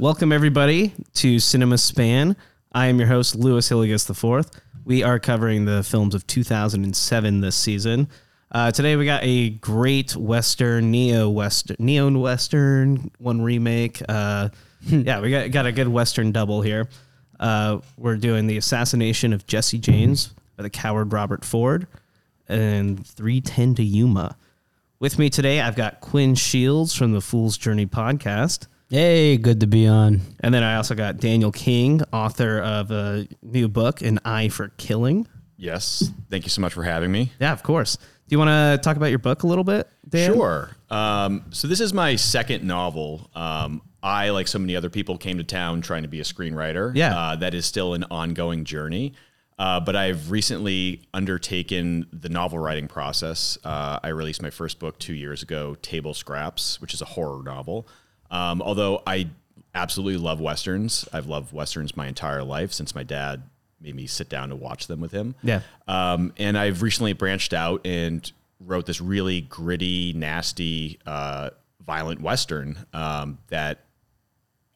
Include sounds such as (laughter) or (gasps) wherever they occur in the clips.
welcome everybody to Cinema Span. I am your host, Louis Hilligus IV. We are covering the films of 2007 this season. Uh, today we got a great Western, neo Western, neo Western, one remake. Uh, (laughs) yeah, we got, got a good Western double here. Uh, we're doing the assassination of Jesse James by the coward Robert Ford and 310 to Yuma. With me today, I've got Quinn Shields from the Fool's Journey podcast. Hey, good to be on. And then I also got Daniel King, author of a new book, An Eye for Killing. Yes. Thank you so much for having me. Yeah, of course. Do you want to talk about your book a little bit, Dan? Sure. Um, so this is my second novel. Um, I, like so many other people, came to town trying to be a screenwriter. Yeah. Uh, that is still an ongoing journey. Uh, but I've recently undertaken the novel writing process. Uh, I released my first book two years ago, Table Scraps, which is a horror novel. Um, although I absolutely love westerns, I've loved westerns my entire life since my dad made me sit down to watch them with him. Yeah. Um, and I've recently branched out and wrote this really gritty, nasty, uh, violent western um, that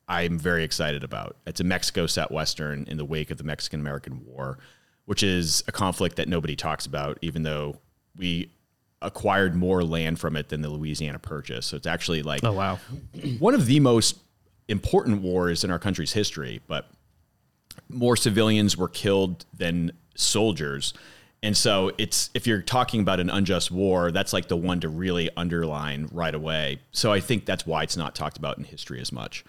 I'm very excited about. It's a Mexico set western in the wake of the Mexican American War, which is a conflict that nobody talks about, even though we acquired more land from it than the Louisiana Purchase. So it's actually like Oh, wow. one of the most important wars in our country's history, but more civilians were killed than soldiers. And so it's if you're talking about an unjust war, that's like the one to really underline right away. So I think that's why it's not talked about in history as much.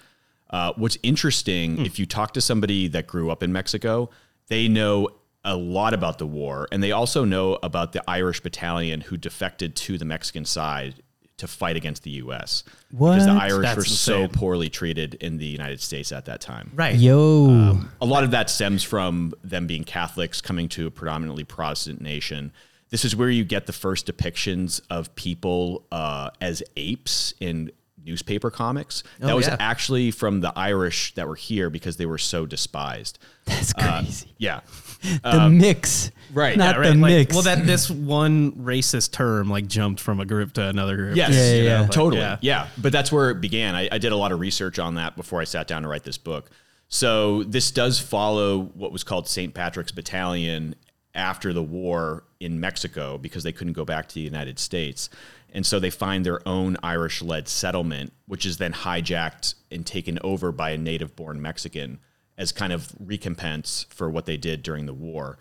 Uh, what's interesting, if you talk to somebody that grew up in Mexico, they know a lot about the war, and they also know about the Irish battalion who defected to the Mexican side to fight against the U.S. What? Because the Irish That's were so poorly treated in the United States at that time. Right. Yo, A lot of that stems from them being Catholics coming to a predominantly Protestant nation. This is where you get the first depictions of people uh, as apes in newspaper comics. That Oh, was yeah. actually from the Irish that were here because they were so despised. that's crazy. Yeah. (laughs) the um, mix, right, Not Yeah, right. the Like, mix. well, that this one racist term like jumped from a group to another group. Yes, Yeah, yeah, yeah. But, totally. yeah. Yeah. but that's where it began. I, I did a lot of research on that before I sat down to write this book. So this does follow what was called St. Patrick's Battalion after the war in Mexico because they couldn't go back to the United States. And so they find their own Irish led settlement, which is then hijacked and taken over by a native born Mexican as kind of recompense for what they did during the war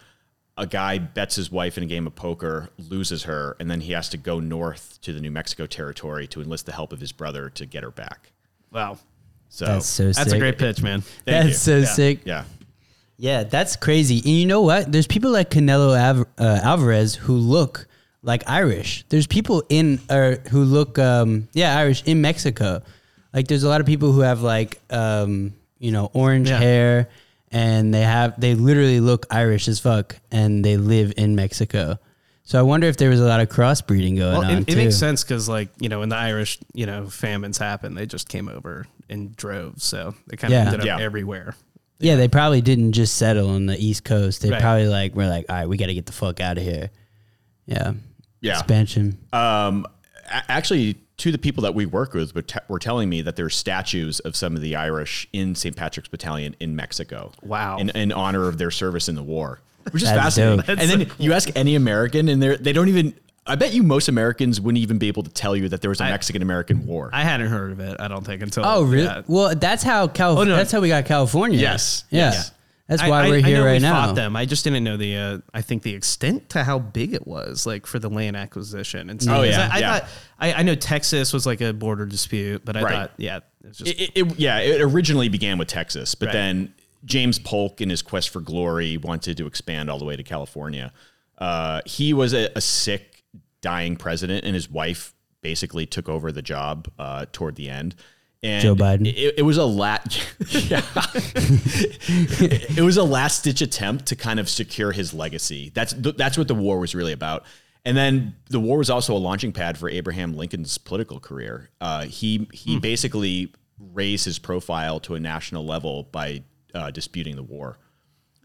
a guy bets his wife in a game of poker, loses her, and then he has to go north to the New Mexico territory to enlist the help of his brother to get her back. Wow. So that's so sick. That's a great pitch, man. Thank That's you. so Yeah. sick. yeah. Yeah, that's crazy. And you know what? There's people like Canelo Av- uh, Alvarez who look like Irish. There's people in or who look um yeah, Irish in Mexico. Like there's a lot of people who have like um you know, orange Yeah. hair and they have they literally look Irish as fuck and they live in Mexico. So I wonder if there was a lot of crossbreeding going Well, on it, it too. makes sense because, like, you know, when the Irish, you know, famines happened, they just came over in droves. So they kind of Yeah. ended up Yeah. everywhere. Yeah, they probably didn't just settle on the East Coast. They Right. probably like were like, all right, we got to get the fuck out of here. Yeah. Yeah. Expansion. Um, a- actually, to the people that we work with were, te- were telling me that there's statues of some of the Irish in St. Patrick's Battalion in Mexico. Wow. In, in honor of their service in the war, which is That's fascinating. and then so you ask any American, and they they don't even. I bet you most Americans wouldn't even be able to tell you that there was a Mexican American war. I hadn't heard of it, I don't think, until. Oh, really? yeah. Well, that's how Cal- Oh, no. That's how we got California. Yes. Yeah. Yes. That's why I- we're I here know right we now. Fought them. I just didn't know the. Uh, I think the extent to how big it was, like for the land acquisition and stuff. Oh, yeah, I, I yeah. thought I, I know Texas was like a border dispute, but I Right. thought, yeah, it was just it, it, it- yeah, it originally began with Texas, but Right. then James Polk, in his quest for glory, wanted to expand all the way to California. Uh, he was a, a sick, dying president, and his wife basically took over the job uh, toward the end. And Joe Biden. It, it was a lat. yeah. it was a (laughs) (laughs) last ditch attempt to kind of secure his legacy. That's th- that's what the war was really about. And then the war was also a launching pad for Abraham Lincoln's political career. Uh, he he basically raised his profile to a national level by uh, disputing the war.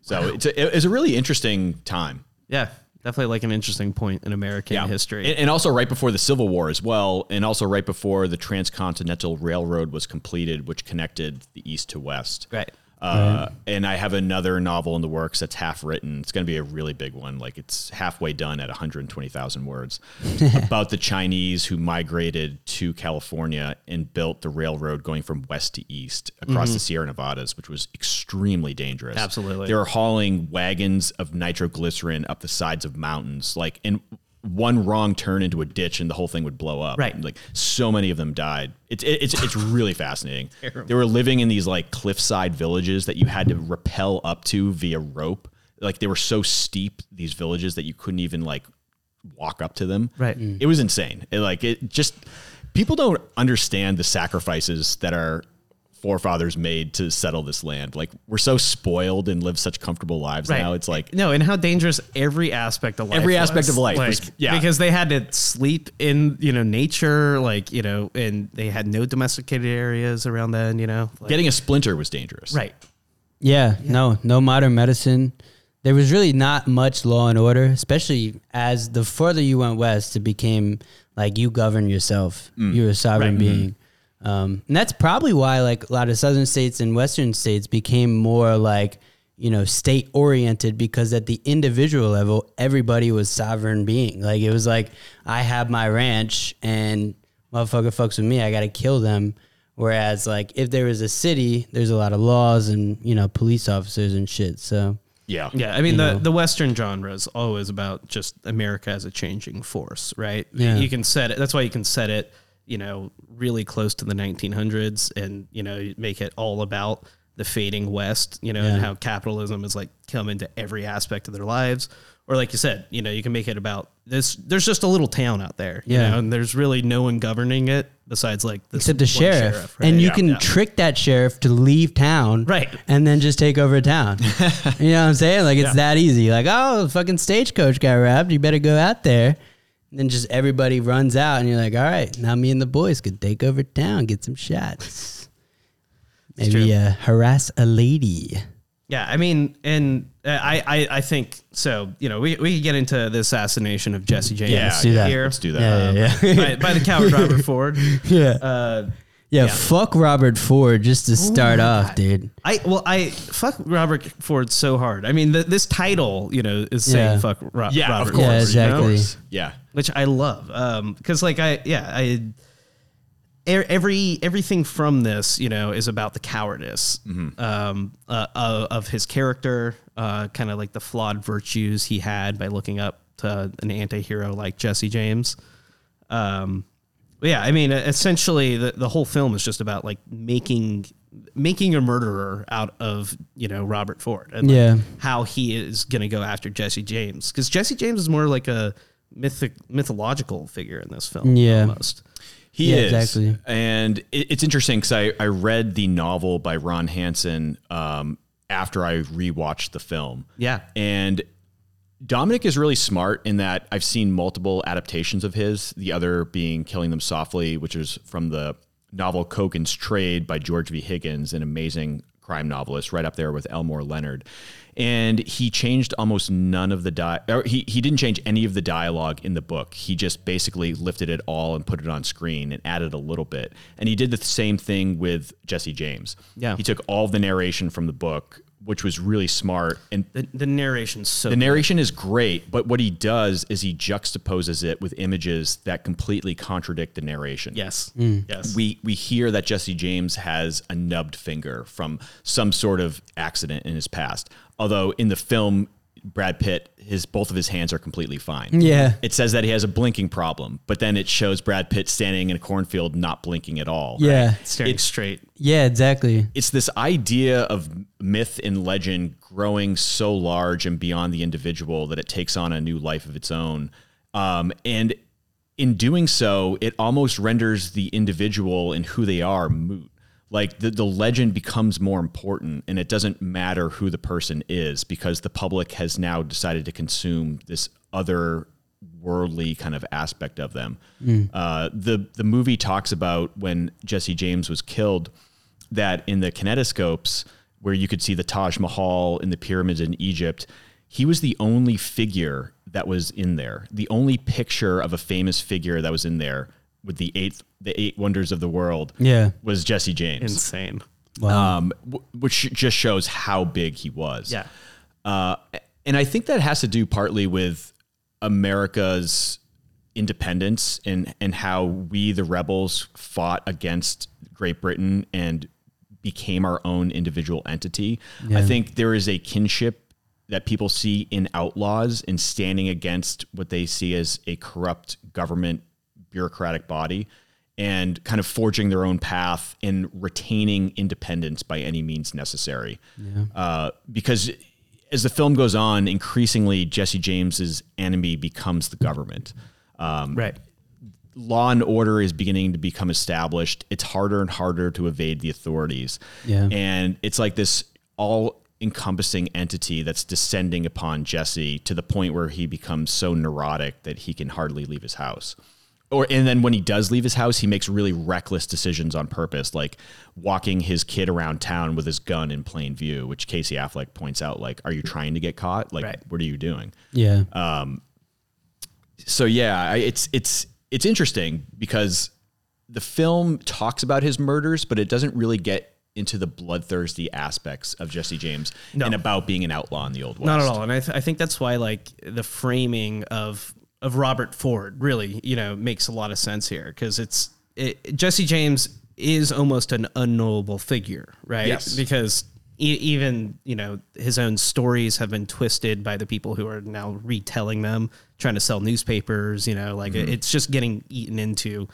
So it's a, it was a really interesting time. yeah. Definitely like an interesting point in American history. And, and also right before the Civil War as well, and also right before the Transcontinental Railroad was completed, which connected the East to West. right. Uh, And I have another novel in the works that's half written. It's going to be a really big one. Like it's halfway done at 120,000 words (laughs) about the Chinese who migrated to California and built the railroad going from west to east across the Sierra Nevadas, which was extremely dangerous. Absolutely. They were hauling wagons of nitroglycerin up the sides of mountains. Like, and one wrong turn into a ditch and the whole thing would blow up. Right. Like so many of them died. It's it- it's it's really fascinating. (laughs) They were living in these like cliffside villages that you had to rappel up to via rope. Like they were so steep these villages that you couldn't even like walk up to them. Right. It was insane. It, like it just people don't understand the sacrifices that our forefathers made to settle this land. Like we're so spoiled and live such comfortable lives Right. now. It's like no, and how dangerous every aspect of life. Every aspect of life like, was- yeah. because they had to sleep in you know nature, like you know, and they had no domesticated areas around then. You know, like, getting a splinter was dangerous. right. Yeah, no, no modern medicine. There was really not much law and order, especially as the further you went west, it became like you govern yourself. Mm. You're a sovereign Right. Mm-hmm. being. Um, and that's probably why like a lot of southern states and western states became more like, you know, state oriented because at the individual level, everybody was sovereign being. Like it was like, I have my ranch and motherfucker fucks with me, I gotta kill them. Whereas like if there was a city, there's a lot of laws and, you know, police officers and shit. So Yeah. Yeah, I mean You the know. the Western genre is always about just America as a changing force, right? Yeah. You can set it. That's why you can set it, you know, really close to the 1900s, and you know, make it all about the fading West, you know, and how capitalism is like come into every aspect of their lives. Or like you said, you know, you can make it about this. There's just a little town out there, you Yeah. know, and there's really no one governing it besides like this except the one sheriff, right? and you Yeah, can yeah. trick that sheriff to leave town, Right. and then just take over town. (laughs) you know what I'm saying? Like it's Yeah. that easy. Like, oh, the fucking stagecoach got robbed. You better go out there. And then just everybody runs out, and you're like, all right, now me and the boys could take over town, get some shots, (laughs) maybe uh, harass a lady. Yeah, I mean, and uh, I, I, I think so. You know, we, we could get into the assassination of Jesse James. Yeah, Let's do that. Here, Let's do that. Yeah, yeah, yeah. by, by the coward (laughs) Robert Ford. yeah. Uh, yeah, yeah. Fuck Robert Ford just to start my off, God. dude. I well, I fuck Robert Ford so hard. I mean, the, this title, you know, is saying Yeah. fuck Ro- Yeah, Robert of course. Yeah, Ford, you know? exactly. Yeah. Which I love. Um, because like I, yeah, I, every everything from this, you know, is about the cowardice um, uh, uh, of his character, uh, kind of like the flawed virtues he had by looking up to an anti-hero like Jesse James. Um, yeah, I mean, essentially, the the whole film is just about like making making a murderer out of you know Robert Ford and like, Yeah. how he is going to go after Jesse James because Jesse James is more like a mythic mythological figure in this film. Yeah. almost. He Yeah, is. exactly. And it, it's interesting because I, I read the novel by Ron Hansen um, after I rewatched the film. Yeah. And Dominik is really smart in that I've seen multiple adaptations of his, the other being Killing Them Softly, which is from the novel Cogan's Trade by George V. Higgins, an amazing crime novelist, right up there with Elmore Leonard. And he changed almost none of the di- or he he didn't change any of the dialogue in the book. He just basically lifted it all and put it on screen and added a little bit. And he did the same thing with Jesse James. Yeah. He took all the narration from the book, which was really smart and The, the narration's so the narration is great, but what he does is he juxtaposes it with images that completely contradict the narration. yes, Mm. yes, We we hear that Jesse James has a nubbed finger from some sort of accident in his past. Although in the film Brad Pitt his both of his hands are completely fine. Yeah. It says that he has a blinking problem, but then it shows Brad Pitt standing in a cornfield not blinking at all. Yeah. staring It's- straight. Yeah, exactly. it's this idea of myth and legend growing so large and beyond the individual that it takes on a new life of its own. Um, and in doing so, it almost renders the individual and who they are moot. Like the, the legend becomes more important and it doesn't matter who the person is because the public has now decided to consume this other worldly kind of aspect of them. Uh, the the movie talks about when Jesse James was killed that in the kinetoscopes where you could see the Taj Mahal and the pyramids in Egypt, he was the only figure that was in there. The only picture of a famous figure that was in there with the eight the eight wonders of the world Yeah. was Jesse James. Insane. Wow. Um, w- which just shows how big he was. Yeah. Uh, and I think that has to do partly with America's independence and and how we the rebels fought against Great Britain and became our own individual entity. I think there is a kinship that people see in outlaws in standing against what they see as a corrupt government bureaucratic body and kind of forging their own path and retaining independence by any means necessary. Uh, because as the film goes on, increasingly Jesse James's enemy becomes the government. Um, Right. law and order is beginning to become established. It's harder and harder to evade the authorities. Yeah. And it's like this all encompassing entity that's descending upon Jesse to the point where he becomes so neurotic that he can hardly leave his house. Or and then when he does leave his house, he makes really reckless decisions on purpose, like walking his kid around town with his gun in plain view, which Casey Affleck points out, like, are you trying to get caught? Like, Right. what are you doing? yeah. Um, so yeah, I, it's it's it's interesting because the film talks about his murders, but it doesn't really get into the bloodthirsty aspects of Jesse James No. and about being an outlaw in the old west. Not at all. And I, th- I think that's why like the framing of of Robert Ford really, you know, makes a lot of sense here because it's it, Jesse James is almost an unknowable figure, right? Yes. Because e- even you know his own stories have been twisted by the people who are now retelling them, trying to sell newspapers. You know, like Mm-hmm. it's just getting eaten into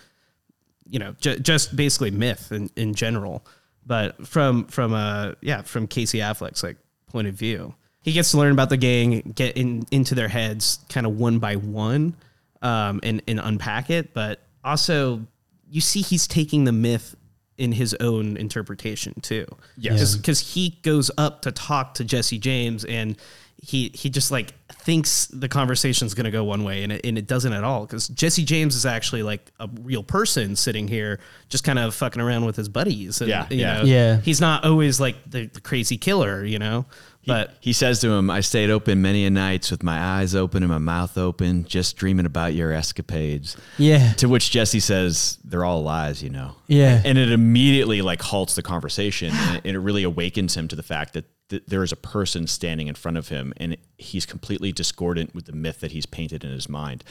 you know, ju- just basically myth in, in general. But from from uh yeah from Casey Affleck's like point of view, he gets to learn about the gang, get in into their heads, kind of one by one, um, and and unpack it. But also, you see, he's taking the myth in his own interpretation too. Yes. because he goes up to talk to Jesse James and. He, he just like thinks the conversation's gonna go one way and it, and it doesn't at all because Jesse James is actually like a real person sitting here just kind of fucking around with his buddies and, Yeah, you yeah. know, Yeah. he's not always like the, the crazy killer you know but He says to him, I stayed open many a nights with my eyes open and my mouth open, just dreaming about your escapades. Yeah. To which Jesse says, They're all lies, you know. Yeah. And it immediately like halts the conversation and it, and it really awakens him to the fact that th- there is a person standing in front of him and he's completely discordant with the myth that he's painted in his mind.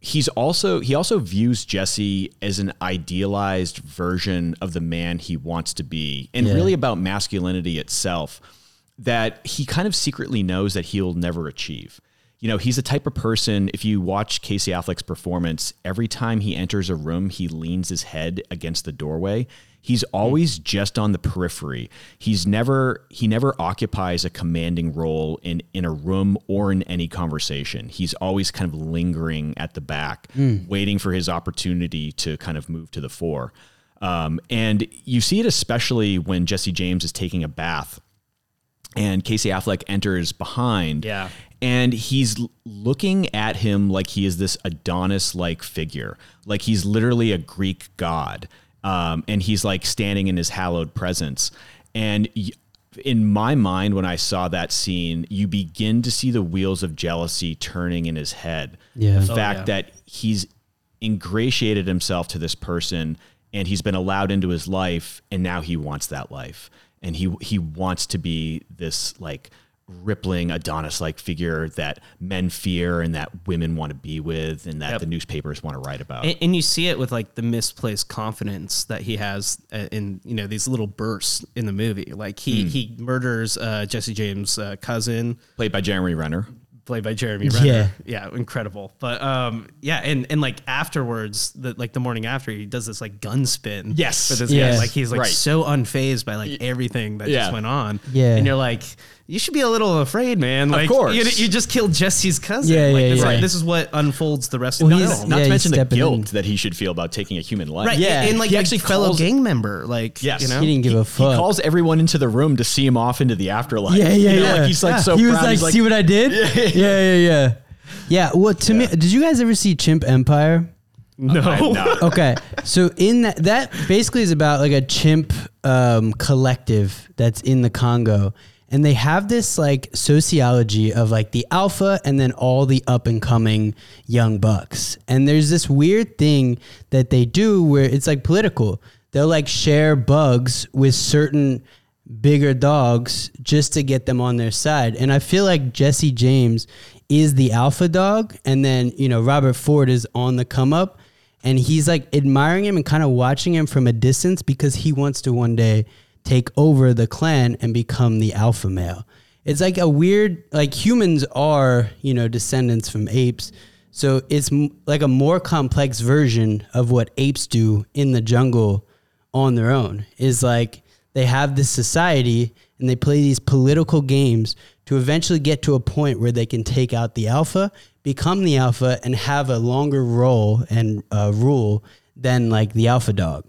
He's also he also views Jesse as an idealized version of the man he wants to be and Yeah. really about masculinity itself that he kind of secretly knows that he'll never achieve. You know, he's the type of person, if you watch Casey Affleck's performance, every time he enters a room, he leans his head against the doorway. He's always just on the periphery. He's never he never occupies a commanding role in in a room or in any conversation. He's always kind of lingering at the back, waiting for his opportunity to kind of move to the fore. Um, and you see it especially when Jesse James is taking a bath and Casey Affleck enters behind. Yeah. And he's looking at him like he is this Adonis like figure, like he's literally a Greek god. Um, and he's like standing in his hallowed presence. And in my mind, when I saw that scene, you begin to see the wheels of jealousy turning in his head. Yeah. The Oh, fact yeah. that he's ingratiated himself to this person and he's been allowed into his life and now he wants that life and he he wants to be this like rippling adonis like figure that men fear and that women want to be with and that Yep. the newspapers want to write about and, and you see it with like the misplaced confidence that he has uh, in you know these little bursts in the movie like he Hmm. he murders uh, jesse james uh, cousin played by jeremy renner played by Jeremy Renner. Yeah. Yeah, incredible. But um yeah, and and like afterwards, the like the morning after he does this like gun spin. Yes. With this Yeah. guy. Like he's like Right. so unfazed by like everything that Yeah. just went on. Yeah. And you're like, you should be a little afraid, man. Like of course. You, you just killed Jesse's cousin. Yeah, like, yeah, this, yeah. Like, this is what unfolds the rest Well, of the he's- film. not Yeah, to mention the guilt in. that he should feel about taking a human life Right. Yeah. And like He actually fellow calls- gang member. Like Yes. you know? He didn't give a fuck. he calls everyone into the room to see him off into the afterlife yeah, yeah, You know, yeah. like he's like so he was proud. like, He's "See what I did?" (laughs) Yeah, yeah, yeah. Yeah. Well, to me, did you guys ever see Chimp Empire? no. Okay so in that that basically is about like a chimp um, collective that's in the congo and they have this like sociology of like the alpha and then all the up and coming young bucks. And there's this weird thing that they do where it's like political. They'll like share bugs with certain bigger dogs just to get them on their side. And I feel like Jesse James is the alpha dog and then, you know, Robert Ford is on the come up and he's like admiring him and kind of watching him from a distance because he wants to one day take over the clan and become the alpha male. It's like a weird, like humans are, you know, descendants from apes. So it's m- like a more complex version of what apes do in the jungle on their own. Is like they have this society and they play these political games to eventually get to a point where they can take out the alpha, become the alpha, and have a longer role and uh, rule than like the alpha dog.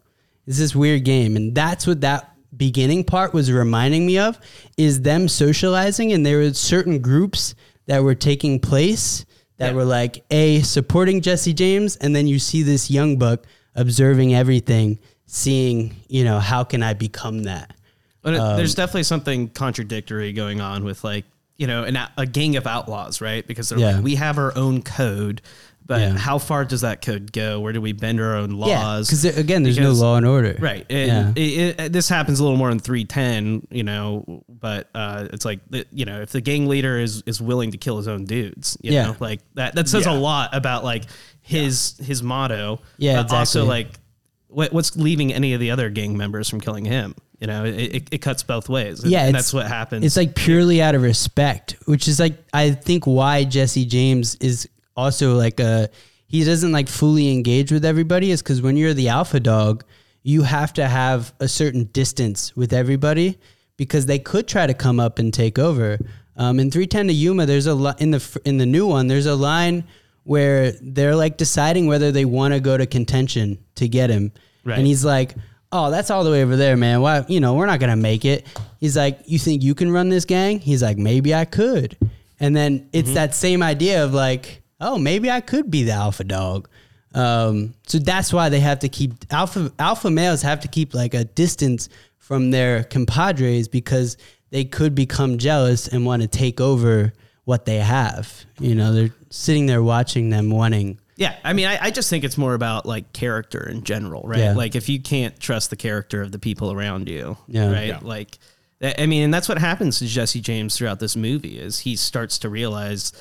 It's this weird game, and that's what that beginning part was reminding me of is them socializing and there were certain groups that were taking place that Yeah. were like a supporting Jesse James and then you see this young buck observing everything seeing you know how can I become that But it, there's um, definitely something contradictory going on with like you know an, a gang of outlaws, right? Because they're Yeah. like, we have our own code, but Yeah. how far does that code go? Where do we bend our own yeah laws? because again there's Because- no law and order Right. yeah And it, it, this happens a little more in 310, you know, but uh, it's like, you know, if the gang leader is, is willing to kill his own dudes, you Yeah. know, like that, that says Yeah. a lot about like his, his motto. Yeah, but Also exactly. like what, what's leaving any of the other gang members from killing him? You know, it, it, it cuts both ways. Yeah, And that's what happens. It's like purely out of respect, which is like I think why Jesse James is also like a he doesn't like fully engage with everybody is because when you're the alpha dog, you have to have a certain distance with everybody because they could try to come up and take over. Um, in 310 to Yuma, there's a li- in the in the new one, there's a line where they're like deciding whether they want to go to contention to get him, Right. and he's like, "Oh, that's all the way over there, man. Why? You know, we're not gonna make it." He's like, "You think you can run this gang?" He's like, "Maybe I could." And then it's that same idea of like, "Oh, maybe I could be the alpha dog." Um, so that's why they have to keep alpha alpha males have to keep like a distance from their compadres because they could become jealous and want to take over what they have. You know, they're sitting there watching them wanting. Yeah, I mean, I, I just think it's more about like character in general, right? Yeah. Like if you can't trust the character of the people around you, Yeah. right? Yeah. Like, I mean, and that's what happens to Jesse James throughout this movie is he starts to realize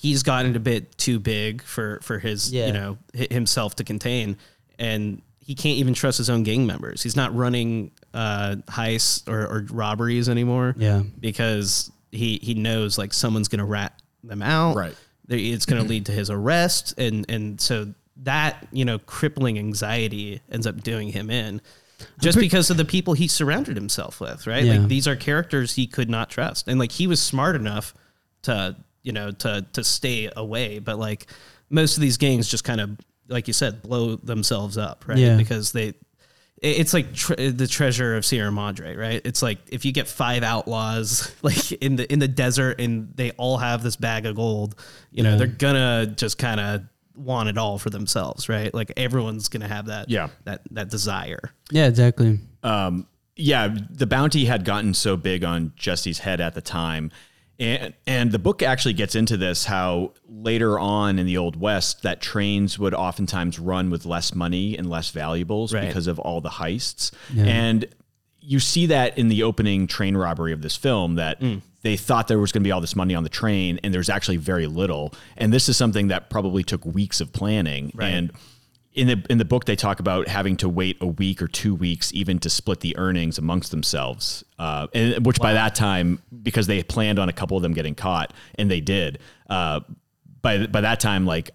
he's gotten a bit too big for for his Yeah. you know himself to contain, and he can't even trust his own gang members. He's not running uh, heists or, or robberies anymore, Yeah. because he he knows like someone's gonna rat them out, Right. It's going to lead to his arrest, and and so that you know crippling anxiety ends up doing him in, just because of the people he surrounded himself with, right? Yeah. Like these are characters he could not trust, and like he was smart enough to you know to to stay away, but like most of these gangs just kind of like you said blow themselves up, right? Yeah. Because they it's like tre- the treasure of Sierra Madre, right? It's like if you get five outlaws (laughs) like in the in the desert and they all have this bag of gold, you know, Yeah. they're gonna just kind of want it all for themselves, right? Like everyone's gonna have that Yeah. that that desire. Yeah, exactly. um, yeah, the bounty had gotten so big on Jesse's head at the time. And, and the book actually gets into this how later on in the Old West, that trains would oftentimes run with less money and less valuables Right. because of all the heists. And you see that in the opening train robbery of this film that Mm. they thought there was going to be all this money on the train, and there's actually very little. And this is something that probably took weeks of planning. Right. And in the in the book they talk about having to wait a week or two weeks even to split the earnings amongst themselves uh, and which by that time because they planned on a couple of them getting caught and they did uh, by by that time like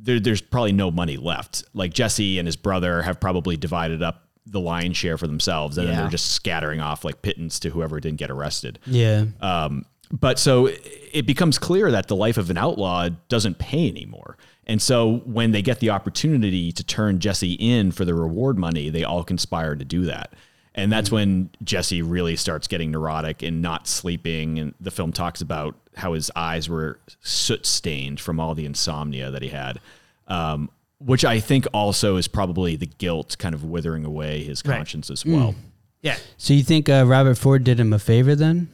there, there's probably no money left like Jesse and his brother have probably divided up the lion's share for themselves and then they're just scattering off like pittance to whoever didn't get arrested Yeah. um, but so it becomes clear that the life of an outlaw doesn't pay anymore. And so when they get the opportunity to turn Jesse in for the reward money, they all conspire to do that. And that's when Jesse really starts getting neurotic and not sleeping. And the film talks about how his eyes were soot stained from all the insomnia that he had, um, which I think also is probably the guilt kind of withering away his Right. conscience as well. Yeah. So you think uh, Robert Ford did him a favor then?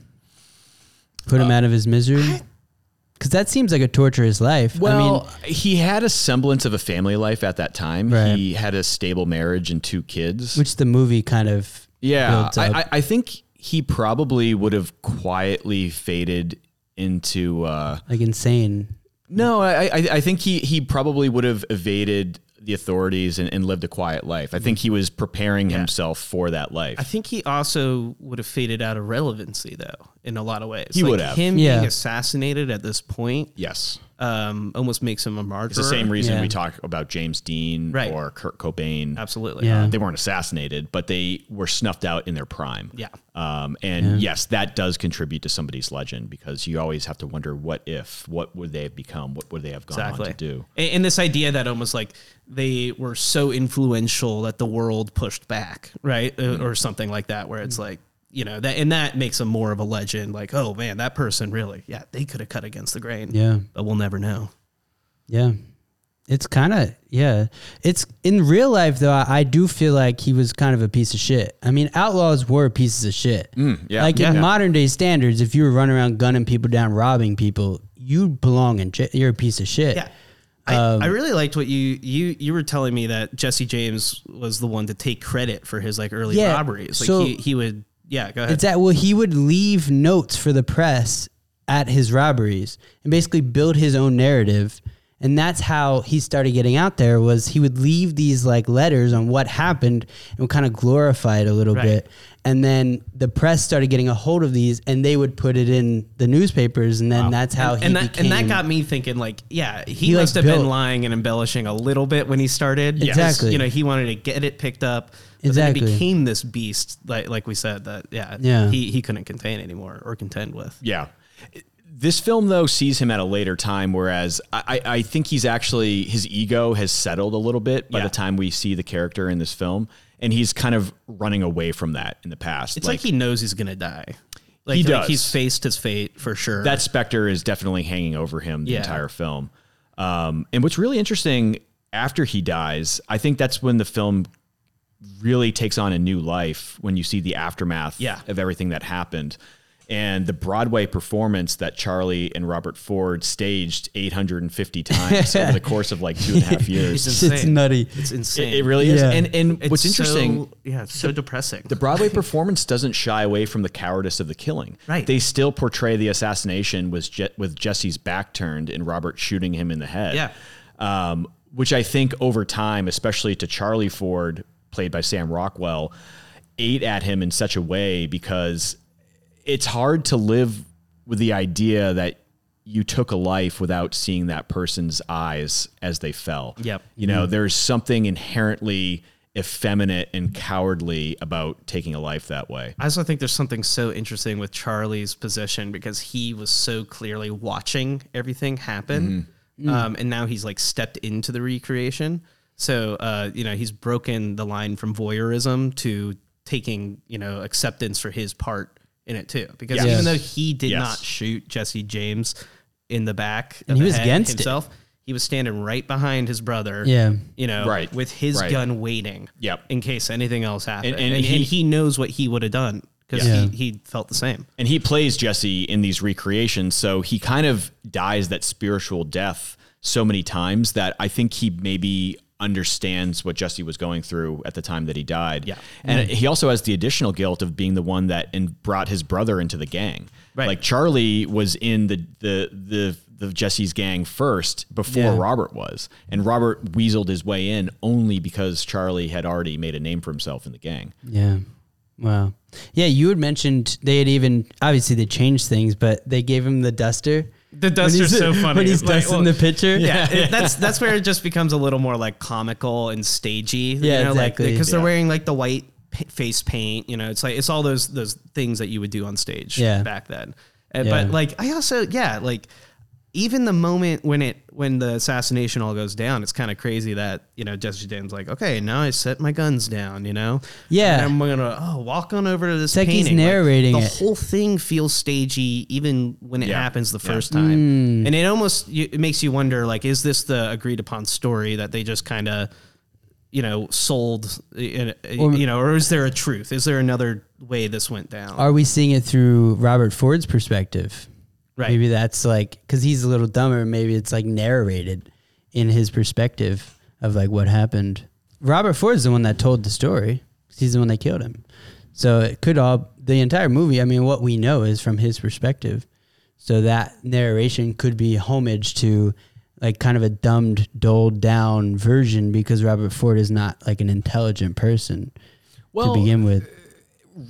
put him out of his misery? Because that seems like a torturous life. Well, I mean, he had a semblance of a family life at that time. Right. He had a stable marriage and two kids. which the movie kind of yeah, builds up. I, I, I think he probably would have quietly faded into. Uh, like insane. no, I, I, I think he he probably would have evaded the authorities and, and lived a quiet life. I think he was preparing himself for that life. I think he also would have faded out of relevancy, though, in a lot of ways. He would have. Him Yeah. being assassinated at this point yes. Um, almost makes him a martyr. It's the same reason Yeah. we talk about James Dean Right. or Kurt Cobain. Absolutely. Yeah. They weren't assassinated, but they were snuffed out in their prime. Yeah. Um, and yes, that does contribute to somebody's legend because you always have to wonder what if, what would they have become, what would they have gone Exactly. on to do. And, and this idea that almost like they were so influential that the world pushed back, right? Uh, Mm-hmm. Or something like that, where it's like, you know, that and that makes them more of a legend. Like, oh man, that person really, yeah, they could have cut against the grain. Yeah. But we'll never know. Yeah. It's kind of, yeah. It's in real life, though, I, I do feel like he was kind of a piece of shit. I mean, outlaws were pieces of shit. Mm, yeah. Like Yeah. in modern day standards, if you were running around gunning people down, robbing people, you belong in jail. You're a piece of shit. Yeah. I, Um, I really liked what you you you were telling me that Jesse James was the one to take credit for his like early Yeah, robberies. Like so- he, he would yeah, go ahead. It's that well, he would leave notes for the press at his robberies and basically build his own narrative. And that's how he started getting out there was he would leave these like letters on what happened and would kind of glorify it a little Right. bit. And then the press started getting a hold of these and they would put it in the newspapers and then that's how and, he and that became and that got me thinking like yeah he, He, like, must have built- been lying and embellishing a little bit when he started. Exactly. you know he wanted to get it picked up but then Exactly. it became this beast like like we said that yeah Yeah. he he couldn't contain anymore or contend with Yeah. This film, though, sees him at a later time, whereas I, I I think he's actually, his ego has settled a little bit by Yeah. the time we see the character in this film. And he's kind of running away from that in the past. it's like, he knows he's gonna die like, He like does. he's faced his fate for sure that specter is definitely hanging over him the Yeah. entire film. Um, and what's really interesting after he dies, I think that's when the film really takes on a new life when you see the aftermath Yeah. of everything that happened. And the Broadway performance that Charlie and Robert Ford staged 850 times over the (laughs) course of like two and a half years. It's Shit's insane. nutty. it's insane It, it really is. Yeah. And, and It's what's so- interesting, yeah it's so depressing the Broadway performance doesn't shy away from the cowardice of the killing. Right. They still portray the assassination with Je- with Jesse's back turned and Robert shooting him in the head. Yeah. Um, which I think over time, especially to Charlie Ford, played by Sam Rockwell, ate at him in such a way because it's hard to live with the idea that you took a life without seeing that person's eyes as they fell. Yep. You know, there's something inherently effeminate and cowardly about taking a life that way. I also think there's something so interesting with Charlie's position because he was so clearly watching everything happen. Um, and now he's like stepped into the recreation. So, uh, you know, he's broken the line from voyeurism to taking, you know, acceptance for his part in it too. Because Yes. even though he did Yes. not shoot Jesse James in the back, And of he the was head against it. himself, he was standing right behind his brother. Yeah. You know, Right. with his Right. gun waiting Yep. in case anything else happened. And- And, and and, he- he, knows what he would have done because Yeah. he, he felt the same. And he plays Jesse in these recreations, so he kind of dies that spiritual death so many times that I think he maybe understands what Jesse was going through at the time that he died. Yeah. And he also has the additional guilt of being the one that and brought his brother into the gang. Right. Like Charlie was in the the the the Jesse's gang first before Yeah. Robert was. And Robert weaseled his way in only because Charlie had already made a name for himself in the gang. Yeah. Wow. Yeah, you had mentioned they had even obviously they changed things, but they gave him the duster. The When duster's so (laughs) funny. When he's Like, dusting well, the picture. yeah, it- that's (laughs) that's where it just becomes a little more like comical and stagey. Yeah, you know, exactly. Like because they're wearing like the white face paint. You know, it's like it's all those those things that you would do on stage Yeah. back then. And, Yeah. But like I also yeah like even the moment when it when the assassination all goes down, it's kind of crazy that you know Jesse James like okay now I set my guns down. You know Yeah. and I'm gonna oh walk on over to this. It's like he's painting. narrating the it. whole thing feels stagey even when it Yeah. happens the Yeah. first time Mm. and it almost it makes you wonder like is this the agreed upon story that they just kind of you know sold in, Or- you know or is there a truth is there another way this went down Are we seeing it through Robert Ford's perspective? Right. Maybe that's like because he's a little dumber. Maybe it's like narrated in his perspective of like what happened. Robert Ford's the one that told the story. He's the one that killed him. So it could all the entire movie. I mean, what we know is from his perspective. So that narration could be homage to like kind of a dumbed, doled down version because Robert Ford is not like an intelligent person Well, to begin with.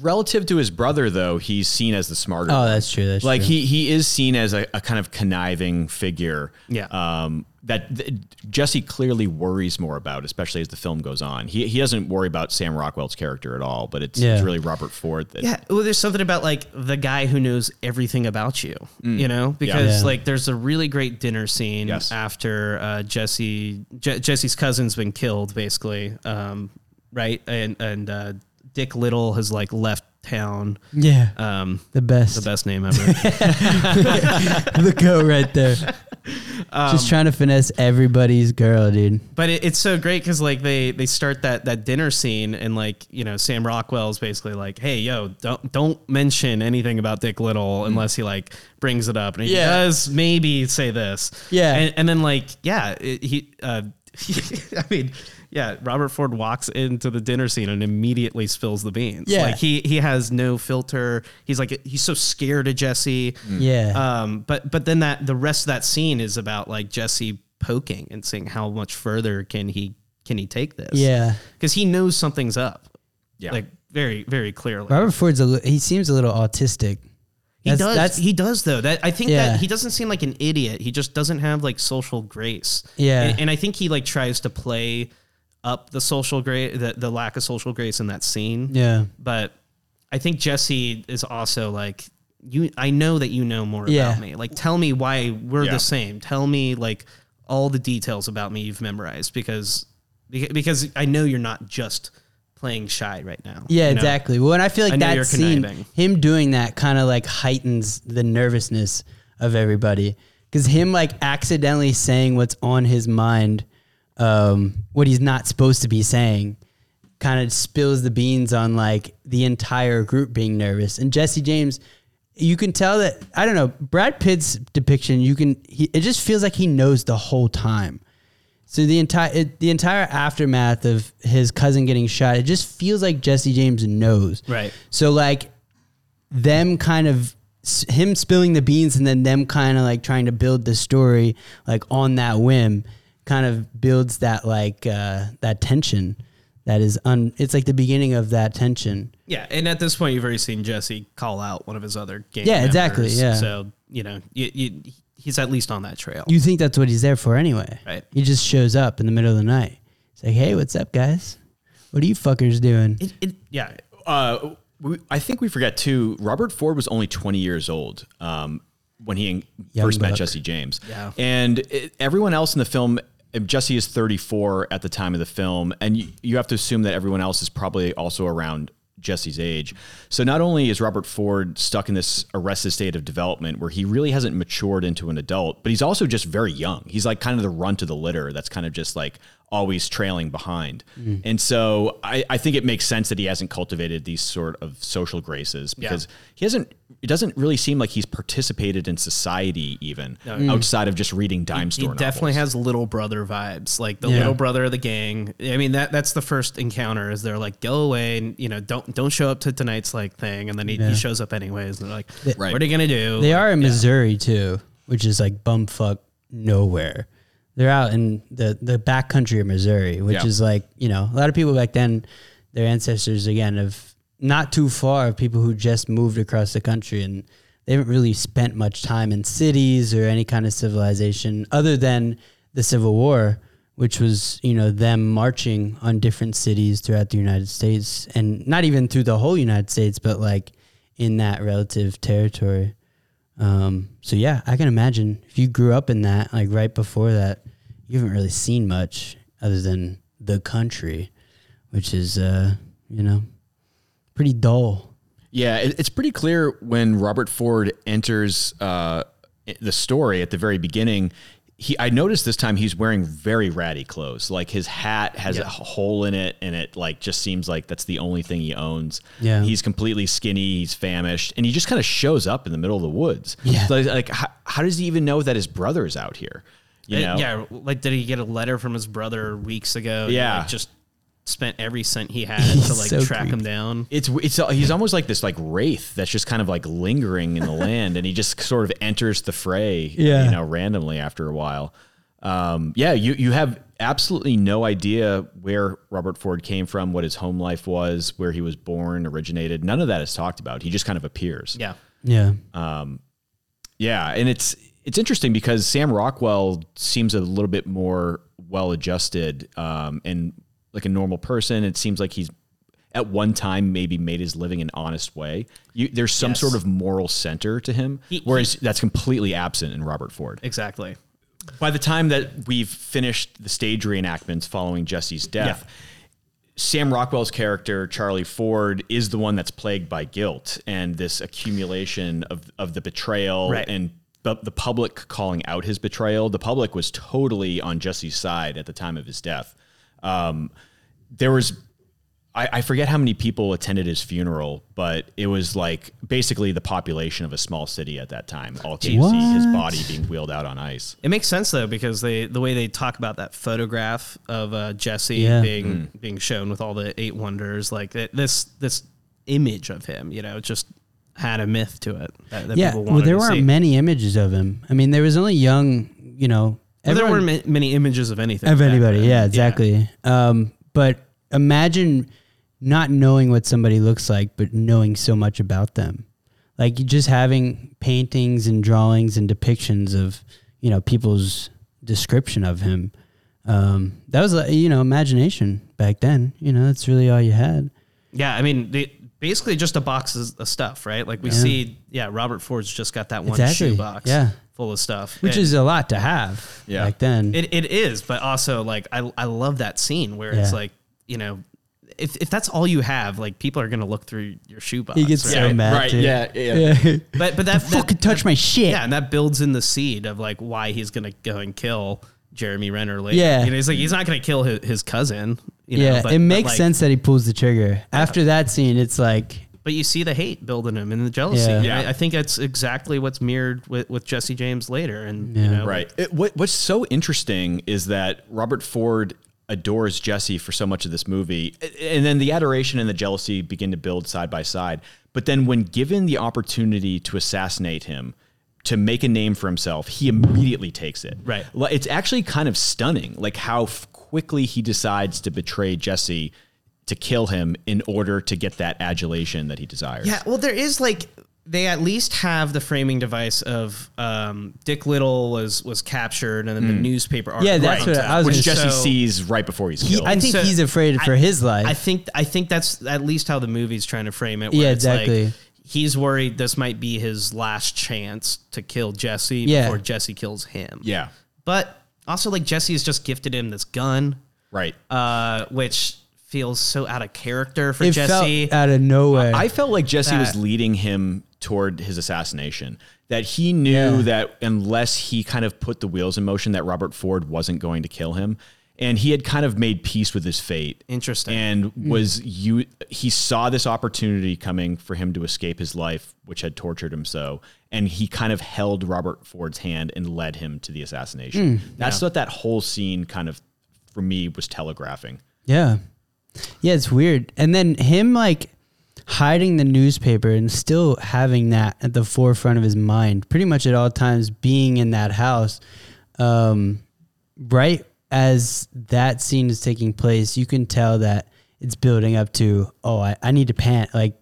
Relative to his brother, though, he's seen as the smarter. Oh, that's true. That's like true. he he is seen as a, a kind of conniving figure. Yeah. Um, that th- Jesse clearly worries more about, especially as the film goes on. He he doesn't worry about Sam Rockwell's character at all, but it's, Yeah. it's really Robert Ford that. Yeah, well, there's something about like the guy who knows everything about you, you know, because Yeah. like there's a really great dinner scene Yes. after uh, Jesse Je- Jesse's cousin's been killed, basically, um, right? And and uh, Dick Liddil has like left town. yeah, Um, the best. the best name ever. (laughs) the go right there. Um, Just trying to finesse everybody's girl, dude. But it, it's so great because like they they start that that dinner scene and like you know Sam Rockwell is basically like, hey yo, don't don't mention anything about Dick Liddil unless he like brings it up and he Yeah. does maybe say this, Yeah. and, and then like yeah it, he uh, (laughs) I mean yeah Robert Ford walks into the dinner scene and immediately spills the beans. Yeah. like he he has no filter. He's like he's so scared of Jesse. Yeah. Um, but but then that the rest of that scene is about like Jesse poking and saying how much further can he can he take this? yeah. because he knows something's up. Yeah. like very very clearly. Robert Ford's a li- he seems a little autistic. he That's- does. that's- he does though. That I think Yeah. that he doesn't seem like an idiot. He just doesn't have like social grace. Yeah. and, and I think he like tries to play up the social grace, the, the lack of social grace in that scene. Yeah. but I think Jesse is also like you. I know that you know more Yeah. about me. Like, tell me why we're Yeah. the same. Tell me like all the details about me you've memorized because beca- because I know you're not just playing shy right now. Yeah, you know? exactly. Well, and I feel I like know that you're scene, conniving. him doing that kind of like heightens the nervousness of everybody. Because him like accidentally saying what's on his mind, um, what he's not supposed to be saying, kind of spills the beans on like the entire group being nervous. And Jesse James, you can tell that I don't know Brad Pitt's depiction. You can he, it just feels like he knows the whole time. So the entire it, the entire aftermath of his cousin getting shot, it just feels like Jesse James knows. Right. So like them kind of him spilling the beans and then them kind of like trying to build the story like on that whim kind of builds that like uh that tension that is un it's like the beginning of that tension. Yeah, and at this point, you've already seen Jesse call out one of his other gang. Yeah, exactly, yeah. So you know, you, you, he's at least on that trail. You think that's what he's there for anyway. Right. He just shows up in the middle of the night. He's like, "Hey, what's up, guys? What are you fuckers doing?" It, it, yeah, Uh, we, I think we forget too. Robert Ford was only 20 years old um, when he Young first met. Jesse James. Yeah. And it, everyone else in the film, uh, Jesse is 34 at the time of the film, and you, you have to assume that everyone else is probably also around Jesse's age. So not only is Robert Ford stuck in this arrested state of development where he really hasn't matured into an adult, but he's also just very young. He's like kind of the runt of the litter that's kind of just like always trailing behind. Mm. And so I, I think it makes sense that he hasn't cultivated these sort of social graces because he hasn't, it doesn't really seem like he's participated in society even outside of just reading dime he store definitely novels. has little brother vibes, like the Yeah. little brother of the gang. I mean, that that's the first encounter. Is they're like, go away, and you know, don't don't show up to tonight's like thing, and then he, Yeah. he shows up anyways. And they're like, Right. what are you gonna do? They are in Missouri too, which is like bumfuck nowhere. They're out in the the back country of Missouri, which Yeah. is like you know a lot of people back then, their ancestors again of not too far of people who just moved across the country and they haven't really spent much time in cities or any kind of civilization other than the Civil War, which was you know them marching on different cities throughout the United States and not even through the whole United States, but like in that relative territory. Um, so yeah, I can imagine if you grew up in that, like right before that, you haven't really seen much other than the country, which is, uh, you know, pretty dull. Yeah, it, it's pretty clear when Robert Ford enters uh, the story at the very beginning. He I noticed this time he's wearing very ratty clothes. Like his hat has a hole in it, and it like just seems like that's the only thing he owns. Yeah. he's completely skinny. He's famished, and he just kind of shows up in the middle of the woods. Yeah. like, like how, how does he even know that his brother is out here? You know, Uh, yeah, like did he get a letter from his brother weeks ago? Yeah. like, just spent every cent he had (laughs) He's to like so track him down. it's it's he's almost like this like wraith that's just kind of like lingering in the (laughs) land, and he just sort of enters the fray, Yeah. you know, randomly after a while. Um, yeah, you you have absolutely no idea where Robert Ford came from, what his home life was, where he was born, originated. None of that is talked about. He just kind of appears. Yeah, Yeah. Yeah, and it's it's interesting because Sam Rockwell seems a little bit more well adjusted um, and like a normal person. It seems like he's at one time maybe made his living an honest way. You, there's some Yes. sort of moral center to him, He- whereas that's completely absent in Robert Ford. exactly. By the time that we've finished the stage reenactments following Jesse's death, Sam Rockwell's character, Charlie Ford, is the one that's plagued by guilt and this accumulation of, of the betrayal Right. and the, the public calling out his betrayal. The public was totally on Jesse's side at the time of his death. Um, there was, I, I forget how many people attended his funeral, but it was like basically the population of a small city at that time, all to see his body being wheeled out on ice. It makes sense though because they the way they talk about that photograph of uh, Jesse Yeah. being being shown with all the eight wonders, like that, this this image of him, you know, just had a myth to it. That, that Yeah. people Well, there to weren't see. many images of him. I mean, there was only young, you know, Well, there weren't many images of anything of anybody. Yeah, exactly. Um, but imagine not knowing what somebody looks like, but knowing so much about them. Like just having paintings and drawings and depictions of, you know, people's description of him. Um, that was, you know, imagination back then. You know, that's really all you had. Yeah, I mean, they, basically just a box of of stuff, right? Like we Yeah. see, yeah, Robert Ford's just got that one Exactly, shoe box, yeah. Full of stuff, Which And is a lot to have Yeah. back then. it, it is, but also like I I love that scene where it's like you know. If, if that's all you have, like people are gonna look through your shoebox. He gets right? so mad. right, too. yeah, yeah. yeah. But but that, that Fucking touch my shit. yeah, and that builds in the seed of like why he's gonna go and kill Jeremy Renner later. Yeah. you know, he's like he's not gonna kill his, his cousin. You know, yeah, but, it but, makes like, sense that he pulls the trigger. After that scene, it's like, But you see the hate building him and the jealousy. Yeah. Yeah. I, I think that's exactly what's mirrored with, with Jesse James later. And you know, Right. It, what, what's so interesting is that Robert Ford adores Jesse for so much of this movie, and then the adoration and the jealousy begin to build side by side. But then, when given the opportunity to assassinate him, to make a name for himself, he immediately takes it. Right. It's actually kind of stunning, like how quickly he decides to betray Jesse to kill him in order to get that adulation that he desires. Yeah, well, there is like they at least have the framing device of um, Dick Liddil was was captured and then the newspaper. Article. Yeah, that's comes what. I was Which Jesse So- sees right before he's he, killed. I think So, he's afraid for I- his life. I think I think that's at least how the movie's trying to frame it. Where Yeah, it's like exactly. he's worried this might be his last chance to kill Jesse Yeah. before Jesse kills him. yeah. but also like Jesse has just gifted him this gun, Right. uh, which feels so out of character for it Jesse. felt out of nowhere. I felt like Jesse was leading him toward his assassination. That he knew Yeah. that unless he kind of put the wheels in motion, that Robert Ford wasn't going to kill him, and he had kind of made peace with his fate. Interesting. And hmm. was you? He saw this opportunity coming for him to escape his life, which had tortured him so, and he kind of held Robert Ford's hand and led him to the assassination. Hmm. That's what that whole scene kind of, for me, was telegraphing. yeah, yeah, it's weird. And then him like hiding the newspaper and still having that at the forefront of his mind, pretty much at all times, being in that house. Um, right as that scene is taking place, you can tell that it's building up to, oh, I, I need to panic. Like,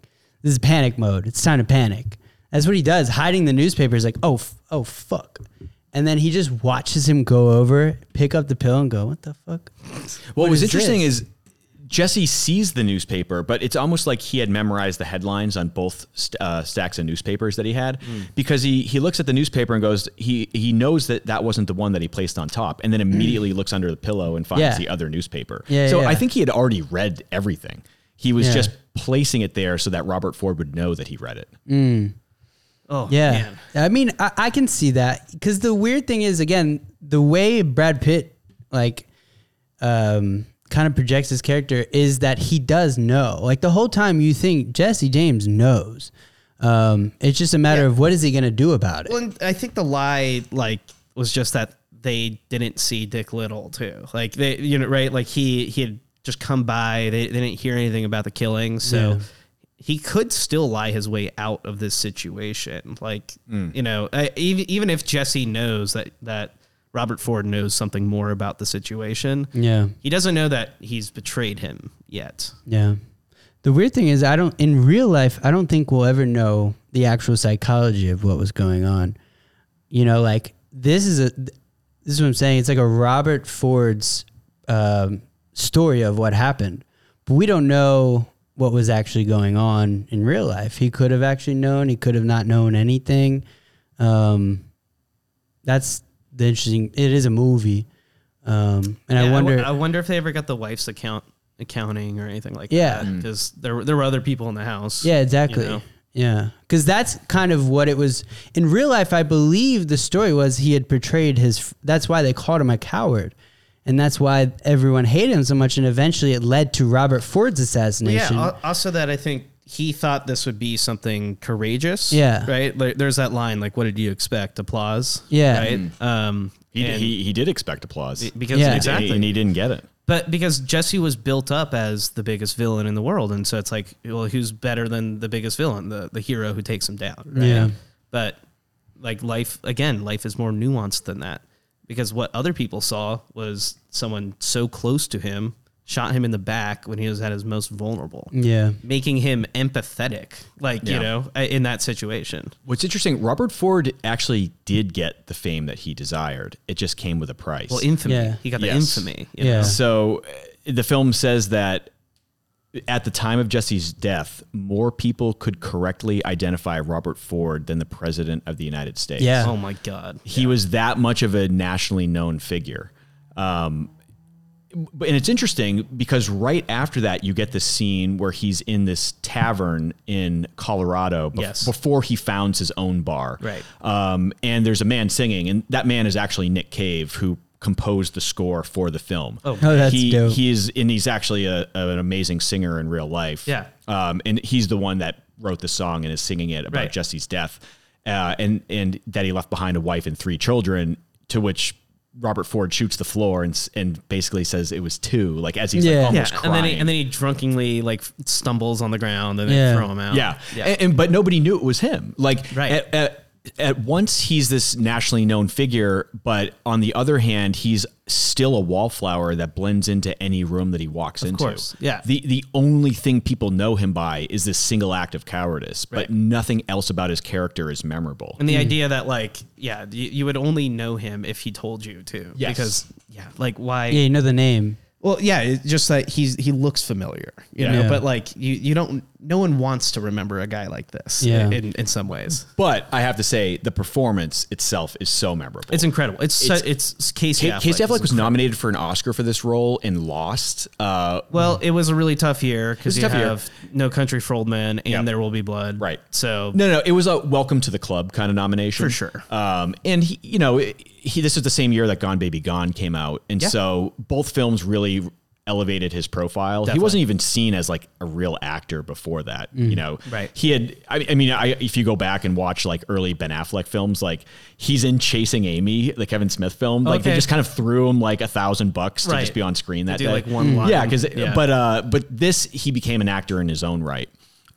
this is panic mode. It's time to panic. That's what he does. Hiding the newspaper is like, oh, f- oh, fuck. And then he just watches him go over, pick up the pill, and go, what the fuck? What, was interesting this? is Jesse sees the newspaper, but it's almost like he had memorized the headlines on both st- uh, stacks of newspapers that he had Hmm. because he he looks at the newspaper and goes he he knows that that wasn't the one that he placed on top, and then immediately looks under the pillow and finds Yeah. the other newspaper. Yeah, so yeah. I think he had already read everything. He was Yeah. just placing it there so that Robert Ford would know that he read it. Oh, Yeah, man. I mean, I, I can see that because the weird thing is, again, the way Brad Pitt like um, kind of projects his character is that he does know. Like the whole time, you think Jesse James knows. Um, it's just a matter Yeah. of what is he going to do about it. Well, I think the lie like was just that they didn't see Dick Liddil too. Like they, you know, right? Like he he had just come by. They, they didn't hear anything about the killing, so Yeah. he could still lie his way out of this situation. Like Hmm. you know, I, even even if Jesse knows that that Robert Ford knows something more about the situation, yeah, he doesn't know that he's betrayed him yet. yeah. The weird thing is, I don't in real life. I don't think we'll ever know the actual psychology of what was going on. You know, like this is a this is what I'm saying. It's like a Robert Ford's um, story of what happened, but we don't know what was actually going on in real life. He could have actually known. He could have not known anything. Um, that's the interesting. It is a movie, um, and I wonder. w- I wonder if they ever got the wife's account accounting or anything like Yeah. that. Because there were- there were other people in the house. Yeah, exactly. know? Yeah, because that's kind of what it was in real life. I believe the story was he had portrayed his. That's why they called him a coward, and that's why everyone hated him so much. And eventually, it led to Robert Ford's Yeah. assassination. al- Also, that I think he thought this would be something courageous. Yeah. Right. Like, there's that line like, "What did you expect? Applause." Yeah. Right. Um. He, and- he, he did expect applause. because Yeah. exactly, And he didn't get it. but because Jesse was built up as the biggest villain in the world, and so it's like, well, who's better than the biggest villain, the the hero who takes him down? Right? Yeah. But like life, again, life is more nuanced than that because what other people saw was someone so close to him shot him in the back when he was at his most vulnerable, yeah, making him empathetic, like you know, in that situation. What's interesting, Robert Ford actually did get the fame that he desired. It just came with a price. Well, infamy. Yeah. He got the Yes. infamy. You Yeah. Know? So uh, the film says that at the time of Jesse's death, more people could correctly identify Robert Ford than the president of the United States. Yeah. Oh my God. He was that much of a nationally known figure. Um, but- and it's interesting because right after that, you get this scene where he's in this tavern in Colorado bef- Yes. before he founds his own bar. Right. Um, and there's a man singing, and that man is actually Nick Cave, who composed the score for the film. Oh. Oh, that's he, dope. He is, and he's actually a, an amazing singer in real life. Yeah. Um, and he's the one that wrote the song and is singing it about Right. Jesse's death, uh, and and that he left behind a wife and three children. To which Robert Ford shoots the floor and and basically says it was two, like as he's Yeah. like Yeah, almost and crying. then he, and then he drunkenly like stumbles on the ground and Yeah. they throw him out. Yeah. yeah. And, and- but nobody knew it was him. Like Right. at, at, at once he's this nationally known figure, but on the other hand, he's still a wallflower that blends into any room that he walks into. course, yeah. The the only thing people know him by is this single act of cowardice, but nothing else about his character is memorable. And the hmm. idea that like, yeah, you, you would only know him if he told you to. Yes. Because yeah, like why? yeah, you know the name. Well, yeah, it's just that he's he looks familiar, you Yeah. know. Yeah. But like, you you don't. No one wants to remember a guy like this. Yeah. In in some ways, But I have to say, the performance itself is so memorable. it's incredible. It's It's- it's, it's Casey. Ca- Casey Affleck Affleck is was nominated for an Oscar for this role and lost. Uh, Well, it was a really tough year because you tough year. have No Country for Old Men and Yep. There Will Be Blood. Right. So No, no, it was a welcome to the club kind of nomination For sure. Um, and he, you know, he this is the same year that Gone Baby Gone came out, and Yeah. so both films really elevated his profile. He wasn't even seen as like a real actor before that. You know, Right. He had. I, I mean, I, if you go back and watch like early Ben Affleck films, like he's in Chasing Amy, the Kevin Smith film. Like they just kind of threw him like a thousand bucks to just be on screen that do, day. like, one line. Yeah, because Yeah. but uh, but this he became an actor in his own right.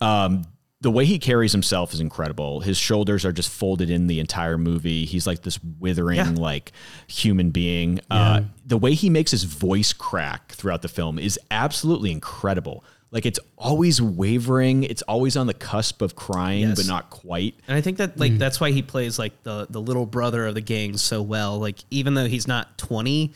Um, the way he carries himself is incredible. His shoulders are just folded in the entire movie. He's like this withering, Yeah. like human being. Uh, the way he makes his voice crack throughout the film is absolutely incredible. Like it's always wavering. It's always on the cusp of crying, Yes. but not quite. And I think that like that's why he plays like the the little brother of the gang so well. Like even though he's not twenty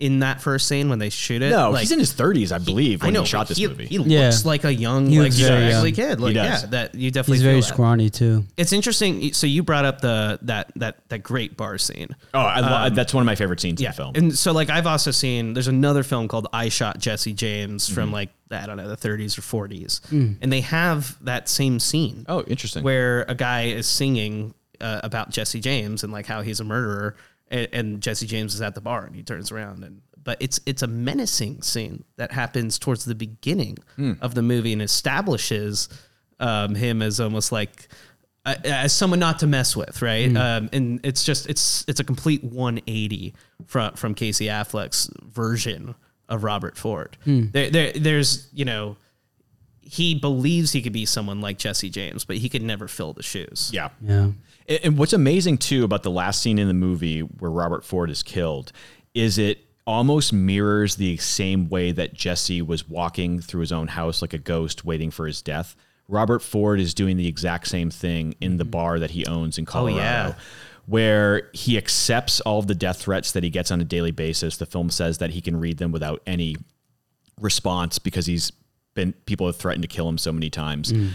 in that first scene when they shoot it. No, like, he's in his 30s, I believe, when I know he shot this he, movie. He Yeah. looks like a young, He like looks he's very actually young. kid. Like does. yeah, that you definitely He's feel very that. scrawny too. It's interesting. So you brought up the that that that great bar scene. oh, I, lo- that's one of my favorite scenes Yeah, in the film. and so like I've also seen there's another film called I Shot Jesse James Mm-hmm. from like I don't know the 30s or 40s, and they have that same scene. Oh, interesting. Where a guy is singing uh, about Jesse James and like how he's a murderer, and, and Jesse James is at the bar and he turns around and but it's it's a menacing scene that happens towards the beginning of the movie and establishes um, him as almost like uh, as someone not to mess with, right? Um, and it's just it's it's a complete 180 from from Casey Affleck's version of Robert Ford. There, there there's you know he believes he could be someone like Jesse James, but he could never fill the shoes. yeah. Yeah. And what's amazing too about the last scene in the movie where Robert Ford is killed is it almost mirrors the same way that Jesse was walking through his own house like a ghost waiting for his death. Robert Ford is doing the exact same thing in the mm-hmm. bar that he owns in oh, Colorado. yeah. Where he accepts all of the death threats that he gets on a daily basis. The film says that he can read them without any response because he's been people have threatened to kill him so many times. Mm.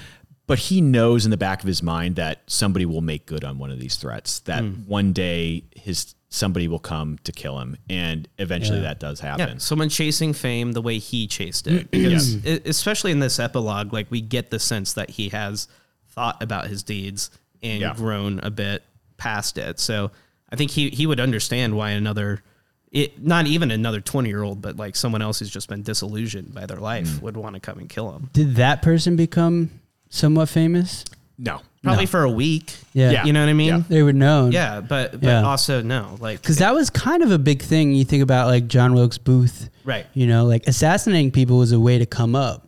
But he knows in the back of his mind that somebody will make good on one of these threats. That one day his somebody will come to kill him, and eventually that does happen. Yeah, someone chasing fame the way he chased it. Because e- especially in this epilogue, like we get the sense that he has thought about his deeds and Yeah. grown a bit past it. So I think he he would understand why another it not even another 20 year old, but like someone else who's just been disillusioned by their life Mm. would want to come and kill him. Did that person become somewhat famous? No, Probably for a week. Yeah. Yeah. You know what I mean? Yeah. Yeah. They were known. Yeah, but but Yeah. also no. Like Because that was kind of a big thing. You think about like John Wilkes Booth. Right. You know, like assassinating people was a way to come up.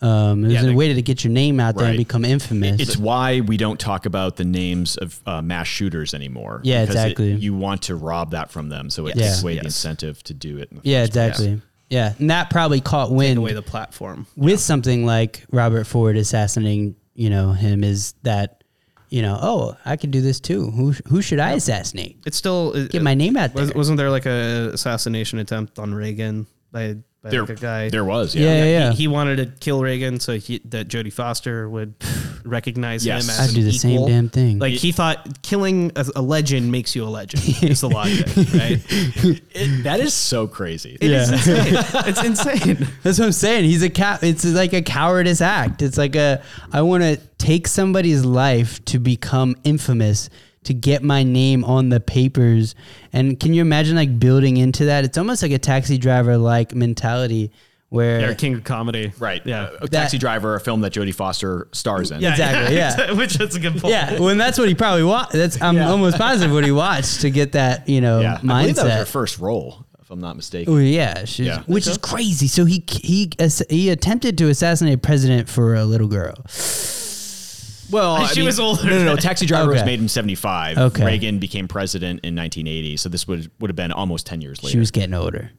Um, it was Yeah, a they- way to get your name out there and Right. become infamous. it's why we don't talk about the names of uh, mass shooters anymore. Yeah, because it- exactly. you want to rob that from them, so it Yes. takes away the Yes. incentive to do it. in the yeah, first place. exactly. Yeah, and that probably caught take wind away the platform. with something like Robert Ford assassinating, you know, him is that, you know, oh, I could do this too. Who who should I assassinate? It's still Get my name out there. Was, wasn't there like a assassination attempt on Reagan by, by There, like a guy? there was. Yeah, Yeah. yeah, He- yeah. He, wanted to kill Reagan so he, that Jodie Foster would recognize Yes. him as I'd an do the same damn thing. Like he thought killing a, a legend makes you a legend. is the logic, (laughs) right? It- that is so crazy. It is Yeah. insane. (laughs) It's insane. That's what I'm saying. He's a cow. It's like a cowardice act. It's like a I want to take somebody's life to become infamous to get my name on the papers. And can you imagine like building into that? It's almost like a taxi driver like mentality where They're king of comedy, Right. Yeah. Uh, a Taxi Driver, a film that Jodie Foster stars in. Yeah, Exactly, yeah. (laughs) which is a good point. yeah, well, and that's what he probably watched. That's I'm Yeah. almost positive what he watched to get that you know Yeah. I believe that was her first role, if I'm not mistaken. Oh yeah, she's, Yeah. which is crazy. So he he he attempted to assassinate a president for a little girl. Well, I (laughs) She mean, was older No, no, no. Taxi Driver was made in '75. Okay. Reagan became president in 1980, so this would would have been almost 10 years later. She was getting older.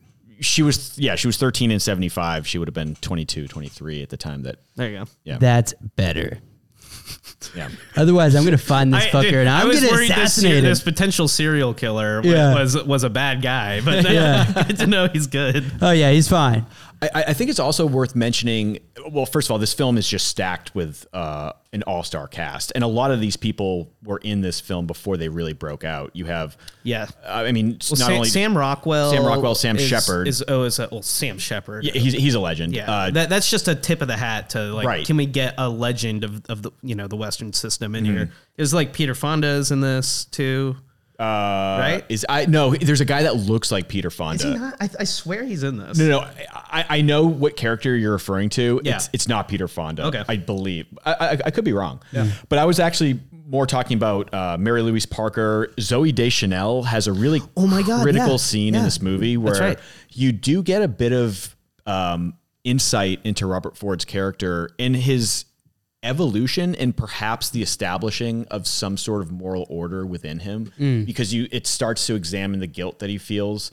she was yeah, she was 13 in 75. She would have been 22, 23 at the time that There you go. yeah. That's better. (laughs) yeah. Otherwise, I'm gonna find this I, fucker dude, and I I'm was gonna worried this, assassinate him. this potential serial killer Yeah. was was a bad guy, but (laughs) Yeah. good to know he's good. Oh yeah, he's fine. I, I think it's also worth mentioning. Well, first of all, this film is just stacked with uh, an all-star cast, and a lot of these people were in this film before they really broke out. You have, Yeah. uh, I mean, Well, not Sam, only Sam Rockwell, Sam Rockwell, Sam is- Shepard. is oh, is a, well, Sam Shepard. yeah, he's he's a legend. Yeah, Uh, that, that's just a tip of the hat to like, Right. can we get a legend of, of the you know the Western system in Mm-hmm. here? Is like Peter Fonda's in this too, uh, right? Is I no, there's a guy that looks like Peter Fonda. Is he not? I, I swear he's in this. No, no, I, I know what character you're referring to. Yeah. It's, it's not Peter Fonda. Okay. I believe. I, I, I could be wrong. Yeah. But I was actually more talking about uh, Mary Louise Parker. Zooey Deschanel has a really (gasps) Oh my God, critical yeah, scene in this movie where right. you do get a bit of um, insight into Robert Ford's character in his evolution and perhaps the establishing of some sort of moral order within him because you it starts to examine the guilt that he feels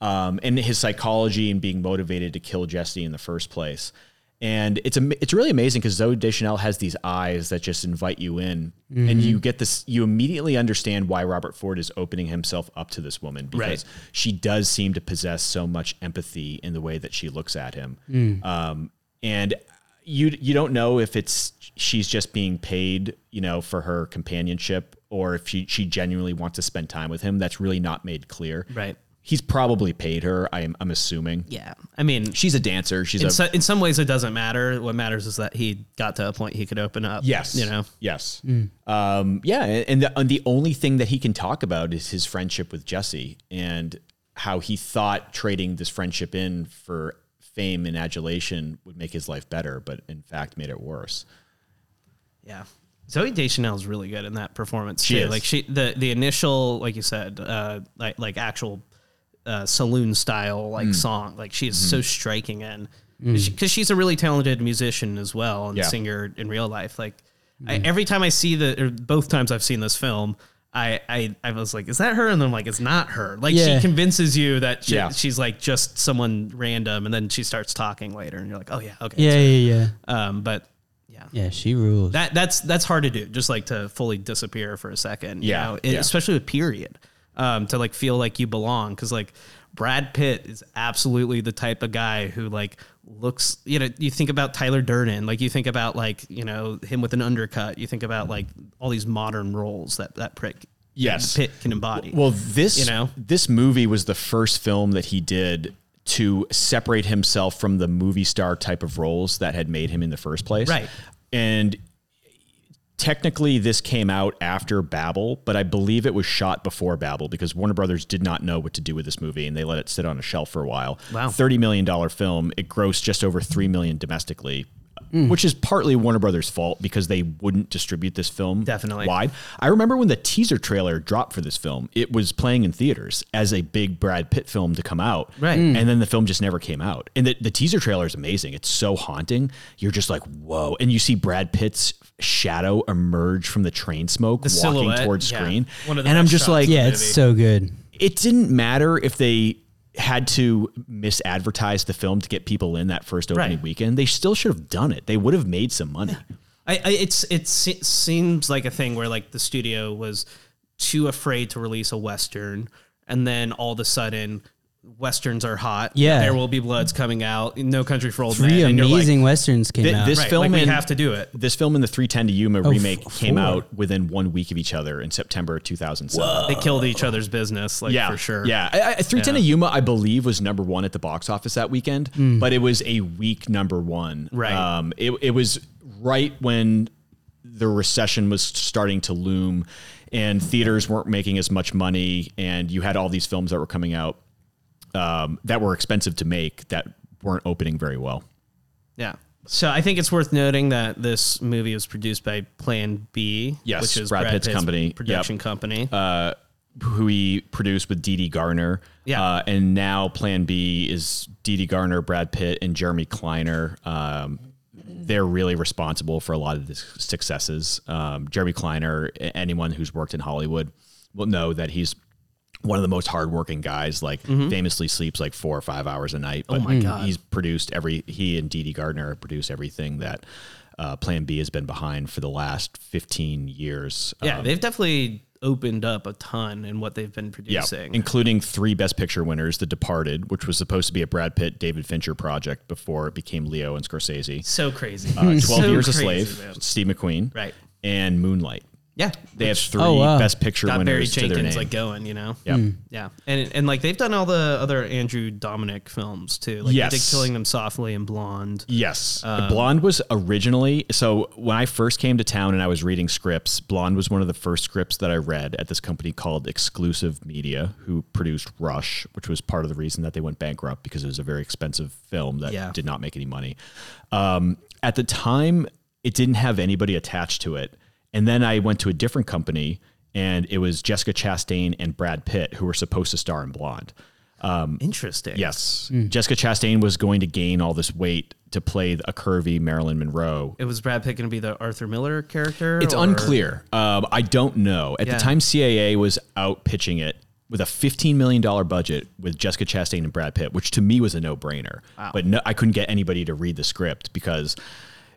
um, and his psychology and being motivated to kill Jesse in the first place. And it's am- it's really amazing because Zooey Deschanel has these eyes that just invite you in, and you get this. You immediately understand why Robert Ford is opening himself up to this woman because Right. she does seem to possess so much empathy in the way that she looks at him. Um, and you you don't know if it's she's just being paid, you know, for her companionship, or if she she genuinely wants to spend time with him. That's really not made clear. Right. He's probably paid her. I'm I'm assuming. Yeah, I mean, She's a dancer. She's in, a so, in some ways it doesn't matter. What matters is that he got to a point he could open up. Yes. you know. Yes. Um, yeah, and the, and the only thing that he can talk about is his friendship with Jesse and how he thought trading this friendship in for fame and adulation would make his life better, but in fact made it worse. Yeah. Zooey Deschanel is really good in that performance She too. is. Like she the the initial like you said uh like like actual uh saloon style like Mm. song like she is Mm-hmm. so striking in because she's a really talented musician as well and Yeah. singer in real life like I, every time I see the or both times I've seen this film I, I I was like is that her and then I'm like it's not her like Yeah. she convinces you that she, Yeah. she's like just someone random and then she starts talking later and you're like oh yeah okay Yeah, yeah, yeah. um but yeah Yeah, she rules. that that's that's hard to do. Just like to fully disappear for a second. you Yeah, know? And yeah. especially with period, um, to like feel like you belong. Because like Brad Pitt is absolutely the type of guy who like looks. You know, you think about Tyler Durden, like you think about like you know him with an undercut. You think about like all these modern roles that that prick. Yes. Pitt can embody. Well, this You know? this movie was the first film that he did to separate himself from the movie star type of roles that had made him in the first place. Right. And technically this came out after Babel, but I believe it was shot before Babel because Warner Brothers did not know what to do with this movie and they let it sit on a shelf for a while. Wow. $30 million film. It grossed just over 3 million domestically. Mm. Which is partly Warner Brothers' fault because they wouldn't distribute this film Definitely. wide. I remember when the teaser trailer dropped for this film, it was playing in theaters as a big Brad Pitt film to come out. Right. Mm. And then the film just never came out. And the, the teaser trailer is amazing. It's so haunting. You're just like, whoa. And you see Brad Pitt's shadow emerge from the train smoke The walking silhouette, towards yeah. screen. One of the and I'm just like, yeah, it's movie. so good. it didn't matter if they had to misadvertise the film to get people in that first opening Right. weekend. They still should have done it. They would have made some money. I, I it's it se- seems like a thing where like the studio was too afraid to release a western, and then all of a sudden, westerns are hot. Yeah. there will be bloods coming out. No Country for Old Three Men. and you're like, amazing westerns came Th- out. this right, film like we in- have to do it. This film and the 3:10 to Yuma remake f- came four. out within one week of each other in September 2007. They killed each other's business, like yeah, for sure. Yeah, I, I, 3:10 to Yuma, I believe, was number one at the box office that weekend, but it was a weak number one. Right. Um, it, it was right when the recession was starting to loom, and theaters weren't making as much money, and you had all these films that were coming out um, that were expensive to make that weren't opening very well. yeah. So I think it's worth noting that this movie was produced by Plan B, Yes, which is Brad Pitt's company. Yep. production company. uh, who he produced with Dede Gardner. Yeah. Uh, and now Plan B is Dede Gardner, Brad Pitt, and Jeremy Kleiner. Um, they're really responsible for a lot of the successes. Um, Jeremy Kleiner, anyone who's worked in Hollywood will know that he's one of the most hardworking guys. Like famously sleeps like four or five hours a night. But Mm-hmm. Oh my God. he's produced every. He and Dede Gardner have produced everything that uh, Plan B has been behind for the last fifteen years. yeah, Um, they've definitely opened up a ton in what they've been yeah, producing. including three Best Picture winners: The Departed, which was supposed to be a Brad Pitt, David Fincher project before it became Leo and Scorsese. so crazy. Uh, Twelve (laughs) So Years a crazy, Slave, man. Steve McQueen, Right. and Moonlight. Yeah. They have three Oh, wow. Best Picture got Barry winners to their Jenkins name. like going, you know. yeah. Yeah, and and like they've done all the other Andrew Dominik films too. Like Yes. they did Killing Them Softly and Blonde. Yes. Um, Blonde was originally so when I first came to town and I was reading scripts, Blonde was one of the first scripts that I read at this company called Exclusive Media, who produced Rush, which was part of the reason that they went bankrupt because it was a very expensive film that Yeah. did not make any money. Um, at the time, it didn't have anybody attached to it. And then I went to a different company and it was Jessica Chastain and Brad Pitt who were supposed to star in Blonde. Interesting. Yes. Jessica Chastain was going to gain all this weight to play a curvy Marilyn Monroe. It was Brad Pitt going to be the Arthur Miller character. It's or- unclear. Um, I don't know. At Yeah. the time, CAA was out pitching it with a $15 million budget with Jessica Chastain and Brad Pitt, which to me was a no brainer. But no, I couldn't get anybody to read the script because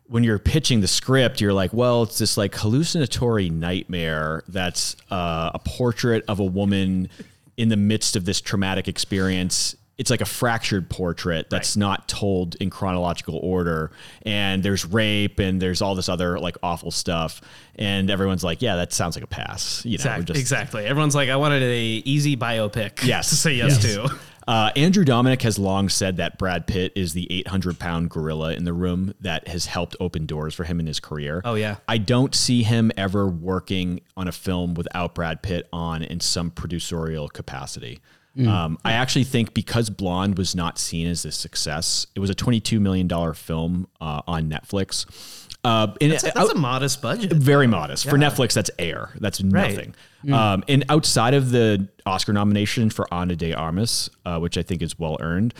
when you're pitching the script, you're like, well, it's this like hallucinatory nightmare that's uh, a portrait of a woman in the midst of this traumatic experience it's like a fractured portrait that's not told in chronological order and there's rape and there's all this other like awful stuff and everyone's like yeah that sounds like a pass you know Exact- just- exactly. Everyone's like, I wanted a easy biopic. Yes. (laughs) to say yes, Yes. to. Uh, Andrew Dominik has long said that Brad Pitt is the 800 pound gorilla in the room that has helped open doors for him in his career. Oh, yeah. I don't see him ever working on a film without Brad Pitt on in some producerial capacity. Mm. Um, I actually think because Blonde was not seen as a success, it was a $22 million film uh, on Netflix. Uh, and That's, it- that's a modest budget. very modest for Netflix. That's air. That's nothing. Um, and outside of the Oscar nomination for Ana de Armas, uh, which I think is well earned,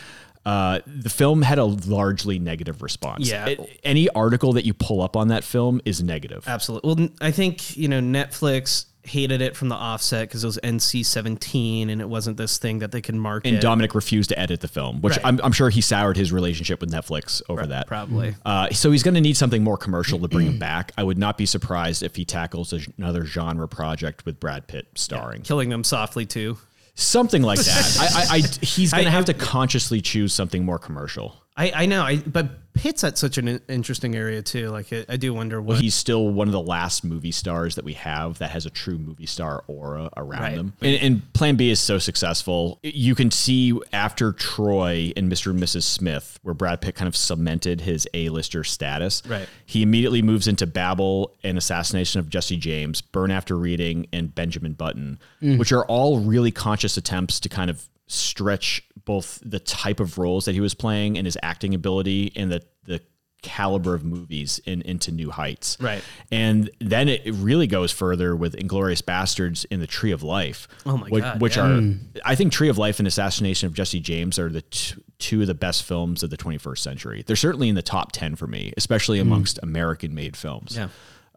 uh, the film had a largely negative response. Yeah. It- any article that you pull up on that film is negative. Absolutely. Well, I think you know Netflix hated it from the offset because it was NC-17 and it wasn't this thing that they could market. And Dominik refused to edit the film, which Right. I'm, I'm sure he soured his relationship with Netflix over that. probably. Uh, so he's going to need something more commercial to bring him back. I would not be surprised if he tackles another genre project with Brad Pitt starring. Killing them softly too. Something like that. (laughs) I, I, I, he's going to have to consciously choose something more commercial. I, I know. I but Pitt's at such an interesting area too. Like I, I do wonder what. He's still one of the last movie stars that we have that has a true movie star aura around Right. him. And, and Plan B is so successful. You can see after Troy and Mr. and Mrs. Smith, where Brad Pitt kind of cemented his A-lister status. Right. He immediately moves into Babel and Assassination of Jesse James, Burn After Reading, and Benjamin Button, mm. which are all really conscious attempts to kind of stretch both the type of roles that he was playing and his acting ability and the the caliber of movies in, into new heights. Right. And then it, it really goes further with Inglourious Basterds in the Tree of Life. Oh my which, God, Which yeah. are, I think Tree of Life and Assassination of Jesse James are the t- two of the best films of the 21st century. They're certainly in the top 10 for me, especially amongst American made films. Yeah.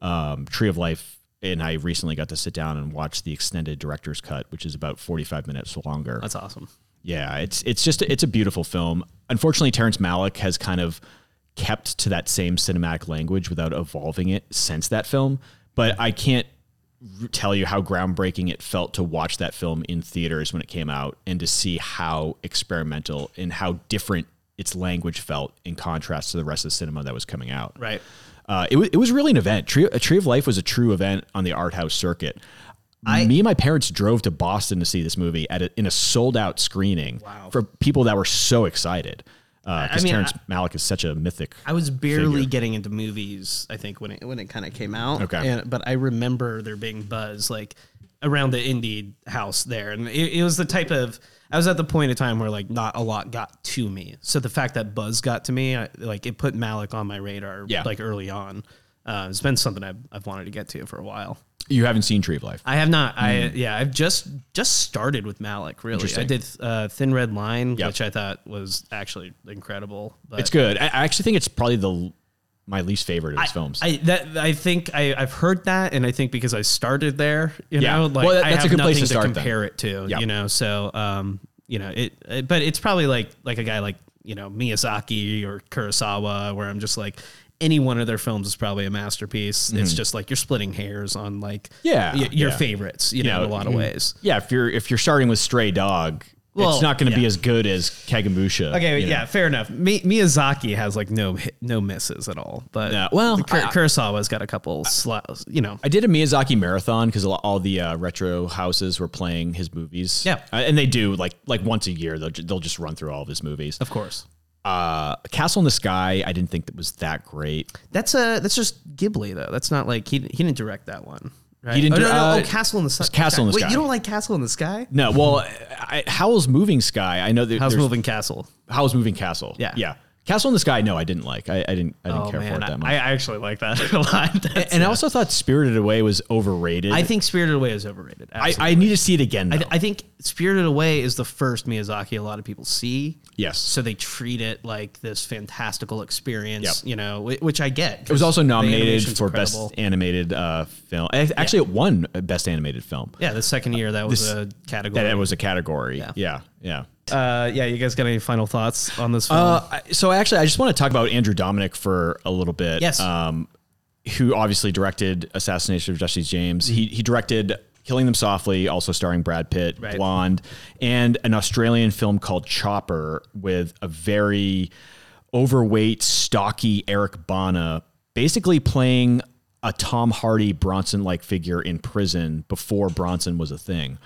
Um, Tree of Life. And I recently got to sit down and watch the extended director's cut, which is about 45 minutes longer. That's awesome. Yeah, it's it's just it's a beautiful film. Unfortunately, Terrence Malick has kind of kept to that same cinematic language without evolving it since that film. But I can't tell you how groundbreaking it felt to watch that film in theaters when it came out and to see how experimental and how different its language felt in contrast to the rest of the cinema that was coming out. Right. Uh, it, was, it was really an event. Tree, a Tree of Life was a true event on the art house circuit. Me and my parents drove to Boston to see this movie at a, in a sold out screening Wow. for people that were so excited. Because mean, Terrence Malick is such a mythic. I was barely figure. getting into movies. I think when it when it kind of came out. Okay. And, but I remember there being buzz like around the indie house there, and it, it was the type of. I was at the point of time where like not a lot got to me. So the fact that buzz got to me, I, like it put Malick on my radar. Yeah. Like early on, uh, it's been something I've, I've wanted to get to for a while. You haven't seen Tree of Life. I have not. I yeah. I've just just started with Malick. Really, I Interesting. did uh, Thin Red Line, Yep. which I thought was actually incredible. But It's good. I, I actually think it's probably the my least favorite of his films. I that I think I I've heard that, and I think because I started there, you Yeah. know, like Well, that- I that's a have good place to start then. compare it to, Yeah. you know. So, um, you know, it, it, but it's probably like like a guy like you know Miyazaki or Kurosawa, where I'm just like. Any one of their films is probably a masterpiece. It's just like you're splitting hairs on like Mm-hmm. Yeah, y- your yeah. favorites, you know, know, in a lot of ways. yeah, if you're if you're starting with Stray Dog, Well, it's not going to be as good as Kagemusha. Okay, you know? yeah, fair enough. Mi- Miyazaki has like no hit, no misses at all, but Yeah, well, Kur- I- Kurosawa's got a couple slows, you know. I did a Miyazaki marathon because all the uh, retro houses were playing his movies. Yeah. Uh, and they do like like once a year. They'll they'll just run through all of his movies. Of course. Uh, Castle in the Sky, I didn't think that was that great. That's uh that's just Ghibli though. That's not like he he didn't direct that one. Right? He didn't Oh, no, no, uh, oh, Castle in the Sky. Castle in the Wait, Sky. you don't like Castle in the Sky? No, well, I, Howl's Moving Sky. I know that How's there's- Moving Castle? Howl's Moving Castle. Yeah. yeah. Castle in the Sky. No, I didn't like. I, I didn't. I didn't Oh care for it that much. I, I actually like that (laughs) a lot. That's, and I uh, also thought Spirited Away was overrated. I think Spirited Away is overrated. I, I need to see it again. Though. I, I think Spirited Away is the first Miyazaki a lot of people see. yes. So they treat it like this fantastical experience, Yep. you know, which I get. it was also nominated for incredible. best animated uh, film. Ac- Actually, it won best animated film. Yeah, the second year that was This- a category. That it was a category. Yeah. Yeah, yeah. Uh, yeah, you guys got any final thoughts on this film? Uh, so actually, I just want to talk about Andrew Dominik for a little bit. Yes. Um, who obviously directed Assassination of Jesse James. He he directed Killing Them Softly, also starring Brad Pitt, Right. Blonde, and an Australian film called Chopper with a very overweight, stocky Eric Bana, basically playing a Tom Hardy Bronson like figure in prison before Bronson was a thing.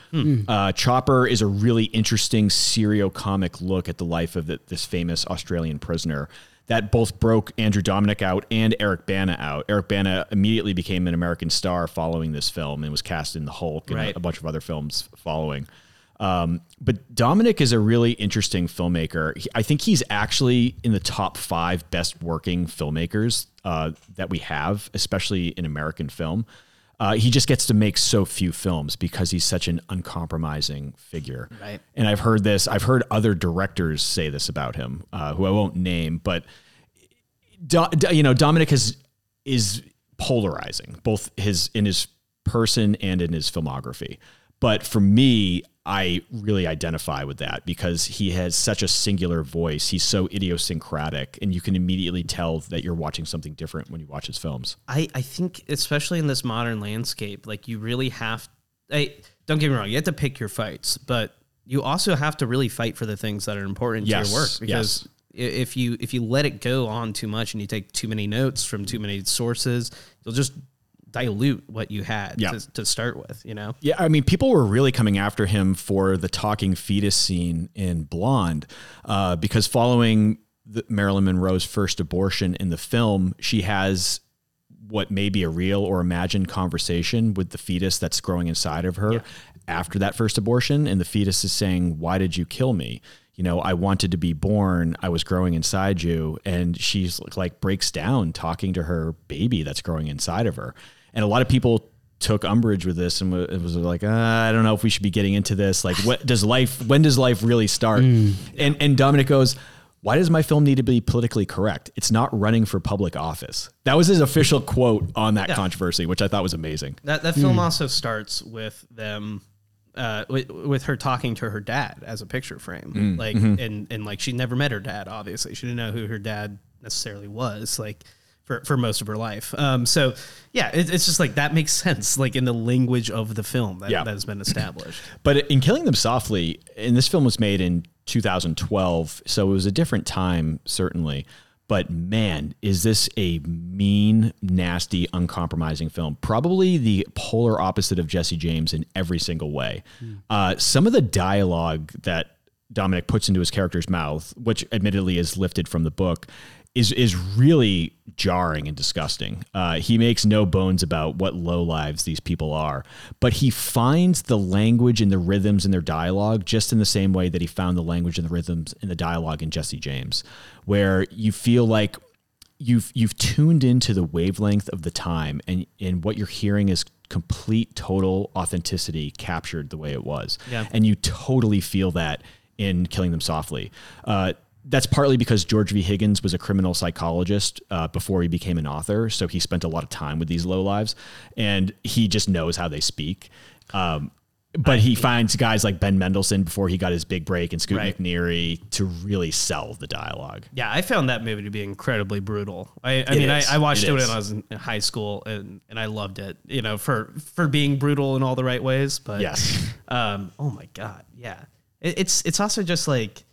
Uh, Chopper is a really interesting serio comic look at the life of the, this famous Australian prisoner that both broke Andrew Dominik out and Eric Bana out. Eric Bana immediately became an American star following this film and was cast in The Hulk and Right. a bunch of other films following. Um, but Dominik is a really interesting filmmaker. He- I think he's actually in the top five best working filmmakers uh, that we have, especially in American film. Uh, he just gets to make so few films because he's such an uncompromising figure. Right. And I've heard this. I've heard other directors say this about him, uh, who I won't name, but Do, you know, Dominik is is polarizing, both his in his person and in his filmography. But for me, I really identify with that because he has such a singular voice. He's so idiosyncratic, and you can immediately tell that you're watching something different when you watch his films. I, I think especially in this modern landscape, like you really have I don't get me wrong, you have to pick your fights, but you also have to really fight for the things that are important Yes, to your work because i if you if you let it go on too much and you take too many notes from too many sources, you'll just dilute what you had Yeah. to, to start with, you know? Yeah, I mean, people were really coming after him for the talking fetus scene in Blonde, uh, because following the Marilyn Monroe's first abortion in the film, she has what may be a real or imagined conversation with the fetus that's growing inside of her after that first abortion, and the fetus is saying, "Why did you kill me?" You know, I wanted to be born. I was growing inside you, and she's like breaks down talking to her baby that's growing inside of her, and a lot of people took umbrage with this and it was like, uh, I don't know if we should be getting into this. Like, what does life? When does life really start? And and Dominik goes. Why does my film need to be politically correct? It's not running for public office. That was his official quote on that controversy, which I thought was amazing. That that film also starts with them uh, with, with her talking to her dad as a picture frame, like and and like she never met her dad. Obviously, she didn't know who her dad necessarily was. Like for for most of her life. Um, so yeah, it, it's just like that makes sense, like in the language of the film that, Yeah. that has been established. (clears throat) But in Killing Them Softly, and this film was made in 2012, so it was a different time, certainly. But man, is this a mean, nasty, uncompromising film? Probably the polar opposite of Jesse James in every single way. Uh, some of the dialogue that Dominik puts into his character's mouth, which admittedly is lifted from the book, is is really jarring and disgusting. Uh, he makes no bones about what low lives these people are, but he finds the language and the rhythms in their dialogue just in the same way that he found the language and the rhythms in the dialogue in Jesse James, where you feel like you've you've tuned into the wavelength of the time and and what you're hearing is complete total authenticity captured the way it was Yeah. and you totally feel that in killing them softly uh, that's partly because George V. Higgins was a criminal psychologist uh, before he became an author, so he spent a lot of time with these low lives, and he just knows how they speak. Um, but he finds guys like Ben Mendelsohn before he got his big break and Scoot Right. McNairy to really sell the dialogue. Yeah, I found that movie to be incredibly brutal. I, I mean, I. I watched It it, when. I was in high school, and, and I loved it. You know, for for being brutal in all the right ways. But Yes. um, oh my god, yeah. It, it's it's also just like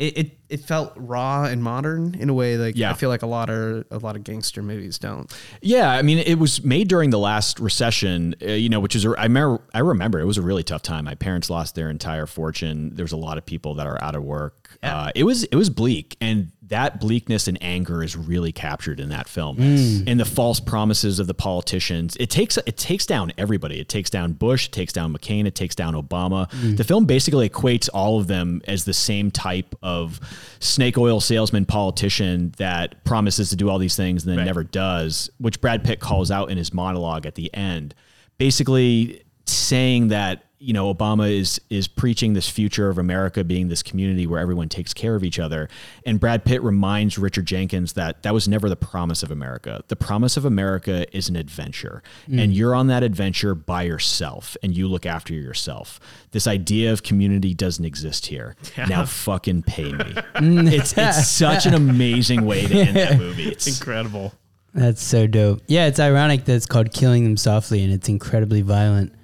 it, it it felt raw and modern in a way like Yeah. I feel like a lot of a lot of gangster movies don't. Yeah, I mean, it was made during the last recession, uh, you know, which is I remember. I remember it was a really tough time. My parents lost their entire fortune. There was a lot of people that are out of work. Yeah. Uh, it was it was bleak, and that bleakness and anger is really captured in that film. And the false promises of the politicians. It takes it takes down everybody. It takes down Bush. It takes down McCain. It takes down Obama. The film basically equates all of them as the same type of snake oil salesman politician that promises to do all these things and then Right. never does, which Brad Pitt calls out in his monologue at the end. Basically saying that, you know, Obama is is preaching this future of America being this community where everyone takes care of each other. And Brad Pitt reminds Richard Jenkins that that was never the promise of America. The promise of America is an adventure. Hmm. And you're on that adventure by yourself and you look after yourself. This idea of community doesn't exist here. Now fucking pay me. (laughs) it's it's such an amazing way to end that movie. (laughs) It's Incredible. That's so dope. Yeah, it's ironic that it's called Killing Them Softly and it's incredibly violent.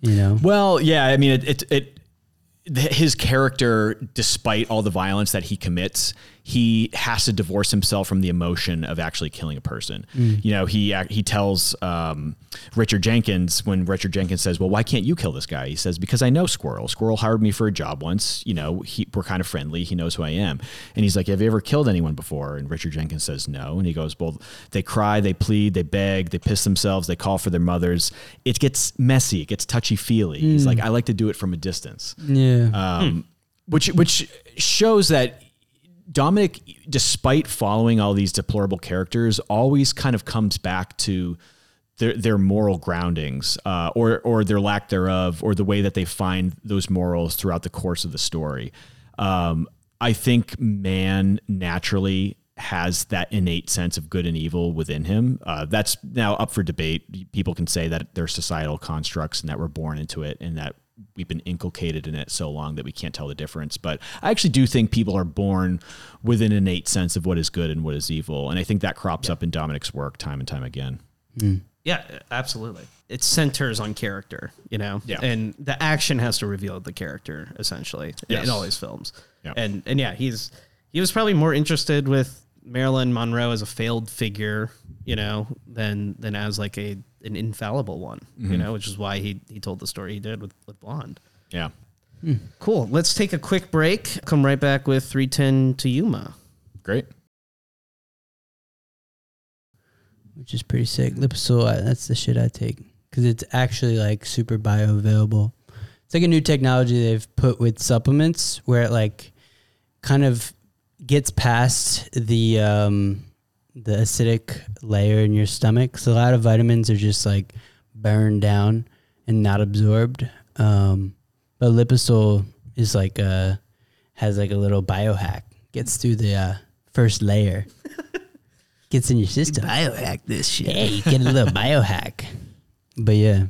You know, Well, yeah, I mean, it, it, it his character, despite all the violence that he commits, he has to divorce himself from the emotion of actually killing a person. You know, he he tells um, Richard Jenkins when Richard Jenkins says, "Well, why can't you kill this guy?" He says, "Because I know Squirrel. Squirrel hired me for a job once. You know, he, we're kind of friendly. He knows who I am." And he's like, "Have you ever killed anyone before?" And Richard Jenkins says, "No." And he goes, "Well, they cry, they plead, they beg, they piss themselves, they call for their mothers. It gets messy, it gets touchy feely." He's like, "I like to do it from a distance." yeah, um, which which shows that Dominik, despite following all these deplorable characters, always kind of comes back to their their moral groundings, uh, or or their lack thereof, or the way that they find those morals throughout the course of the story. Um, I think man naturally has that innate sense of good and evil within him. Uh, that's now up for debate. People can say that they're societal constructs and that we're born into it, and that we've been inculcated in it so long that we can't tell the difference. But I actually do think people are born with an innate sense of what is good and what is evil, and I think that crops up in Dominik's work time and time again. Hmm. Yeah, absolutely. It centers on character, you know, Yeah. and the action has to reveal the character essentially in- Yes. in all these films. Yeah. And and yeah, he's he was probably more interested with Marilyn Monroe as a failed figure, you know, than than as like a an infallible one, you mm-hmm. know, which is why he he told the story he did with with Blonde. Yeah. Hmm. Cool. Let's take a quick break. Come right back with 3:10 to Yuma. Great. which is pretty sick. Lipisil, I- that's the shit I take because it's actually like super bioavailable. It's like a new technology they've put with supplements where it like kind of gets past the um, the acidic layer in your stomach. So a lot of vitamins are just like burned down and not absorbed. Um, but Lipisil is like uh has like a little biohack. Gets through the uh, first layer. (laughs) Gets in your system. Biohack this shit. Hey, you get a little (laughs) biohack. But yeah,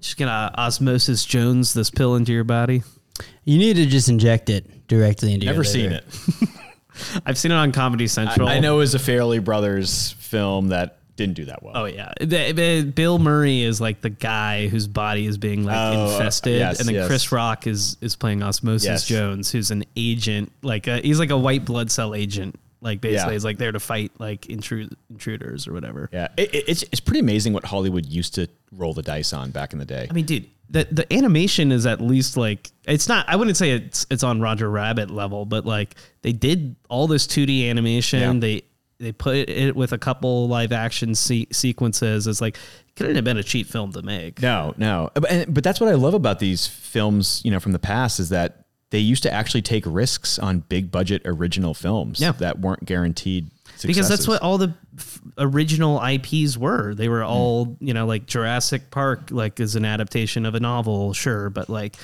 Just gonna osmosis Jones this pill into your body. you need to just inject it directly into Never your seen it. (laughs) I've seen it on Comedy Central. I, I know it was a Farrelly Brothers film that didn't do that well. Oh yeah, the, the- Bill Murray is like the guy whose body is being like Oh, uh, infested, yes, and then yes. Chris Rock is is playing Osmosis Yes. Jones, who's an agent, like a, he's like a white blood cell agent, like basically Yeah. he's like there to fight like intru- intruders or whatever. Yeah, it, it- it's it's pretty amazing what Hollywood used to roll the dice on back in the day. I mean, dude, the the animation is at least like it's not. I wouldn't say it's it's on Roger Rabbit level, but like they did all this 2D animation. Yeah. They they put it with a couple live action se- sequences. It's like it couldn't have been a cheap film to make. No, no. But, and- but that's what I love about these films, you know, from the past is that they used to actually take risks on big budget original films Yeah. that weren't guaranteed successes. because that's what all the f- original IPs were. They were all, you know, like Jurassic Park, like is an adaptation of a novel, sure, but like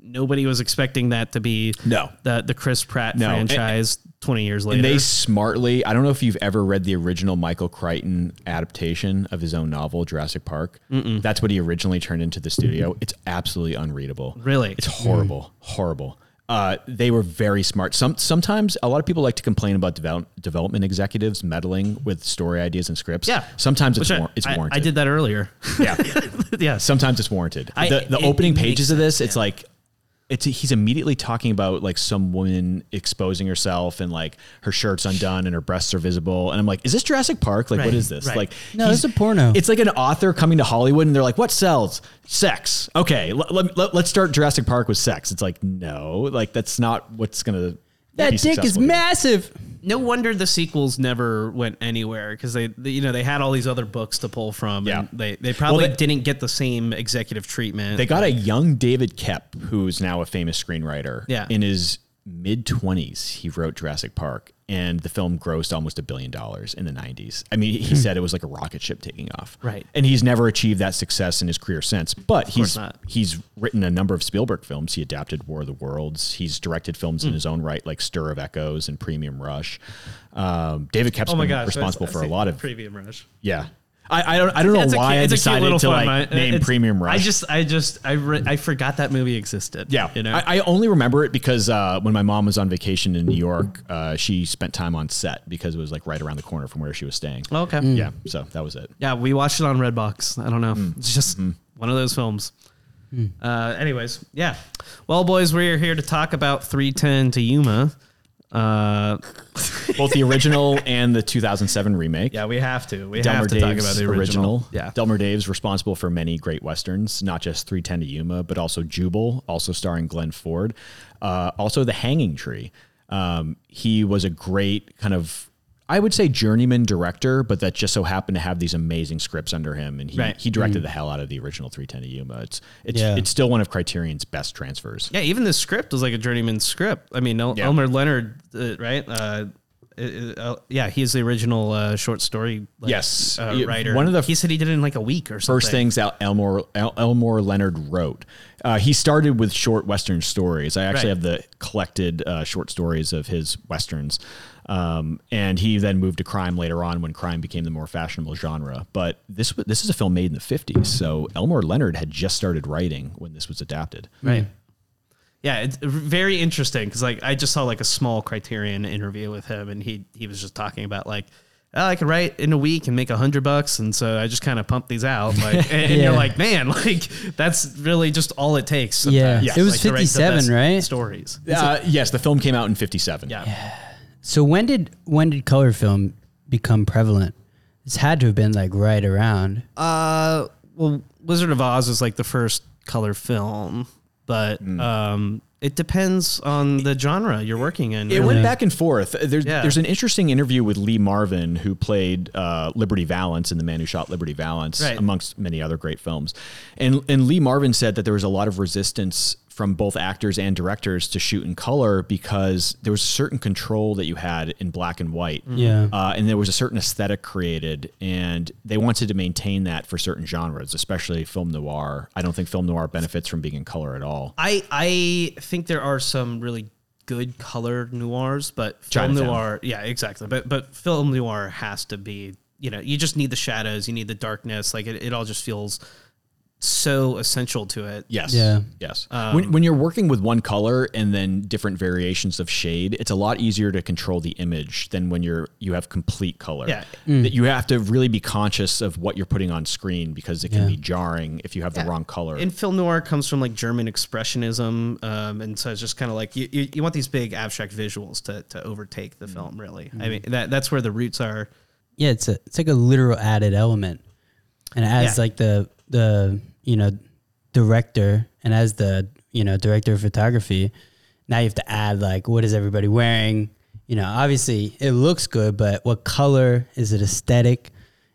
nobody was expecting that to be No. the the Chris Pratt No, and- franchise twenty years later. And they smartly, I don't know if you've ever read the original Michael Crichton adaptation of his own novel, Jurassic Park. That's what he originally turned into the studio. It's absolutely unreadable. Really? It's horrible. Mm. Horrible. Uh, they were very smart. Some sometimes a lot of people like to complain about develop, development executives meddling with story ideas and scripts. yeah, sometimes it's I- war- it's I, warranted. I did that earlier. Yeah, (laughs) yeah, sometimes it's warranted. I- the the it- opening it pages of this, sense, it's yeah. like it's he's immediately talking about like some woman exposing herself and like her shirt's undone and her breasts are visible and I'm like is this Jurassic Park like Right, what is this right. like No, he's- it's a porno. it's like an author coming to Hollywood and they're like what sells sex okay let, let, let, us start Jurassic Park with sex it's like no like that's not what's gonna That be dick is here. massive. No wonder the sequels never went anywhere because they, they, you know, they had all these other books to pull from. Yeah. and they they probably they- didn't get the same executive treatment. They got a young David Koepp, who's now a famous screenwriter. Yeah. In his mid 20s, he wrote Jurassic Park, and the film grossed almost a billion dollars in the 90s. I mean, he said it was like a rocket ship taking off. Hmm. Right. And he's never achieved that success in his career since. But he's not. he's written a number of Spielberg films. He adapted War of the Worlds. He's directed films in Hmm. his own right, like Stir of Echoes and Premium Rush. Um, David Koepp's oh my been gosh, responsible for a lot of premium rush. yeah. I, I don't I don't know It's a why cute- I it's a cute decided to like right? name It's- Premium Rush. I just, I just, I, re- I forgot that movie existed. Yeah, you know. I, I only remember it because uh, when my mom was on vacation in New York, uh, she spent time on set because it was like right around the corner from where she was staying. Oh, okay. Yeah, so that was it. Yeah, we watched it on Redbox. I don't know. Hmm. It's just one of those films. Uh, anyways, yeah. Well, boys, we're here to talk about 3:10 to Yuma. Uh, Both the original and the 2007 remake. yeah, we have to. We Delmer have to talk Daves about the original. Yeah. Delmer Daves responsible for many great westerns, not just 3:10 to Yuma, but also Jubal, also starring Glenn Ford. Uh, also The Hanging Tree. Um, he was a great kind of, I would say, journeyman director, but that just so happened to have these amazing scripts under him, and he Right. he directed the hell out of the original 3:10 to Yuma. It's it's Yeah. it's still one of Criterion's best transfers. Yeah, even the script was like a journeyman script. I mean, El- Yeah. Elmore Leonard, uh, right? Uh, uh, uh, yeah, he's the original uh, short story like, Yes. uh, writer. one of the he said he did it in like a week or something. first things El- Elmore El- Elmore Leonard wrote. Uh, he started with short Western stories. I actually Right. have the collected uh, short stories of his westerns, um, and he then moved to crime later on when crime became the more fashionable genre. But this w- this is a film made in the fifties, so Elmore Leonard had just started writing when this was adapted. Right. Yeah, it's very interesting because like I just saw like a small Criterion interview with him, and he he was just talking about like. Oh, I could write in a week and make a hundred bucks, and so I just kind of pump these out. (laughs) Like, and, and Yeah. you're like, man, (laughs) like that's really just all it takes. Yeah. sometimes, It was like, to write the 57, right? Stories. Uh, yes, the film came out in fifty seven. Yeah. So when did when did color film become prevalent? This had to have been like right around. Uh, well, Wizard of Oz is like the first color film, but Hmm. um, it depends on the genre you're working in. It really. went back and forth. There's Yeah. there's an interesting interview with Lee Marvin, who played uh, Liberty Valance in The Man Who Shot Liberty Valance, Right. amongst many other great films. And and Lee Marvin said that there was a lot of resistance from both actors and directors to shoot in color because there was a certain control that you had in black and white. Yeah. Uh, and there was a certain aesthetic created, and they wanted to maintain that for certain genres, especially film noir. I don't think film noir benefits from being in color at all. I I think there are some really good color noirs, but film Chinatown. noir, yeah, exactly. But but film noir has to be, you know, you just need the shadows, you need the darkness. Like it, it all just feels so essential to it. Yes. Yeah. Yes. Um, when, when you're working with one color and then different variations of shade, it's a lot easier to control the image than when you're you have complete color. Yeah. That you have to really be conscious of what you're putting on screen because it can Yeah. be jarring if you have the wrong color. And film noir comes from like German expressionism, um, and so it's just kind of like you, you, you want these big abstract visuals to, to overtake the film. Really, I mean that that's where the roots are. Yeah, it's a it's like a literal added element, and as Yeah. like the the you know director and as the you know director of photography, now you have to add like what is everybody wearing? You know, obviously it looks good, but what color is it? Aesthetic?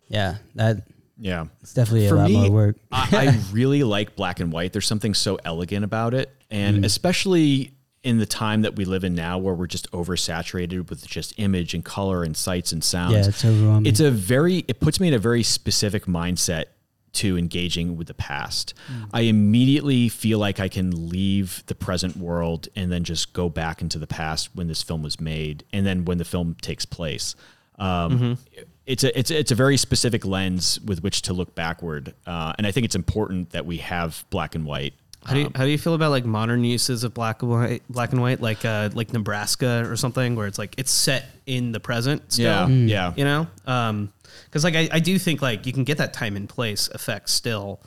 Yeah, that yeah. it's definitely For a lot me, more work. I, I (laughs) really like black and white. There's something so elegant about it. And Mm. especially in the time that we live in now where we're just oversaturated with just image and color and sights and sounds. Yeah, it's overwhelming. It's a very it puts me in a very specific mindset to engaging with the past. Mm. I immediately feel like I can leave the present world and then just go back into the past when this film was made and then when the film takes place. Um, Mm-hmm. It's a it's it's a very specific lens with which to look backward, uh, and I think it's important that we have black and white. How do you, how do you feel about like modern uses of black and white, black and white, like uh, like Nebraska or something, where it's like it's set in the present still? Yeah, yeah. You know, because like I, I do think like you can get that time and place effect still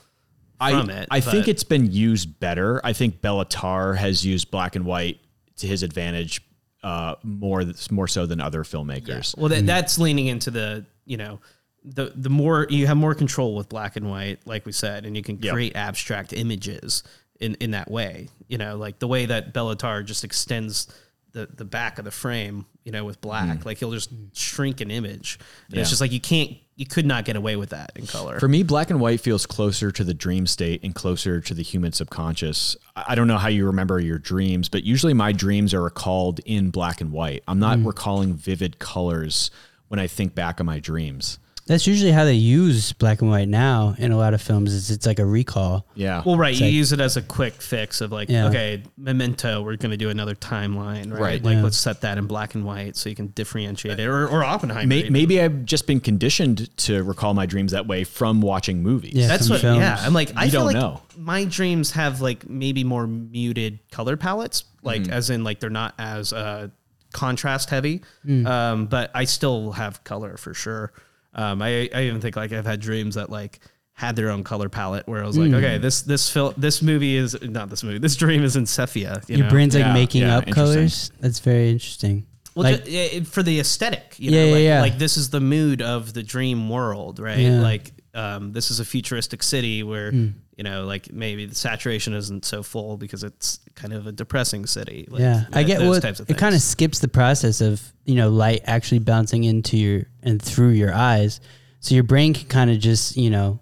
from I, it. I think it's been used better. I think Béla Tarr has used black and white to his advantage uh, more more so than other filmmakers. Well, that, that's leaning into the you know the the more you have more control with black and white, like we said, and you can Yep. create abstract images in in that way. You know, like the way that Béla Tarr just extends the the back of the frame. You know, with black, mm. like he'll just shrink an image. And Yeah. It's just like you can't, you could not get away with that in color. For me, black and white feels closer to the dream state and closer to the human subconscious. I I don't know how you remember your dreams, but usually my dreams are recalled in black and white. I'm not mm. recalling vivid colors when I think back on my dreams. That's usually how they use black and white now in a lot of films. Is it's like a recall. Yeah. well, right. You like- use it as a quick fix of like, Yeah. okay, Memento, we're going to do another timeline, right? Right. Like, Yeah. let's set that in black and white so you can differentiate it, or, or Oppenheimer. May, even. maybe I've just been conditioned to recall my dreams that way from watching movies. Yeah. That's some what. films. Yeah, I'm like, I You feel don't like know. my dreams have like maybe more muted color palettes, like Mm-hmm. as in like they're not as uh, contrast heavy, Mm. um, but I still have color for sure. Um, I I even think like I've had dreams that like had their own color palette where I was like, Hmm. okay, this this film this movie is not this movie. This dream is in sepia. You Your know? brain's like Yeah, making yeah, up colors. That's very interesting. Well, like, ju- it- for the aesthetic, you Yeah, know, yeah, like, yeah. like this is the mood of the dream world, right? Yeah. Like um, this is a futuristic city where Hmm. You know, like maybe the saturation isn't so full because it's kind of a depressing city. Like, yeah, I get those what types of it kind of skips the process of you know light actually bouncing into your and through your eyes, so your brain can kind of just you know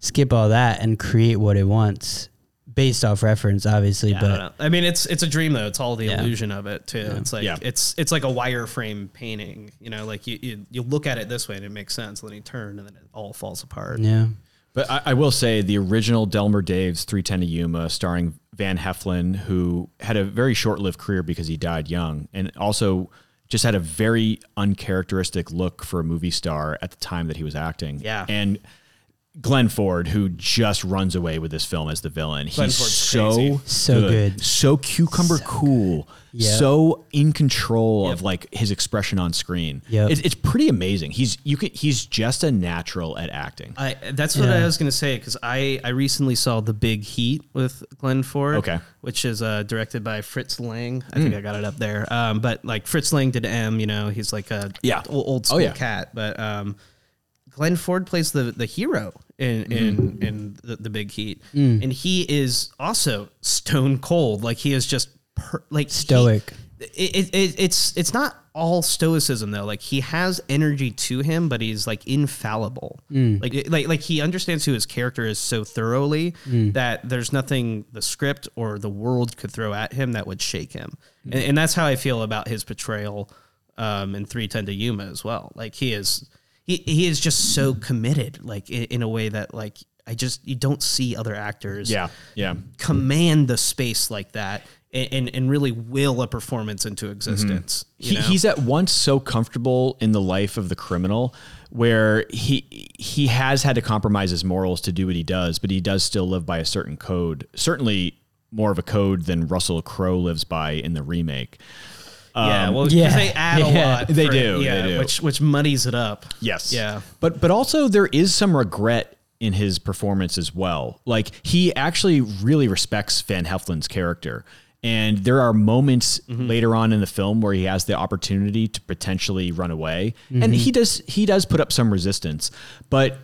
skip all that and create what it wants based off reference, obviously. Yeah, but know. I mean, it's it's a dream though. It's all the Yeah. illusion of it too. It's like Yeah. it's it's like a wireframe painting. You know, like you, you you look at it this way and it makes sense. Then you turn and then it all falls apart. yeah, But I, I will say the original Delmer Daves 3:10 to Yuma, starring Van Heflin, who had a very short lived career because he died young, and also just had a very uncharacteristic look for a movie star at the time that he was acting. Yeah. And Glenn Ford, who just runs away with this film as the villain. Glenn He's Ford's so crazy. So good. so cucumber cool, Yep. so in control of like his expression on screen. Yep. It's, it's pretty amazing. He's you can he's just a natural at acting. I that's what Yeah. I was gonna say because I I recently saw The Big Heat with Glenn Ford. Okay. which is uh, directed by Fritz Lang. I Hmm. think I got it up there. Um, but like Fritz Lang did M. You know, he's like a Yeah. old, old Oh, school yeah. cat. But um, Glenn Ford plays the the hero in in in the, the Big Heat, and he is also stone cold. Like he is just per, like Stoic. it, it, it, it's it's not all stoicism though. Like he has energy to him, but he's like infallible. Mm. Like like like he understands who his character is so thoroughly mm. that there's nothing the script or the world could throw at him that would shake him. Mm. And, and that's how I feel about his portrayal um, in 3:10 to Yuma as well. Like he is he he is just so committed, like in, in a way that like I just you don't see other actors yeah, yeah. command the space like that and, and, really will a performance into existence. Mm-hmm. you He, he's at once so comfortable in the life of the criminal where he he has had to compromise his morals to do what he does, but he does still live by a certain code. Certainly more of a code than Russell Crowe lives by in the remake. yeah, um, well, yeah, they add a (laughs) yeah. lot. They for- do, yeah, they do. which which muddies it up. Yes. Yeah. But but also there is some regret in his performance as well. Like he actually really respects Van Heflin's character. And there are moments Mm-hmm. later on in the film where he has the opportunity to potentially run away. Mm-hmm. And he does he does put up some resistance, but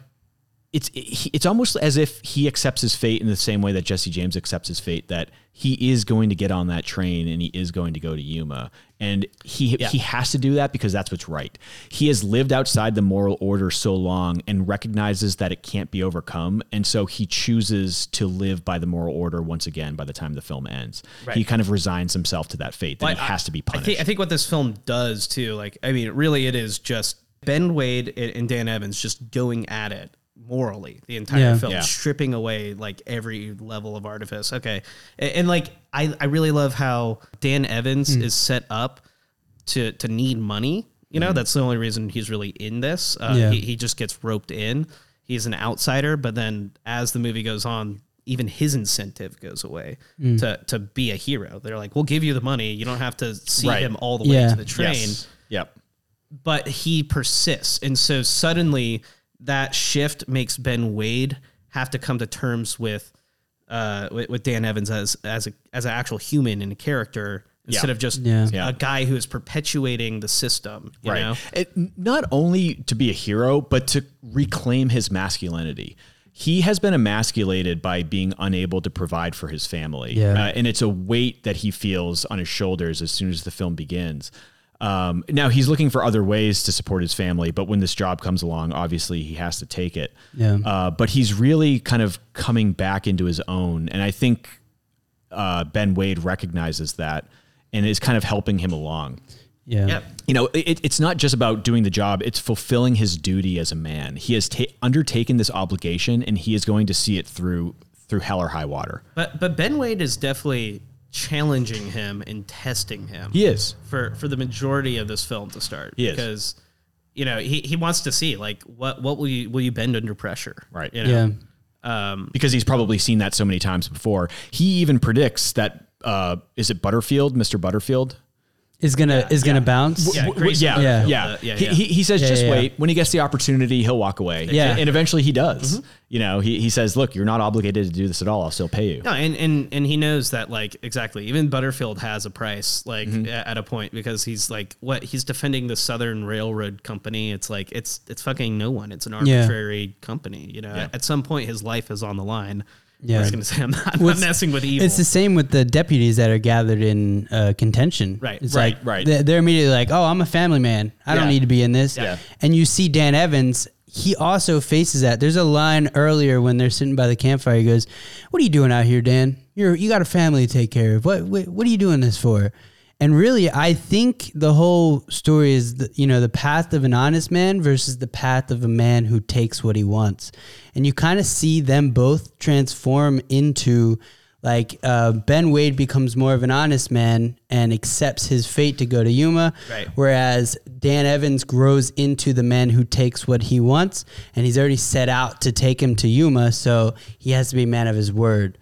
it's it's almost as if he accepts his fate in the same way that Jesse James accepts his fate that he is going to get on that train and he is going to go to Yuma and he he has to do that because that's what's right. He has lived outside the moral order so long and recognizes that it can't be overcome and so he chooses to live by the moral order once again by the time the film ends. Right. He kind of resigns himself to that fate that Well, he has to be I punished. think I think what this film does too, like I mean, really, it is just Ben Wade and Dan Evans just going at it morally the entire Yeah. film, Yeah. stripping away like every level of artifice. Okay, and, and, like I I really love how Dan Evans Hmm. is set up to to need money. You know, that's the only reason he's really in this. Uh, Yeah. he, he just gets roped in. He's an outsider, but then as the movie goes on, even his incentive goes away Hmm. to to be a hero. They're like, "We'll give you the money. You don't have to see Right. him all the way Yeah. to the train." Yes. Yep. But he persists, and so suddenly that shift makes Ben Wade have to come to terms with uh, with, with Dan Evans as as a as an actual human and a character instead Yeah. of just Yeah. Yeah. a guy who is perpetuating the system. You know? It, not only to be a hero, but to reclaim his masculinity. He has been emasculated by being unable to provide for his family. Yeah. Uh, and it's a weight that he feels on his shoulders as soon as the film begins. Um, now he's looking for other ways to support his family, but when this job comes along, obviously he has to take it. Yeah. Uh, but he's really kind of coming back into his own, and I think uh, Ben Wade recognizes that and is kind of helping him along yeah. Yeah. you know, it, it's not just about doing the job, it's fulfilling his duty as a man. He has ta- undertaken this obligation and he is going to see it through through hell or high water. But but Ben Wade is definitely challenging him and testing him. He is. for for the majority of this film to start He is. because you know he, he wants to see like what what will you will you bend under pressure Right. you know Yeah. um Because he's probably seen that so many times before. He even predicts that uh, is it Butterfield, Mr. Butterfield? Is gonna is gonna bounce. Yeah, W- w- yeah, Yeah. yeah, yeah, He, he, he says, Yeah, just yeah, yeah. wait. When he gets the opportunity, he'll walk away. Yeah. and eventually he does. Mm-hmm. You know, he, he says, look, you're not obligated to do this at all. I'll still pay you. No, and, and and he knows that like exactly. Even Butterfield has a price like Mm-hmm. at a point because he's like what he's defending the Southern Railroad Company. It's like it's it's fucking no one. It's an Yeah. arbitrary company. You know, Yeah. at some point his life is on the line. Yeah. I was gonna say I'm not, Well, not messing with evil. It's the same with the deputies that are gathered in uh, contention. Right, It's right, like right. They're, they're immediately like, "Oh, I'm a family man. I don't need to be in this." Yeah. And you see Dan Evans. He also faces that. There's a line earlier when they're sitting by the campfire. He goes, "What are you doing out here, Dan? You're you got a family to take care of. What what, what are you doing this for?" And really, I think the whole story is, the, you know, the path of an honest man versus the path of a man who takes what he wants. And you kind of see them both transform into like uh, Ben Wade becomes more of an honest man and accepts his fate to go to Yuma, Right. whereas Dan Evans grows into the man who takes what he wants, and he's already set out to take him to Yuma, so he has to be a man of his word.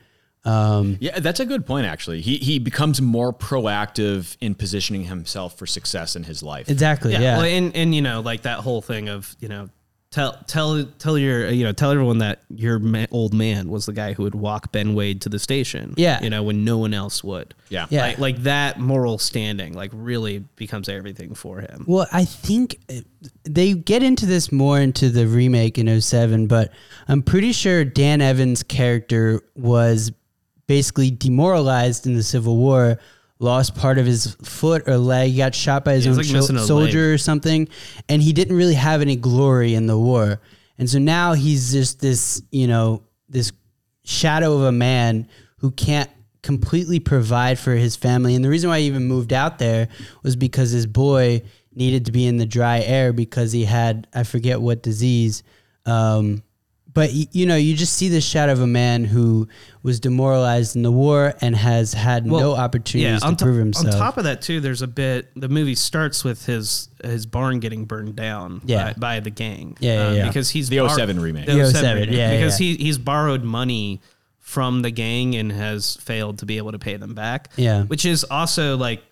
Um, Yeah, that's a good point. Actually, he he becomes more proactive in positioning himself for success in his life. exactly. yeah. Yeah. Well, and and you know like that whole thing of you know. Tell tell tell your you know tell everyone that your ma- old man was the guy who would walk Ben Wade to the station. Yeah. you know when no one else would. Yeah. Yeah. like, like that moral standing like really becomes everything for him. Well, I think uh, they get into this more into the remake in 07, but I'm pretty sure Dan Evans' character was basically demoralized in the Civil War, lost part of his foot or leg, got shot by his Yeah, own like missing sho- a soldier or something, and he didn't really have any glory in the war. And so now he's just this, you know, this shadow of a man who can't completely provide for his family. And the reason why he even moved out there was because his boy needed to be in the dry air because he had I forget what disease. Um, but you know, you just see the shadow of a man who was demoralized in the war and has had no opportunities on to to- prove himself. On top of that, too, there's a bit. The movie starts with his his barn getting burned down Yeah. by, by the gang. Yeah, yeah, um, yeah. because he's The 07 remake. The The 07 07, remake, yeah, because yeah. he he's borrowed money from the gang and has failed to be able to pay them back. Yeah. which is also like,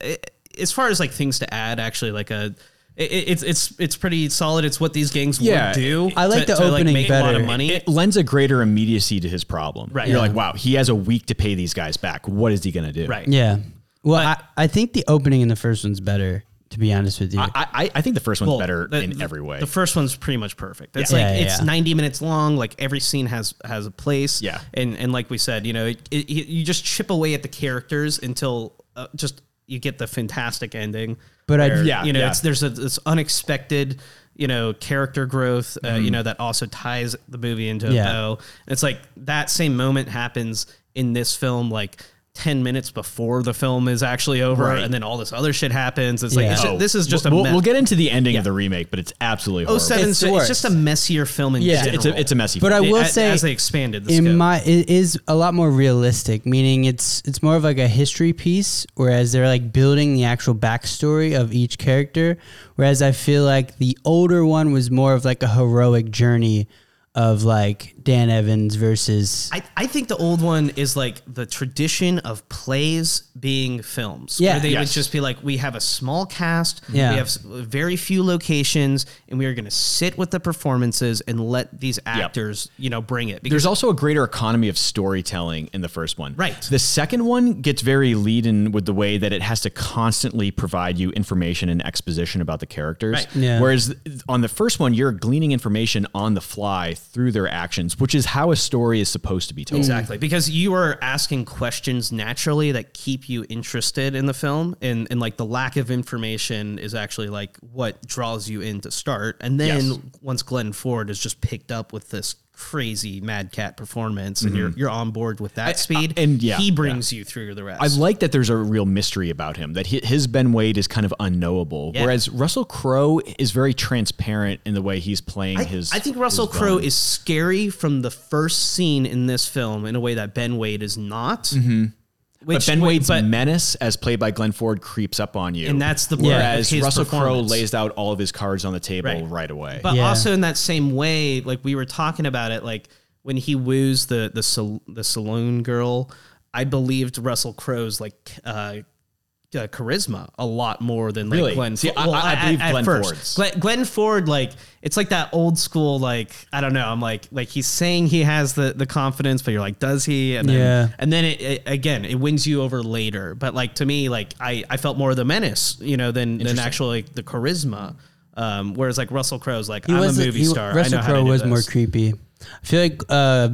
eh, as far as like things to add, actually, like a. it- It's it's it's pretty solid. It's what these gangs Yeah, would do. I like to, the to, opening make a lot better. of money. It lends a greater immediacy to his problem. Right. You're Yeah. like, wow, he has a week to pay these guys back. What is he going to do? right. yeah. Well, But- I, I think the opening in the first one's better, to be honest with you. I, I, I think the first one's Well, better the- in every way. The first one's pretty much perfect. It's Yeah. like Yeah, yeah, it's yeah. 90 minutes long. Like every scene has has a place. Yeah. And and like we said, you know, it, it, you just chip away at the characters until uh, just you get the fantastic ending. But I- Yeah, you know, yeah. it's there's a this unexpected. You know, character growth. Uh, You know that also ties the movie into Yeah. a bow. It's like that same moment happens in this film, like. 10 minutes before the film is actually over Right. and then all this other shit happens it's like it's ju- Oh, this is just a we'll, mess. we'll get into the ending Yeah. of the remake, but it's absolutely Oh, horrible. seven. It's It's, just a messier film in Yeah. general. It's a, it's a messy. But I will as, say, as they expanded the in scope. my it is a lot more realistic meaning it's it's more of like a history piece whereas they're like building the actual backstory of each character whereas i feel like the older one was more of like a heroic journey of like dan evans versus I, I think the old one is like the tradition of plays being films. Yeah. Where they would just be like, we have a small cast, Yeah. we have s- very few locations, and we are going to sit with the performances and let these actors, you know, bring it. Because There's also a greater economy of storytelling in the first one. Right. The second one gets very lead in with the way that it has to constantly provide you information and exposition about the characters. Right. Yeah. Whereas on the first one, you're gleaning information on the fly through their actions, which is how a story is supposed to be told. Exactly, because you are asking questions naturally that keep you interested in the film, and and like the lack of information is actually like what draws you in to start, and then Yes. once Glenn Ford is just picked up with this crazy Mad Cat performance, and you're you're on board with that speed, Mm-hmm. and yeah, he brings you through the rest. I like that there's a real mystery about him, that hi- his Ben Wade is kind of unknowable, Yeah. whereas Russell Crowe is very transparent in the way he's playing I, his. I think Russell Crowe is scary from the first scene in this film in a way that Ben Wade is not. Mm-hmm. But Ben Wade's but, menace, as played by Glenn Ford, creeps up on you. and that's the Whereas his Russell Crowe lays out all of his cards on the table Right. right, away. But Yeah. also in that same way, like we were talking about it, like when he woos the the sal- the saloon girl, I believed Russell Crowe's like uh, uh, charisma a lot more than like Really? Glenn. See, Ford. I- I- believe Glenn Ford's. Glenn, Glenn Ford, like it's like that old school, like I don't know. I'm like like he's saying he has the the confidence, but you're like, does he? And then, Yeah. and then it, it again, it wins you over later. But like to me, like I I felt more of the menace, you know, than than actually like the charisma. Um, whereas like Russell Crowe's like I'm a was movie he- star. Russell know how to Crowe was more creepy. I feel like uh,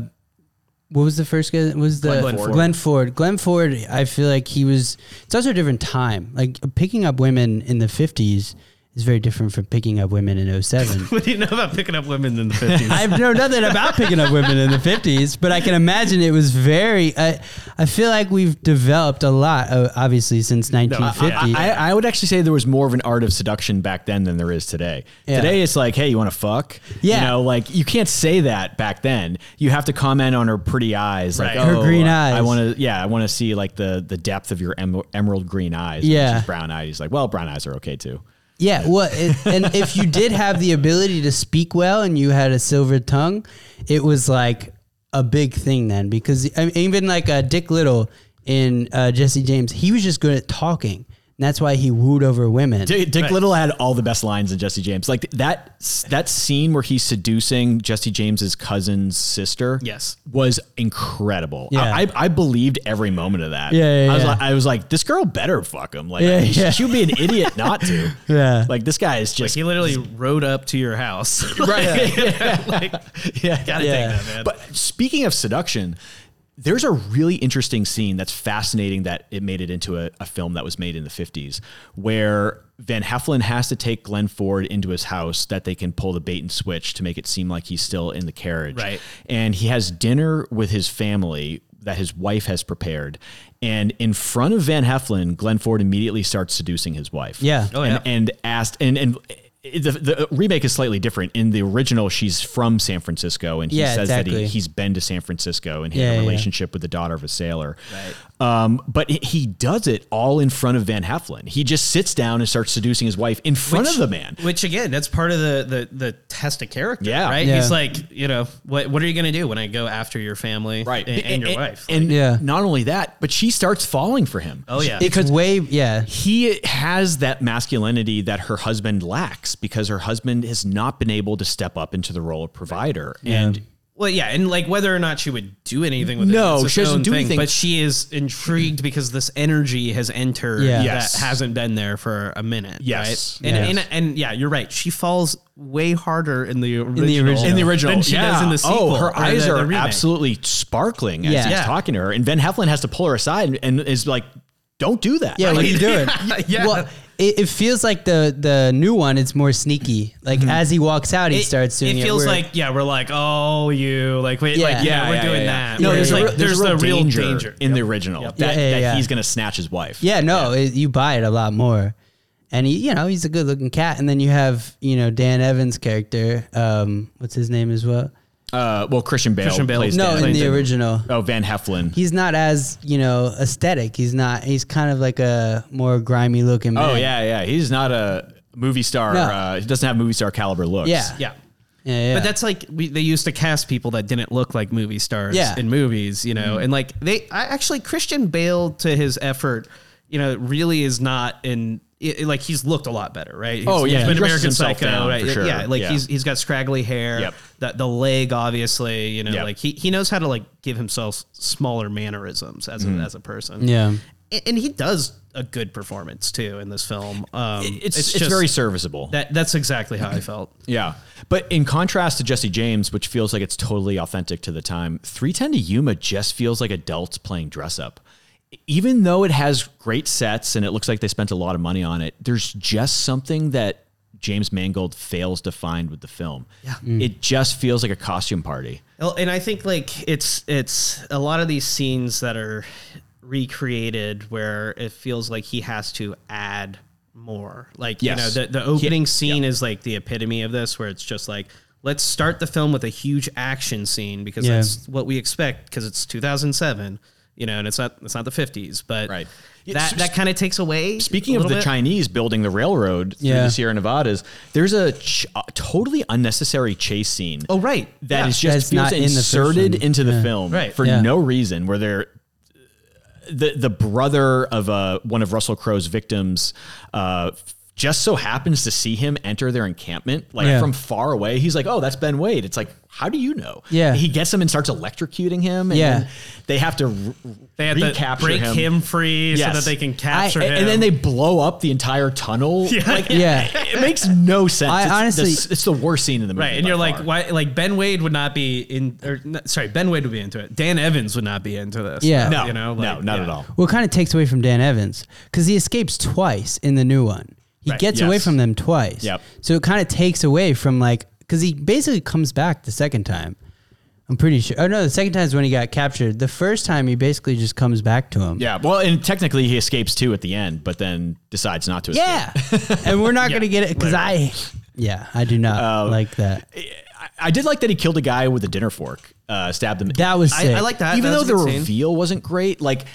what was the first guy? Was the Glenn Ford. Glenn Ford? Glenn Ford. I feel like he was. It's also a different time. Like picking up women in the fifties is very different from picking up women in 07. (laughs) What do you know about picking up women in the 50s? I know nothing about picking up women in the 50s, but I can imagine it was very. I, I feel like we've developed a lot, uh, obviously, since 1950. I, I would actually say there was more of an art of seduction back then than there is today. Yeah. Today it's like, hey, you want to fuck? Yeah. You know, like you can't say that back then. You have to comment on her pretty eyes, like Her oh, green I- I want to, yeah, I want to see like the the depth of your em- emerald green eyes. Yeah. she's brown eyes. Like, well, brown eyes are okay too. Yeah, well, it, and if you did have the ability to speak well and you had a silver tongue, it was like a big thing then because I mean, even like uh, Dick Liddil in uh, Jesse James, he was just good at talking. And that's why he wooed over women. Dick, Dick Right. Liddil had all the best lines in Jesse James. Like that that scene where he's seducing Jesse James's cousin's sister. Yes. was incredible. Yeah. I, I, I believed every moment of that. Yeah, yeah, I was yeah. like, I was like, this girl better fuck him. Like, Yeah, she, yeah. she would be an idiot not to. (laughs) Yeah. like this guy is like just he literally rode up to your house. (laughs) right. like, (laughs) yeah, gotta Yeah. take that, man. But speaking of seduction, there's a really interesting scene that's fascinating that it made it into a, a film that was made in the 50s where Van Heflin has to take Glenn Ford into his house that they can pull the bait and switch to make it seem like he's still in the carriage. Right. And he has dinner with his family that his wife has prepared. And in front of Van Heflin, Glenn Ford immediately starts seducing his wife. Yeah. Oh, and, yeah. and asked and and the, the remake is slightly different. In the original, she's from San Francisco, and he Yeah, says that exactly. he, he's been to San Francisco and he Yeah, had a yeah, yeah. relationship with the daughter of a sailor. Um, but he- he does it all in front of Van Heflin. He just sits down and starts seducing his wife in front of the man. Which again, that's part of the the, the test of character. Yeah. Right. Yeah. He's like, you know, what what are you gonna do when I go after your family Right. and, and your wife? Like, And Yeah. not only that, but she starts falling for him. oh yeah. because way, yeah. he has that masculinity that her husband lacks because her husband has not been able to step up into the role of provider. And well, yeah, and like whether or not she would do anything with it, No, it's its she doesn't own do thing, anything. But she is intrigued because this energy has entered Yeah. that Yes. hasn't been there for a minute. Yes. right? And, Yes. and and yeah, you're right. She falls way harder in the original, the original. in the original, than she yeah. does in the sequel. Oh, her eyes the- the are remake. absolutely sparkling as Yeah. he's Yeah. talking to her, and Van Heflin has to pull her aside and is like, "Don't do that." Yeah, what are you doing? (laughs) Yeah. Well, it, it feels like the the new one. It's more sneaky. Like as he walks out, he Mm-hmm. It- starts doing it. It feels where- like yeah, we're like oh you like wait Yeah. like yeah, Yeah, we're yeah, doing yeah, that. No, there's, it's a, like there's, there's a real the real danger, danger in the original Yep. that, Yeah, yeah, that yeah. he's going to snatch his wife. Yeah, no, it, you buy it a lot more. And he, you know, he's a good looking cat. And then you have, you know, Dan Evans' character. Um, what's his name as well? Uh, well, Christian Bale, Christian Bale. plays No, Dan. in the original. Oh, Van Heflin. He's not as, you know, aesthetic. He's not, he's kind of like a more grimy looking man. Oh yeah, yeah. He's not a movie star. No. Uh, he doesn't have movie star caliber looks. Yeah. Yeah. Yeah, yeah. But that's like we, they used to cast people that didn't look like movie stars Yeah. in movies, you know, and like they I, actually Christian Bale to his effort, you know, really is not in it, like he's looked a lot better, right? He's, Oh, yeah, he's he been dresses American himself Psycho, down, right? for sure. Yeah, like Yeah. he's he's got scraggly hair, Yep. the the leg obviously, you know, Yep. like he he knows how to like give himself smaller mannerisms as Mm-hmm. a as a person. yeah. and, and he does a good performance too in this film. Um, It's it's, just- very serviceable. that that's exactly how I (laughs) felt. Yeah. But in contrast to Jesse James, which feels like it's totally authentic to the time, 3:10 to Yuma just feels like adults playing dress up. Even though it has great sets and it looks like they spent a lot of money on it, there's just something that James Mangold fails to find with the film. Yeah. Mm. It just feels like a costume party. Well, and I think like it's it's a lot of these scenes that are recreated where it feels like he has to add more. Like Yes. you know, the the opening scene is like the epitome of this, where it's just like let's start the film with a huge action scene because Yeah. that's what we expect because it's 2007. You know, and it's not it's not the 50s, but Right. that that kind of takes away. Speaking a of the bit. Chinese building the railroad through Yeah. the Sierra Nevadas, there's a, ch- a totally unnecessary chase scene. Oh right, that Yeah. is just feels not in the inserted one. into the Yeah. film Right. for Yeah. no reason where they're the the brother of uh, one of Russell Crowe's victims uh, just so happens to see him enter their encampment like Yeah. from far away. He's like, "Oh, that's Ben Wade." It's like, how do you know? Yeah. he gets him and starts electrocuting him. And Yeah. they have to re- They have to recapture break him. him, free so that they can capture I- him. and then they blow up the entire tunnel. (laughs) Like, Yeah. it makes no sense. I it's, honestly- the, it's the worst scene in the movie. Right, and you're like, why? Like Ben Wade would not be in, or sorry, Ben Wade would be into it. Dan Evans would not be into this. Yeah. no, you know, no, not yeah. at all. Well, it kind of takes away from Dan Evans because he escapes twice in the new one. He Right, gets away from them twice. Yep. So it kind of takes away from like because he basically comes back the second time. I'm pretty sure. Oh no, the second time is when he got captured. The first time he basically just comes back to him. Yeah, well, and technically he escapes too at the end, but then decides not to. Escape. Yeah. and we're not (laughs) gonna get it because I. Yeah, I do not Um, like that. I, I did like that he killed a guy with a dinner fork, uh, stabbed him. That was I, sick. I like that. even That though the good scene. reveal wasn't great, like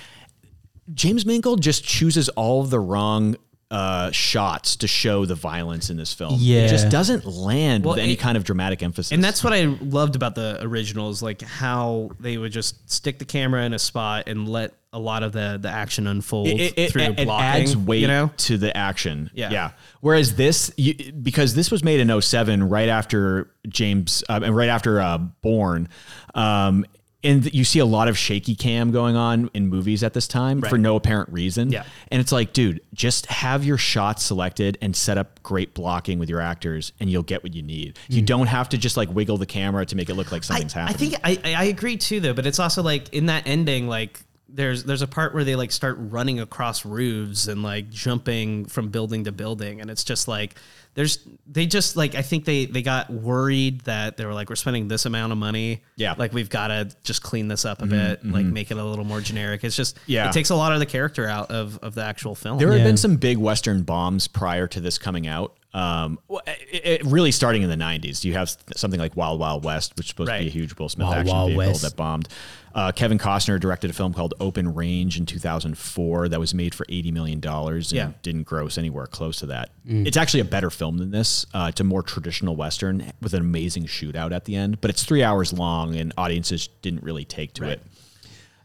James Mangold just chooses all of the wrong uh, shots to show the violence in this film. Yeah. it just doesn't land Well, with any it- kind of dramatic emphasis. And that's what I loved about the originals, like how they would just stick the camera in a spot and let a lot of the the action unfold it, it, through it, it adds weight you know, to the action. Yeah. yeah. Whereas this, you, because this was made in 07, right after James, uh, and right after uh, Bourne, um, and you see a lot of shaky cam going on in movies at this time for no apparent reason. Yeah. And it's like, dude, just have your shots selected and set up great blocking with your actors, and you'll get what you need. You hmm. don't have to just like wiggle the camera to make it look like something's I happening. I think I, I agree too, though. But it's also like in that ending, like there's there's a part where they like start running across roofs and like jumping from building to building, and it's just like there's they just like I think they they got worried that they were like we're spending this amount of money, Yeah. Mm-hmm, like we've got to just clean this up a bit, like make it a little more generic. It's just Yeah. it takes a lot of the character out of of the actual film. There had Yeah. been some big Western bombs prior to this coming out. Um, it, it really starting in the 90s. You have something like Wild Wild West, which is supposed to be a huge Will Smith Wild action Wild vehicle West. that bombed. Uh, Kevin Costner directed a film called Open Range in 2004 that was made for $80 million and Yeah. didn't gross anywhere close to that. It's actually a better film than this. Uh, it's a more traditional Western with an amazing shootout at the end, but it's three hours long and audiences didn't really take to it.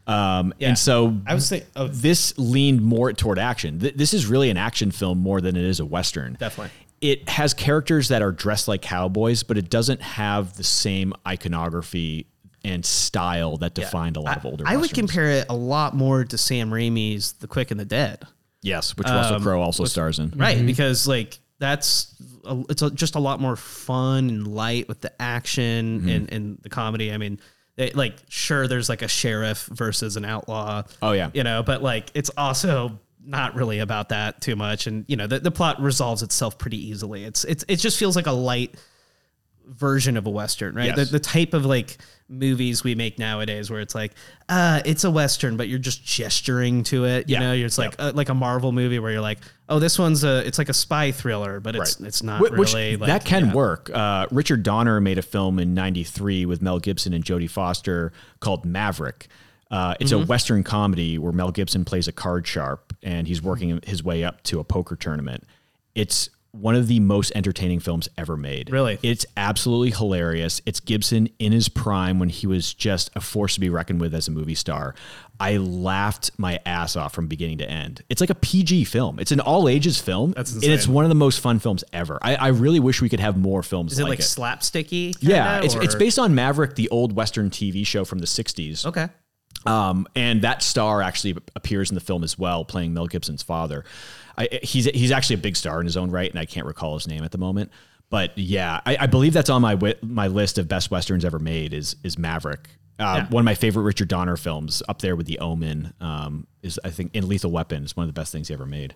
Um, Yeah. And so I would say oh, this leaned more toward action. Th- This is really an action film more than it is a western. Definitely. It has characters that are dressed like cowboys, but it doesn't have the same iconography and style that defined a lot of older. I would compare it a lot more to Sam Raimi's The Quick and the Dead. Yes, which Russell Um, Crowe also stars in. right because like that's a, it's a, just a lot more fun and light with the action and, and the comedy i mean they, like sure there's like a sheriff versus an outlaw Oh, yeah. you know but like it's also not really about that too much and you know the, the plot resolves itself pretty easily it's it's it just feels like a light version of a western right Yes. the, the type of like movies we make nowadays where it's like uh it's a western but you're just gesturing to it you Yeah. know you're it's like uh, like a marvel movie where you're like oh this one's a it's like a spy thriller but it's Right. it's not Wh- Which, really like that can yeah. work. Uh, Richard Donner made a film in '93 with Mel Gibson and Jodie Foster called Maverick. Uh, it's Mm-hmm. a Western comedy where Mel Gibson plays a card sharp and he's working his way up to a poker tournament. It's one of the most entertaining films ever made. Really? It's absolutely hilarious. It's Gibson in his prime when he was just a force to be reckoned with as a movie star. I laughed my ass off from beginning to end. It's like a PG film. It's an all ages film. That's and it's one of the most fun films ever. I, I really wish we could have more films is it like, like it. slapsticky yeah, kinda, it's, it's or- based on Maverick, the old Western TV show from the 60s. okay Um, and that star actually appears in the film as well, playing Mel Gibson's father. I, he's he's actually a big star in his own right, and I can't recall his name at the moment. But yeah, I, I believe that's on my wi- my list of best westerns ever made. Is is Maverick? Uh, Yeah. One of my favorite Richard Donner films, up there with The Omen. Um, is I think in Lethal Weapon is one of the best things he ever made.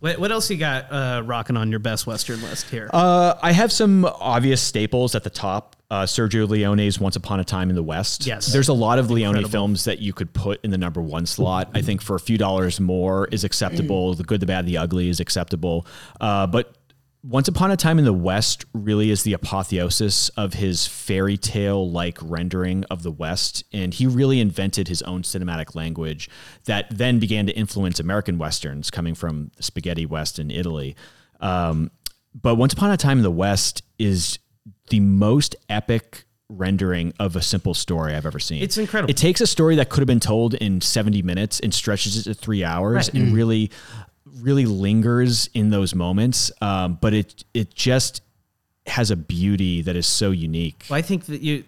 what, what else you got uh rocking on your best western list here Uh, I have some obvious staples at the top. Uh, Sergio Leone's Once Upon a Time in the West. Yes. There's a lot of Leone Incredible. films that you could put in the number one slot. I think for a few dollars more is acceptable. The Good, the Bad, the Ugly is acceptable. Uh, but Once Upon a Time in the West really is the apotheosis of his fairy tale like rendering of the West. And he really invented his own cinematic language that then began to influence American Westerns coming from the spaghetti West in Italy. Um, but Once Upon a Time in the West is the most epic rendering of a simple story I've ever seen. It's incredible. It takes a story that could have been told in 70 minutes and stretches it to three hours Right. and really, really lingers in those moments. Um, but it it just has a beauty that is so unique. Well, I think that you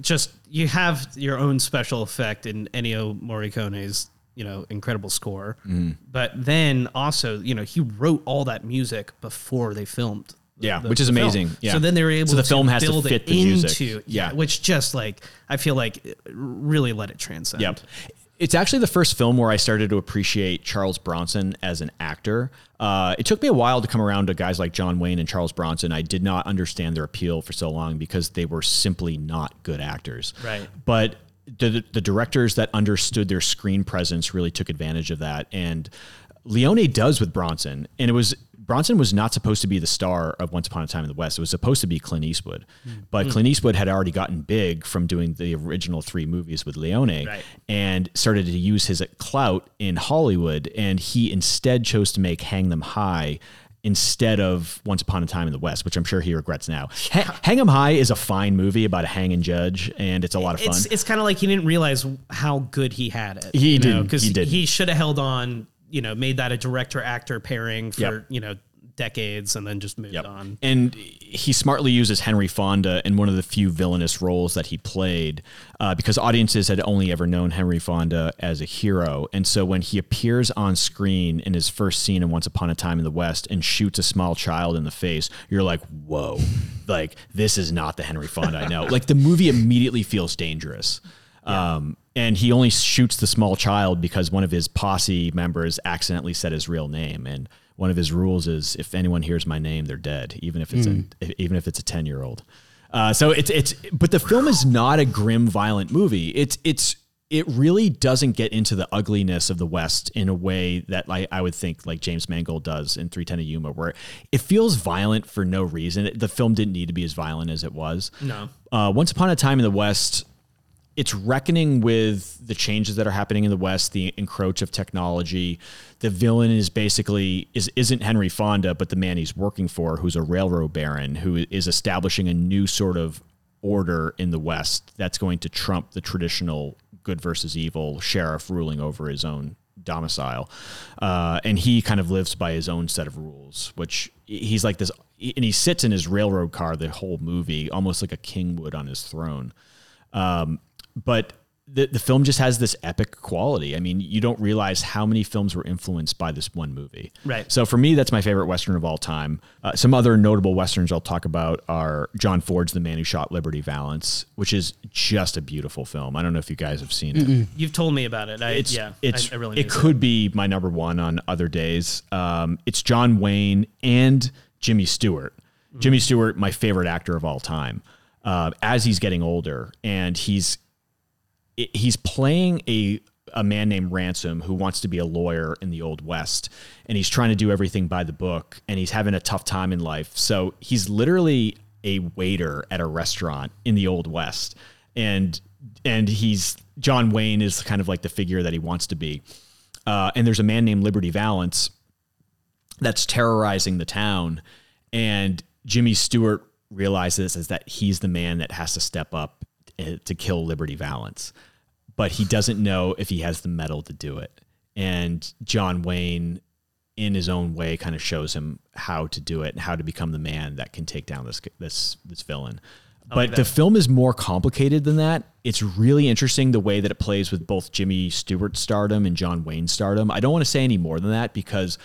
just you have your own special effect in Ennio Morricone's you know incredible score, Mm-hmm. but then also you know he wrote all that music before they filmed. Yeah, the- which is the film. amazing. Yeah. So then they were able So the to film has to fit it the music. into yeah, Yeah. which just like I feel like really let it transcend. Yep. It's actually the first film where I started to appreciate Charles Bronson as an actor. Uh, it took me a while to come around to guys like John Wayne and Charles Bronson. I did not understand their appeal for so long because they were simply not good actors. Right. But the, the directors that understood their screen presence really took advantage of that. And Leone does with Bronson. And it was Bronson was not supposed to be the star of Once Upon a Time in the West. It was supposed to be Clint Eastwood. Mm. But mm. Clint Eastwood had already gotten big from doing the original three movies with Leone Right. and started to use his clout in Hollywood. And he instead chose to make Hang Them High instead of Once Upon a Time in the West, which I'm sure he regrets now. Ha- Hang 'em High is a fine movie about a hanging judge, and it's a lot of fun. It's it's kind of like he didn't realize how good he had it. He didn't. because He he should have held on. You know, made that a director actor pairing for Yep. you know decades, and then just moved Yep. on. And he smartly uses Henry Fonda in one of the few villainous roles that he played uh, because audiences had only ever known Henry Fonda as a hero. And so when he appears on screen in his first scene in Once Upon a Time in the West and shoots a small child in the face, you're like, whoa, like this is not the Henry Fonda I know. like the movie immediately feels dangerous. Um, and he only shoots the small child because one of his posse members accidentally said his real name. And one of his rules is if anyone hears my name, they're dead, even if it's a, even if it's a ten year old. Uh, so it's it's but the film is not a grim, violent movie. It's it's it really doesn't get into the ugliness of the West in a way that I, I would think like James Mangold does in 3:10 to Yuma, where it feels violent for no reason. The film didn't need to be as violent as it was. No. Uh, Once Upon a Time in the West, it's reckoning with the changes that are happening in the West, the encroach of technology. The villain is basically is isn't Henry Fonda, but the man he's working for, who's a railroad baron, who is establishing a new sort of order in the West that's going to trump the traditional good versus evil sheriff ruling over his own domicile. Uh, and he kind of lives by his own set of rules, which he's like this, and he sits in his railroad car the whole movie, almost like a king would on his throne. Um, but the, the film just has this epic quality. I mean, you don't realize how many films were influenced by this one movie. Right. So for me, that's my favorite Western of all time. Uh, some other notable Westerns I'll talk about are John Ford's The Man Who Shot Liberty Valance, which is just a beautiful film. I don't know if you guys have seen it. You've told me about it. I, It's, yeah, it's, I, I really it could be my number one on other days. Um, it's John Wayne and Jimmy Stewart. Jimmy Stewart, my favorite actor of all time. Uh, as he's getting older, and he's it- he's playing a a man named Ransom who wants to be a lawyer in the old west and he's trying to do everything by the book and he's having a tough time in life. So he's literally a waiter at a restaurant in the old west and and he's John Wayne is kind of like the figure that he wants to be. Uh, and there's a man named Liberty Valance that's terrorizing the town. And Jimmy Stewart realizes is that he's the man that has to step up Uh, to kill Liberty Valance, but he doesn't know if he has the mettle to do it. And John Wayne, in his own way, kind of shows him how to do it and how to become the man that can take down this this this villain. But the film is more complicated than that. It's really interesting the way that it plays with both Jimmy Stewart's stardom and John Wayne's stardom. I don't want to say any more than that because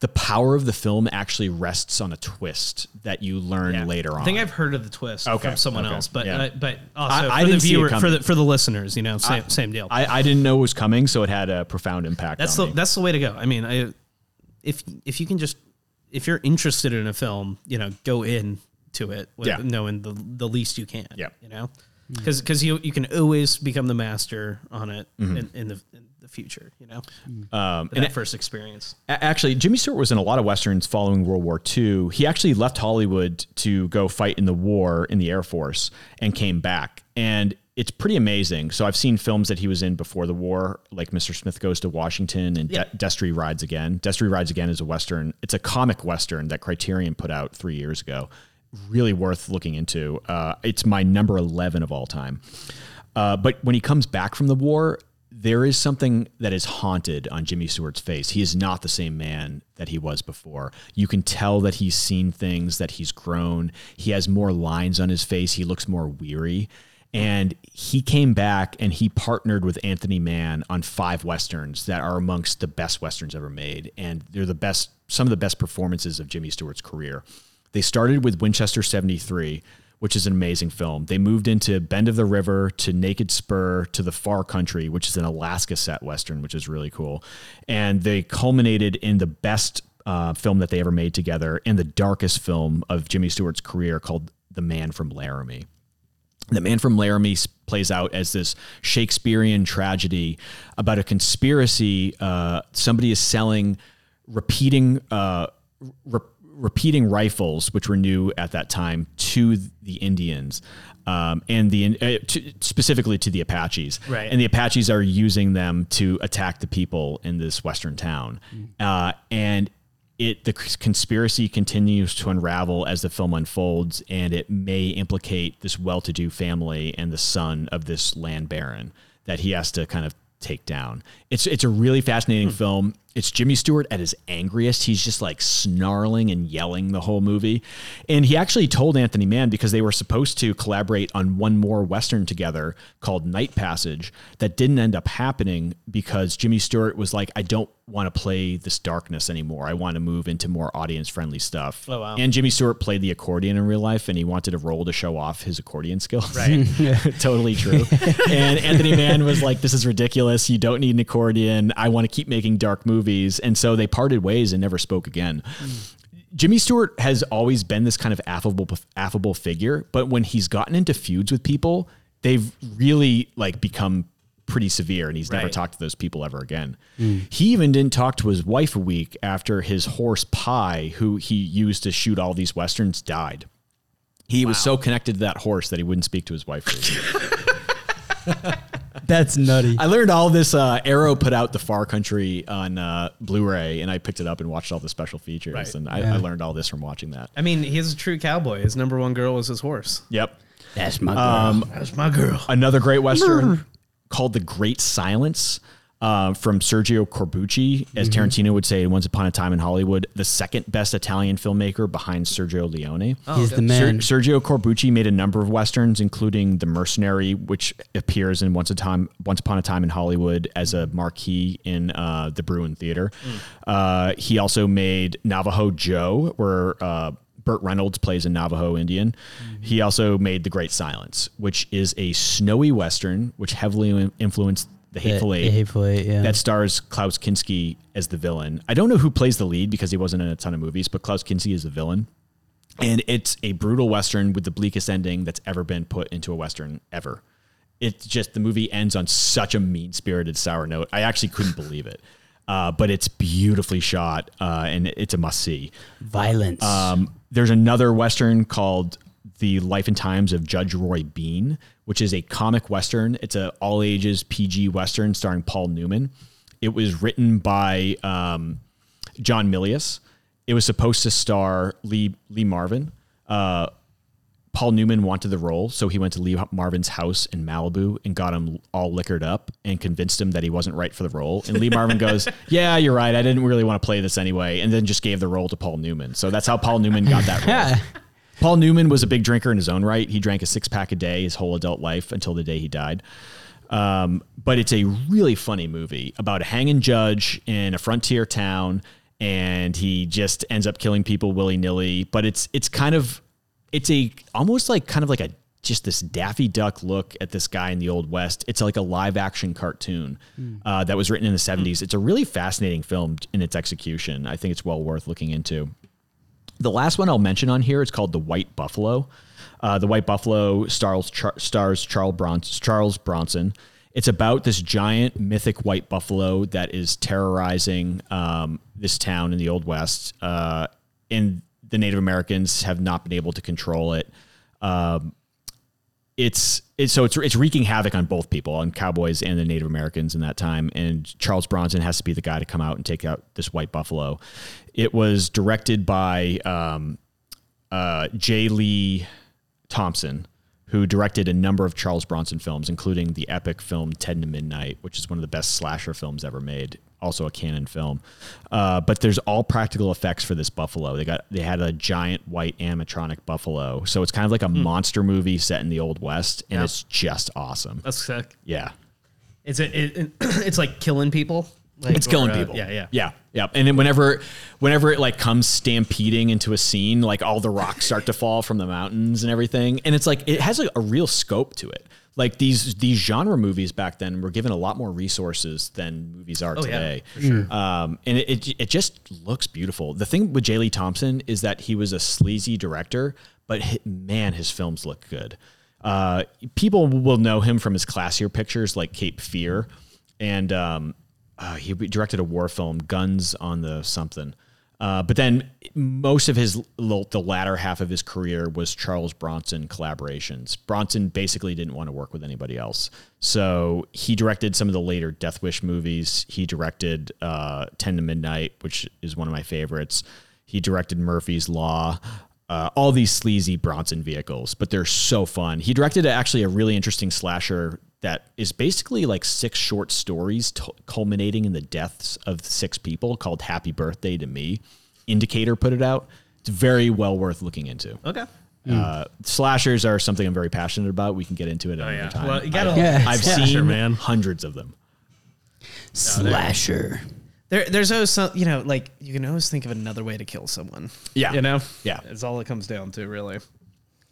the power of the film actually rests on a twist that you learn Yeah. later on. I think I've heard of the twist Okay, from someone okay, else, but yeah. uh, but also I- I for the didn't see it viewer, for the for the listeners, you know, same same deal. I, I didn't know it was coming, so it had a profound impact. that's on the me. that's the way to go. I mean, I, if if you can just if you're interested in a film, you know, go in to it with Yeah. knowing the the least you can. Yeah. you know, because because you you can always become the master on it in, in the in the future. You know, um, that and first experience. Actually, Jimmy Stewart was in a lot of westerns following World War II. He actually left Hollywood to go fight in the war in the Air Force and came back. And it's pretty amazing. So I've seen films that he was in before the war, like Mr. Smith Goes to Washington and Yeah. De- Destry Rides Again. Destry Rides Again is a western. It's a comic western that Criterion put out three years ago. really worth looking into. Uh, it's my number 11 of all time. Uh, but when he comes back from the war, there is something that is haunted on Jimmy Stewart's face. He is not the same man that he was before. You can tell that he's seen things, that he's grown. He has more lines on his face. He looks more weary. And he came back and he partnered with Anthony Mann on five westerns that are amongst the best westerns ever made. And they're the best, some of the best performances of Jimmy Stewart's career. They started with Winchester 73, which is an amazing film. They moved into Bend of the River to Naked Spur to the Far Country, which is an Alaska set western, which is really cool. And they culminated in the best uh, film that they ever made together and the darkest film of Jimmy Stewart's career called The Man from Laramie. The Man from Laramie plays out as this Shakespearean tragedy about a conspiracy. Uh, somebody is selling repeating uh, repeating rifles, which were new at that time, to the Indians. Um, and the uh, to, specifically to the Apaches, Right. And the Apaches are using them to attack the people in this western town, uh, and it the conspiracy continues to unravel as the film unfolds, and it may implicate this well-to-do family and the son of this land baron that he has to kind of take down. It's it's a really fascinating film. It's Jimmy Stewart at his angriest. He's just like snarling and yelling the whole movie. And he actually told Anthony Mann because they were supposed to collaborate on one more western together called Night Passage that didn't end up happening because Jimmy Stewart was like I don't want to play this darkness anymore. I want to move into more audience friendly stuff. Oh, wow. And Jimmy Stewart played the accordion in real life and he wanted a role to show off his accordion skills. Right. (laughs) totally true. and Anthony Mann was like, "This is ridiculous. You don't need an accordion. I want to keep making dark movies." And so they parted ways and never spoke again. Jimmy Stewart has always been this kind of affable affable figure, but when he's gotten into feuds with people, they've really like become pretty severe and he's never talked to those people ever again. He even didn't talk to his wife a week after his horse Pie, who he used to shoot all these westerns, died. He was so connected to that horse that he wouldn't speak to his wife. (laughs) For a week. That's nutty. I learned all this. Uh, Arrow put out the Far Country on uh, Blu-ray, and I picked it up and watched all the special features. Right. And I, Yeah. I learned all this from watching that. I mean, he's a true cowboy. His number one girl was his horse. Yep. That's my girl. Um, That's my girl. Another great western called The Great Silence. Uh, from Sergio Corbucci, as Tarantino would say, Once Upon a Time in Hollywood, the second best Italian filmmaker behind Sergio Leone. He's the man. Ser- Sergio Corbucci made a number of westerns, including The Mercenary, which appears in Once a Time, Once Upon a Time in Hollywood as a marquee in uh, the Bruin Theater. Uh, he also made Navajo Joe, where uh, Burt Reynolds plays a Navajo Indian. He also made The Great Silence, which is a snowy western, which heavily influenced The Hateful The- Eight. the Hateful Eight, yeah. That stars Klaus Kinski as the villain. I don't know who plays the lead because he wasn't in a ton of movies, but Klaus Kinski is the villain. And it's a brutal western with the bleakest ending that's ever been put into a western ever. It's just the movie ends on such a mean spirited sour note. I actually couldn't believe it. Uh, but it's beautifully shot uh, and it's a must see. Violence. Um, there's another western called The Life and Times of Judge Roy Bean, which is a comic western. It's a all ages PG western starring Paul Newman. It was written by um, John Milius. It was supposed to star Lee Lee Marvin. Uh, Paul Newman wanted the role, so he went to Lee Marvin's house in Malibu and got him all liquored up and convinced him that he wasn't right for the role. And Lee Marvin goes, (laughs) "Yeah, you're right. I didn't really want to play this anyway," and then just gave the role to Paul Newman. So that's how Paul Newman got that role. Paul Newman was a big drinker in his own right. He drank a six pack a day his whole adult life until the day he died. Um, but it's a really funny movie about a hanging judge in a frontier town, and he just ends up killing people willy nilly. But it's it's kind of it's a almost like kind of like a just this Daffy Duck look at this guy in the old west. It's like a live action cartoon uh, that was written in the seventies. It's a really fascinating film in its execution. I think it's well worth looking into. The last one I'll mention on here is called The White Buffalo. Uh, the White Buffalo stars, Char- stars Charles, Bronson, Charles Bronson. It's about this giant mythic white buffalo that is terrorizing um, this town in the Old West. Uh, and the Native Americans have not been able to control it. Um, it's it's so it's it's wreaking havoc on both people, on cowboys and the Native Americans in that time. And Charles Bronson has to be the guy to come out and take out this white buffalo. It was directed by um, uh, J. Lee Thompson, who directed a number of Charles Bronson films, including the epic film Ten to Midnight, which is one of the best slasher films ever made. Also a Cannon film, uh, but there's all practical effects for this buffalo. They got they had a giant white animatronic buffalo, so it's kind of like a monster movie set in the old west, and Yeah. it's just awesome. That's sick. Yeah, It's it- (clears throat) it's like killing people. Like, it's killing or, uh, people. Yeah, yeah. yeah, yeah. And then whenever, whenever it like comes stampeding into a scene, like all the rocks start to fall from the mountains and everything, and it's like it has like a real scope to it. Like these these genre movies back then were given a lot more resources than movies are Oh, yeah, today. for sure. Um, and it, it it just looks beautiful. The thing with J. Lee Thompson is that he was a sleazy director, but hi- man, his films look good. Uh, people will know him from his classier pictures like Cape Fear, and um, uh, he directed a war film, Guns on the something. Uh, but then most of his the latter half of his career was Charles Bronson collaborations. Bronson basically didn't want to work with anybody else, so he directed some of the later Death Wish movies. He directed uh, Ten to Midnight, which is one of my favorites. He directed Murphy's Law. Uh, all these sleazy Bronson vehicles, but they're so fun. He directed actually a really interesting slasher that is basically like six short stories t- culminating in the deaths of six people called Happy Birthday to Me. Indicator put it out. It's very well worth looking into. Okay. Uh, slashers are something I'm very passionate about. We can get into it Oh another yeah. time. Well, you gotta. Yeah. I've Yeah. seen man. hundreds of them. Slasher. There, there's always some, you know, like you can always think of another way to kill someone. Yeah. You know. Yeah. It's all it comes down to, really.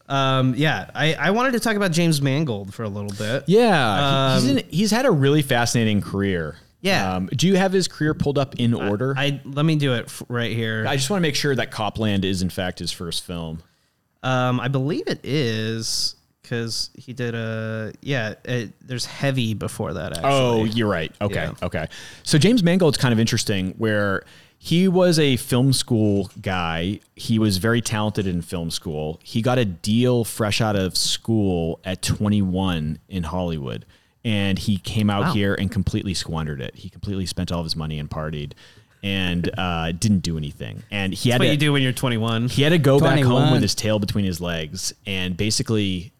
Um. Yeah. I I wanted to talk about James Mangold for a little bit. Yeah, he- he's Um, in, he's had a really fascinating career. Yeah. Um, do you have his career pulled up in order? I, I let me do it f- right here. I just want to make sure that Cop Land is in fact his first film. Um, I believe it is because he did a yeah. It, there's heavy before that. Actually. Oh, you're right. Okay. Yeah. Okay. So James Mangold's kind of interesting where he was a film school guy. He was very talented in film school. He got a deal fresh out of school at 21 in Hollywood. And he came out Wow. here and completely squandered it. He completely spent all of his money and partied and uh, didn't do anything. And he had what to, you do when you're 21. he had to go back home with his tail between his legs and basically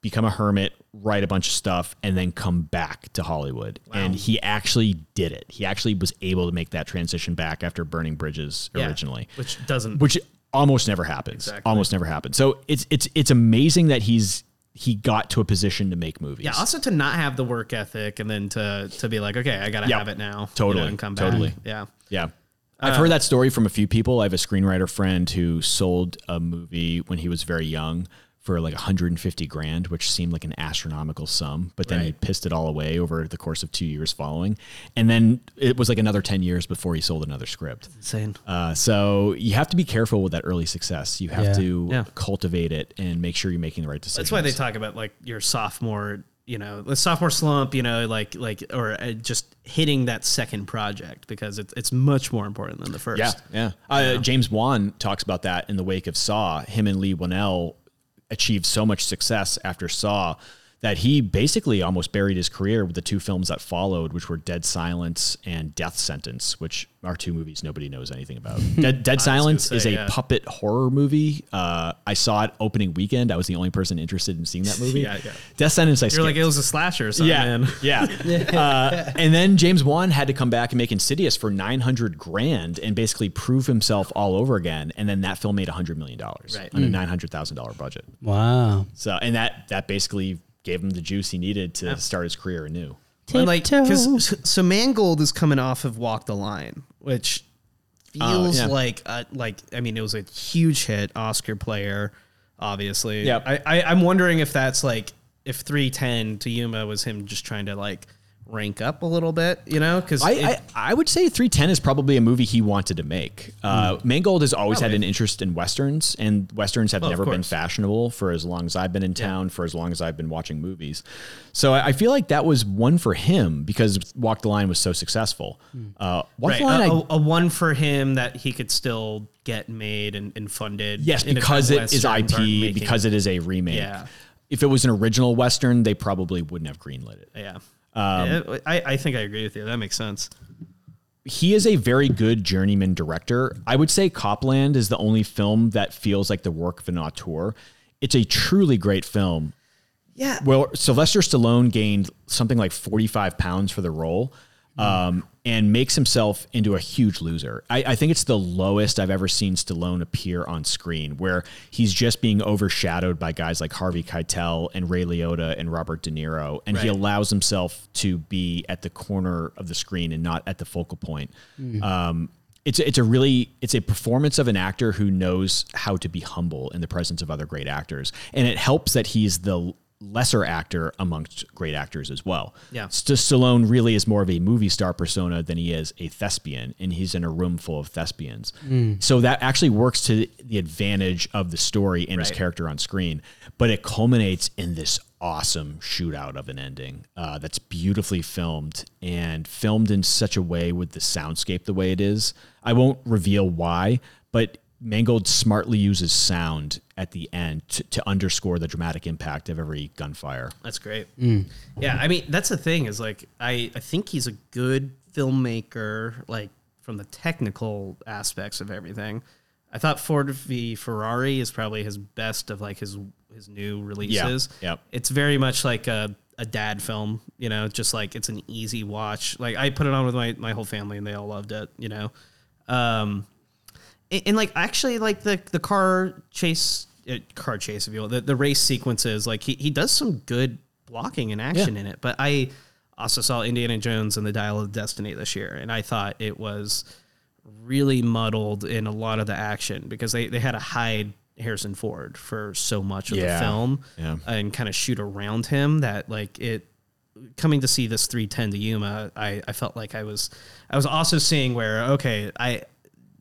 become a hermit, write a bunch of stuff, and then come back to Hollywood. And he actually did it. He actually was able to make that transition back after burning bridges Yeah. originally, which doesn't. which almost never happens. Exactly. Almost never happens. So it's it's it's amazing that he's he got to a position to make movies. yeah. Also to not have the work ethic and then to to be like, okay, I gotta Yeah. have it now. you know, Totally. and come back. Totally. Yeah. Yeah. Uh, I've heard that story from a few people. I have a screenwriter friend who sold a movie when he was very young for like 150 grand, which seemed like an astronomical sum, but then he pissed it all away over the course of two years following. And then it was like another 10 years before he sold another script. Insane. Uh, so you have to be careful with that early success. You have Yeah. to Yeah. cultivate it and make sure you're making the right decisions. That's why they talk about like your sophomore, you know, the sophomore slump, you know, like like or uh, just hitting that second project because it's it's much more important than the first. Yeah, yeah. Uh, James Wan talks about that in the wake of Saw. Him and Leigh Whannell achieved so much success after Saw that he basically almost buried his career with the two films that followed, which were Dead Silence and Death Sentence, which are two movies nobody knows anything about. (laughs) Dead, Dead Silence say, is a yeah. puppet horror movie. Uh, I saw it opening weekend. I was the only person interested in seeing that (laughs) movie. Yeah, yeah. Death Sentence, I You're skipped. like it was a slasher or something. Yeah, man. yeah. (laughs) uh, and then James Wan had to come back and make Insidious for nine hundred grand and basically prove himself all over again. And then that film made hundred million dollars Right. on a nine hundred thousand dollar budget. Wow. So, and that that basically gave him the juice he needed to start his career anew. And like because so Mangold is coming off of Walk the Line, which feels yeah. like uh, like I mean it was a huge hit, Oscar player, obviously. Yep. I, I I'm wondering if that's like if 3:10 to Yuma was him just trying to like rank up a little bit, you know? Because I, I, I would say 310 is probably a movie he wanted to make. Uh, Mangold has always had an interest in westerns, and westerns have Well, never been fashionable for as long as I've been in town, for as long as I've been watching movies. So I, I feel like that was one for him because Walk the Line was so successful. Uh, Walk right, the Line, a, I, a- a one for him that he could still get made and, and funded. yes, because time it is Westerns IP, making- because it is a remake. Yeah. If it was an original western, they probably wouldn't have greenlit it. yeah. Um, Yeah, I, I think I agree with you. That makes sense. he is a very good journeyman director. I would say Cop Land is the only film that feels like the work of an auteur. It's a truly great film. Yeah. Well, Sylvester Stallone gained something like 45 pounds for the role um, and makes himself into a huge loser. I, I think it's the lowest I've ever seen Stallone appear on screen, where he's just being overshadowed by guys like Harvey Keitel and Ray Liotta and Robert De Niro, and he allows himself to be at the corner of the screen and not at the focal point. Um, it's a, it's a really it's a performance of an actor who knows how to be humble in the presence of other great actors, and it helps that he's the lesser actor amongst great actors as well. Yeah. St- Stallone really is more of a movie star persona than he is a thespian, and he's in a room full of thespians. So that actually works to the advantage of the story and his character on screen. But it culminates in this awesome shootout of an ending uh, that's beautifully filmed and filmed in such a way with the soundscape the way it is. I won't reveal why, but Mangold smartly uses sound at the end to, to underscore the dramatic impact of every gunfire. That's great. Yeah, I mean that's the thing is like I I think he's a good filmmaker like from the technical aspects of everything. I thought Ford v Ferrari is probably his best of like his his new releases. Yeah, yep. It's very much like a a dad film, you know, just like it's an easy watch. Like I put it on with my my whole family and they all loved it, you know. Um and, and, like actually like the the car chase uh, car chase if you will the, the race sequences like he, he does some good blocking and action in it but i also saw indiana jones and the dial of destiny this year and i thought it was really muddled in a lot of the action because they, they had to hide harrison ford for so much of Yeah. the film Yeah. and kind of shoot around him that like it coming to see this 3:10 to Yuma, I, I felt like I was I was also seeing where okay, I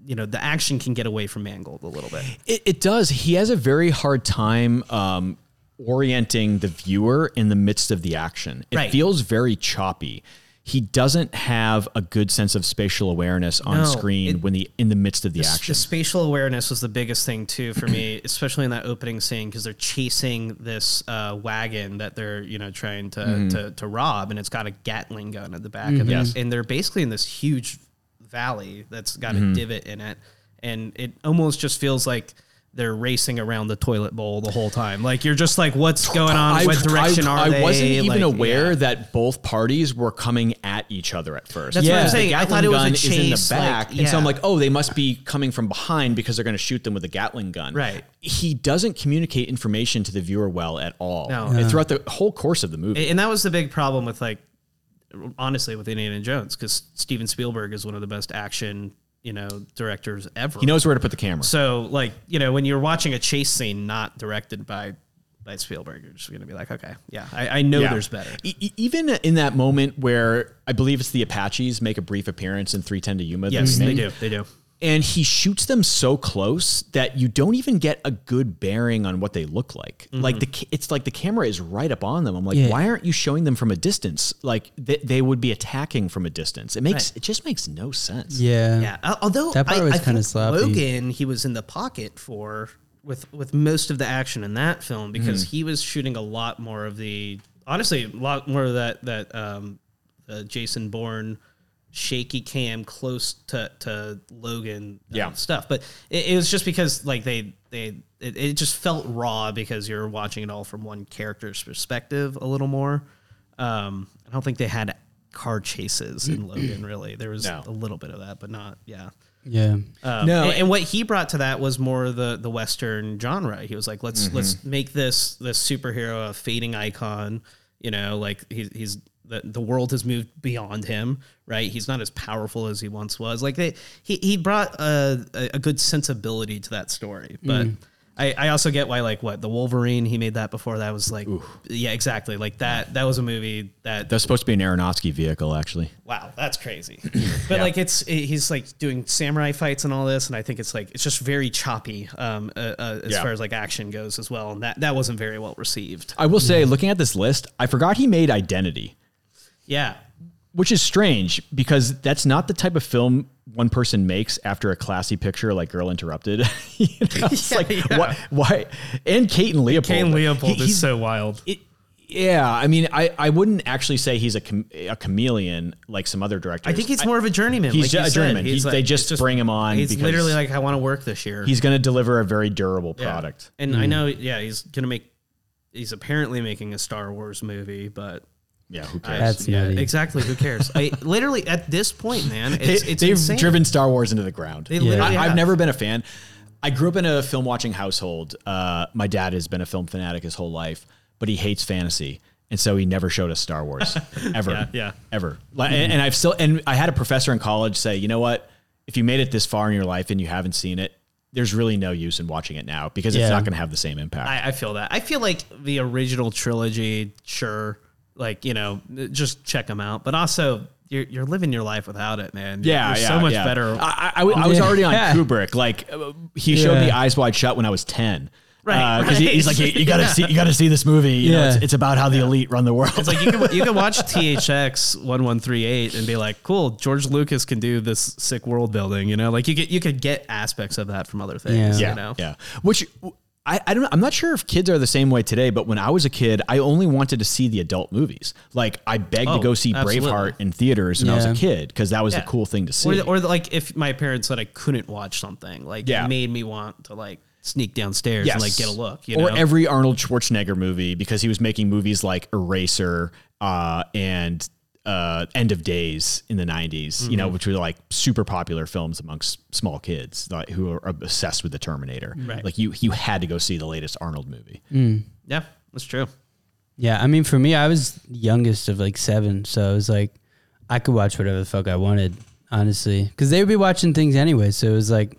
you know, the action can get away from Mangold a little bit. It, it does. He has a very hard time um, orienting the viewer in the midst of the action. It Right. feels very choppy. He doesn't have a good sense of spatial awareness on No, screen it- when the in the midst of the The action. The spatial awareness was the biggest thing too for me, (clears throat) especially in that opening scene because they're chasing this uh, wagon that they're you know trying to, to to rob, and it's got a Gatling gun at the back of it, Yes. and they're basically in this huge valley that's got a mm-hmm. divot in it, and it almost just feels like they're racing around the toilet bowl the whole time. Like you're just like, what's going on? I- what direction I, are I they? I wasn't even Like, aware yeah. that both parties were coming at each other at first. That's what I'm The saying. I thought it was a gun is in the chase, like, back, and so I'm like, oh, they must be coming from behind because they're going to shoot them with a Gatling gun. Right. He doesn't communicate information to the viewer well at all. No. And throughout the whole course of the movie. and that was the big problem with like honestly with Indiana Jones because Steven Spielberg is one of the best action you know directors ever. he knows where to put the camera. So like you know when you're watching a chase scene not directed by by Spielberg, you're just gonna be like, okay, yeah, I, I know Yeah. there's better. E- even in that moment where I believe it's the Apaches make a brief appearance in 3:10 to Yuma. Yes, they do. They do. And he shoots them so close that you don't even get a good bearing on what they look like. Mm-hmm. Like the, it's like the camera is right up on them. I'm like, Yeah. why aren't you showing them from a distance? Like they, they would be attacking from a distance. It makes Right. it just makes no sense. Yeah. Yeah. al- Although That part I, was kinda sloppy. Logan, he was in the pocket for with with most of the action in that film because he was shooting a lot more of the honestly a lot more of that that um, the Jason Bourne shaky cam close to to Logan uh, Yeah. stuff. But it, it was just because like they they it, it just felt raw because you're watching it all from one character's perspective a little more. Um, I don't think they had car chases in Logan really. There was No. a little bit of that, but not yeah. Yeah. Um, No, and, and what he brought to that was more the the western genre. He was like, let's Mm-hmm. let's make this this superhero a fading icon. You know, like he, he's the the world has moved beyond him. Right, he's not as powerful as he once was. Like they, he he brought a a, good sensibility to that story, but. Mm. I, I also get why like what the Wolverine he made that before that was like yeah exactly like that that was a movie that That's supposed to be an Aronofsky vehicle, actually. wow, that's crazy. (coughs) But like it's he's like doing samurai fights and all this, and I think it's like it's just very choppy um, uh, uh, as Yeah. far as like action goes as well, and that that wasn't very well received. I will say, looking at this list, I forgot he made Identity. Yeah, which is strange because that's not the type of film one person makes after a classy picture like Girl Interrupted. (laughs) you know, it's (laughs) Yeah, like yeah. why, why? And Kate and Leopold. Kane Leopold He- is so wild. It, Yeah, I mean, I, I wouldn't actually say he's a, chame- a chameleon like some other directors. I think he's more of a journeyman. he's like ju- you a journeyman. He's He- like- they it's just bring him on He's because- literally like, I want to work this year. he's going to deliver a very durable Yeah. product. And I mm. know, yeah, he's gonna make. He's apparently making a Star Wars movie, but Yeah, who cares? That's yeah, nutty. exactly. Who cares? I (laughs) literally at this point, man, They, it's, it's they've insane. driven Star Wars into the ground. They literally I, have. I've never been a fan. I grew up in a film watching household. Uh, my dad has been a film fanatic his whole life, but he hates fantasy, and so he never showed us Star Wars (laughs) ever. Yeah, yeah. ever. Like, and, and I've still and I had a professor in college say, you know what? If you made it this far in your life and you haven't seen it, there's really no use in watching it now because it's not going to have the same impact. I, I feel that. I feel like the original trilogy, sure, like you know, just check them out. But also, you're you're living your life without it, man. yeah, You're yeah, so much yeah. better. I was Yeah. already on Yeah. Kubrick. Like uh, he showed me Yeah. Eyes Wide Shut when I was ten. Right, because right. he's like, you, you gotta (laughs) see, you gotta see this movie. You know, Yeah. it's, it's about how the elite run the world. It's like you can you can watch (laughs) THX one one three eight and be like, cool, George Lucas can do this sick world building. You know, like you get you could get aspects of that from other things. Yeah. You know, Yeah. Which I, I don't know. I'm not sure if kids are the same way today, but when I was a kid, I only wanted to see the adult movies. Like I begged Oh, to go see absolutely. Braveheart in theaters when I was a kid because that was Yeah. the cool thing to see. Or, or like if my parents said I couldn't watch something, like Yeah. it made me want to like sneak downstairs Yes. and like get a look. You or know? every Arnold Schwarzenegger movie because he was making movies like Eraser uh, and uh, End of Days in the 90s, you know, Mm-hmm. which were like super popular films amongst small kids like, who are obsessed with the Terminator. Right. Like you, you had to go see the latest Arnold movie. yeah, that's true. Yeah, I mean, for me, I was youngest of like seven, so it was like I could watch whatever the fuck I wanted, honestly, because they would be watching things anyway. So it was like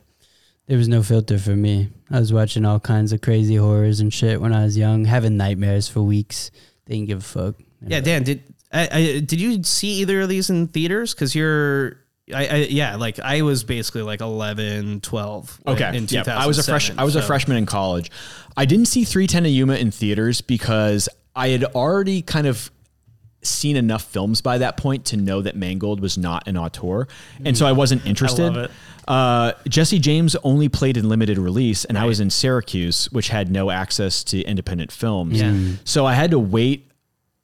there was no filter for me. I was watching all kinds of crazy horrors and shit when I was young, having nightmares for weeks. They didn't give a fuck. Yeah, Dan, did I, I did you see either of these in theaters? Because you're, I, I yeah, like I was basically like 11, 12. Okay. in. 2007. I was a fresh. I was a freshman in college. I didn't see 3:10 to Yuma in theaters because I had already kind of seen enough films by that point to know that Mangold was not an auteur, and so I wasn't interested. it. Uh, Jesse James only played in limited release, and I was in Syracuse, which had no access to independent films. Yeah. So I had to wait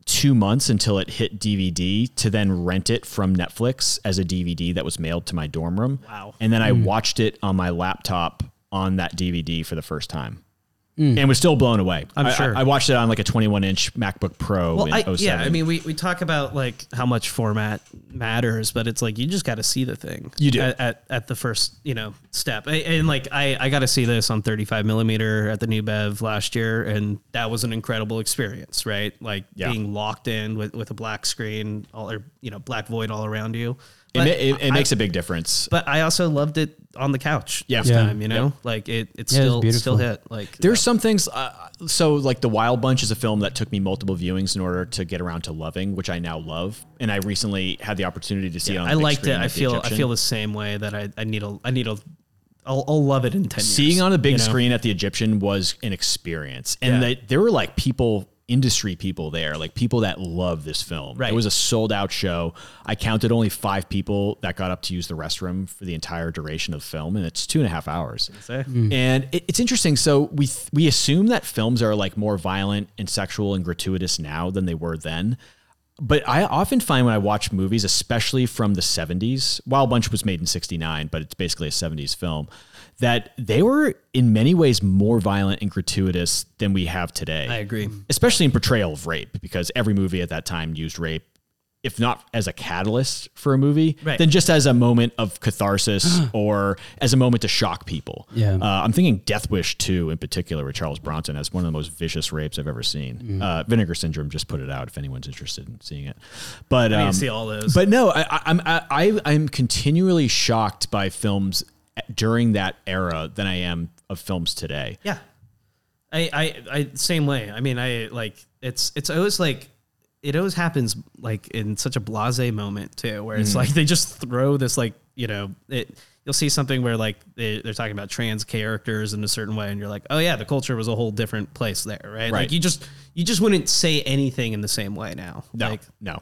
two months until it hit DVD to then rent it from Netflix as a DVD that was mailed to my dorm room. Wow. And then I Hmm. watched it on my laptop on that DVD for the first time. Mm. And was still blown away. I'm I- sure. I, I watched it on like a 21 inch MacBook Pro Well, I, 07. yeah, I mean, we, we talk about like how much format matters, but it's like you just got to see the thing. You do. at, at, at the first you know step, I, and like I I got to see this on 35 millimeter at the New Bev last year, and that was an incredible experience, right? Like Yeah. being locked in with with a black screen, all or you know black void all around you. It, ma- it, it makes a big difference. But I also loved it on the couch. Yeah. this Yeah. time, you know, like it it Yeah, still beautiful. still hit. Like There's some things. Uh, so, like the Wild Bunch is a film that took me multiple viewings in order to get around to loving, which I now love. And I recently had the opportunity to see it on. I the big liked it. screen I at the feel I Egyptian. feel the same way that I, I need a I need a I'll, I'll love it in ten years. seeing on a big you know? screen at the Egyptian was an experience, and Yeah. they, there were like people, industry people there, like people that love this film. Right. It was a sold out show. I counted only five people that got up to use the restroom for the entire duration of the film, and it's two and a half hours. Say. Hmm. And it, it's interesting. So we th- we assume that films are like more violent and sexual and gratuitous now than they were then. But I often find when I watch movies, especially from the 70s, Wild Bunch was made in 69, but it's basically a 70s film, that they were in many ways more violent and gratuitous than we have today. I agree. Especially in portrayal of rape, because every movie at that time used rape, if not as a catalyst for a movie, Right. then just as a moment of catharsis (gasps) or as a moment to shock people. Yeah. Uh, I'm thinking Death Wish 2 in particular with Charles Bronson as one of the most vicious rapes I've ever seen. Mm. Uh, Vinegar Syndrome just put it out if anyone's interested in seeing it. But I um, see all those. but no, I, I- I'm I, I'm continually shocked by films during that era than I am of films today. yeah, I, I I same way. I mean, I like it's it's always like it always happens like in such a blase moment too, where it's mm-hmm. like they just throw this like you know it. You'll see something where like they, they're talking about trans characters in a certain way, and you're like, oh yeah, the culture was a whole different place there, right? Right. Like you just you just wouldn't say anything in the same way now. No, Like no.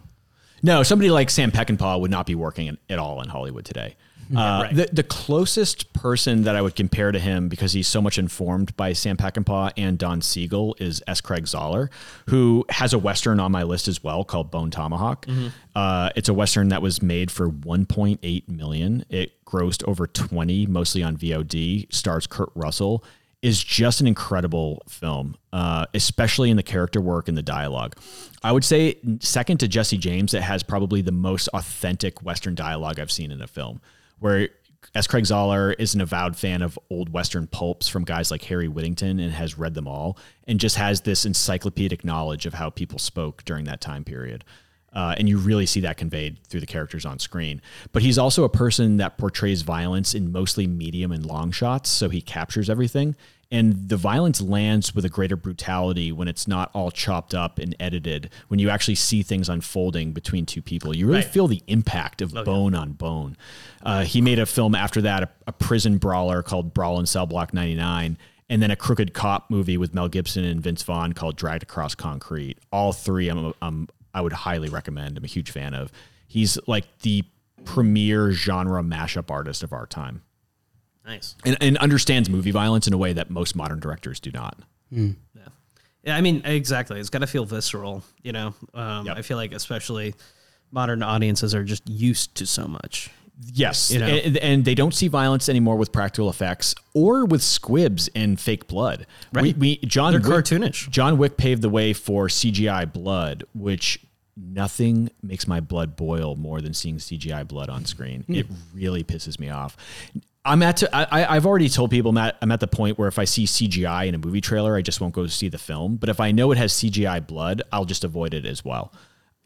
No, somebody like Sam Peckinpah would not be working in, at all in Hollywood today. Uh, right. the, the closest person that I would compare to him, because he's so much informed by Sam Peckinpah and Don Siegel, is S. Craig Zahler, who has a Western on my list as well called Bone Tomahawk. Uh, it's a Western that was made for 1.8 million. It grossed over 20, mostly on VOD, stars Kurt Russell is just an incredible film, uh, especially in the character work and the dialogue. I would say second to Jesse James, it has probably the most authentic Western dialogue I've seen in a film. Where S. Craig Zahler is an avowed fan of old Western pulps from guys like Harry Whittington and has read them all, and just has this encyclopedic knowledge of how people spoke during that time period. Uh, and you really see that conveyed through the characters on screen. But he's also a person that portrays violence in mostly medium and long shots, so he captures everything. And the violence lands with a greater brutality when it's not all chopped up and edited. When you actually see things unfolding between two people, you really Right. feel the impact of bone on bone. Uh, he made a film after that, a, a prison brawler called Brawl in Cell Block 99 and then a crooked cop movie with Mel Gibson and Vince Vaughn called Dragged Across Concrete. All three, I'm, I'm I would highly recommend. I'm a huge fan of. He's like the premier genre mashup artist of our time, Nice. and, and understands movie violence in a way that most modern directors do not. Yeah. Yeah, I mean, exactly. It's got to feel visceral, you know? Um, Yep. I feel like, especially modern audiences are just used to so much. Yes, You know? and, and they don't see violence anymore with practical effects or with squibs and fake blood. Right. We, we John They're Wick, cartoonish. John Wick paved the way for CGI blood, which nothing makes my blood boil more than seeing CGI blood on screen. Hmm. It really pisses me off. I'm at to, I, I- I've already told people I'm at, I'm at the point where if I see CGI in a movie trailer, I just won't go see the film. But if I know it has CGI blood, I'll just avoid it as well.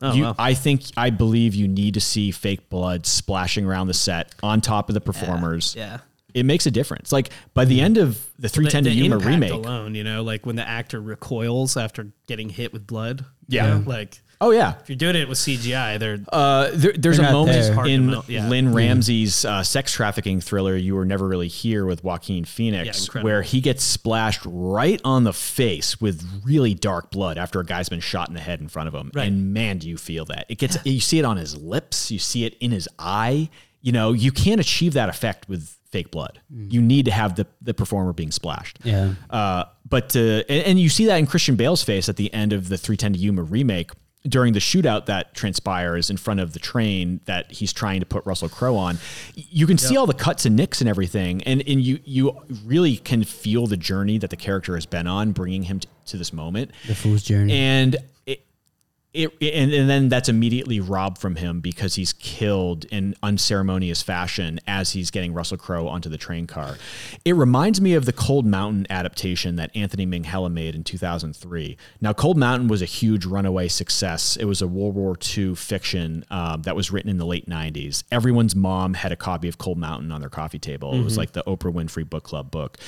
Oh, you, wow. I think I believe you need to see fake blood splashing around the set on top of the performers. Yeah. It makes a difference. Like by the end of the 3:10 to Yuma remake. alone, you know, like when the actor recoils after getting hit with blood. you Yeah. know, like Oh yeah. if you're doing it with CGI, they're Uh, there, there's They're a moment there. In yeah. Lynne Ramsay's uh, sex trafficking thriller, You Were Never Really Here with Joaquin Phoenix, incredible. where he gets splashed right on the face with really dark blood after a guy's been shot in the head in front of him. Right. And man, do you feel that. It gets you see it on his lips, you see it in his eye. You know, you can't achieve that effect with fake blood. You need to have the, the performer being splashed. Yeah. Uh, but uh, and, and you see that in Christian Bale's face at the end of the 3:10 to Yuma remake during the shootout that transpires in front of the train that he's trying to put Russell Crowe on. You can see all the cuts and nicks and everything, and and you you really can feel the journey that the character has been on, bringing him to, to this moment. The Fool's Journey. And it, and, and then that's immediately robbed from him because he's killed in unceremonious fashion as he's getting Russell Crowe onto the train car. It reminds me of the Cold Mountain adaptation that Anthony Minghella made in 2003. Now, Cold Mountain was a huge runaway success. It was a World War II fiction um, that was written in the late 90s. Everyone's mom had a copy of Cold Mountain on their coffee table. It was like the Oprah Winfrey Book Club book.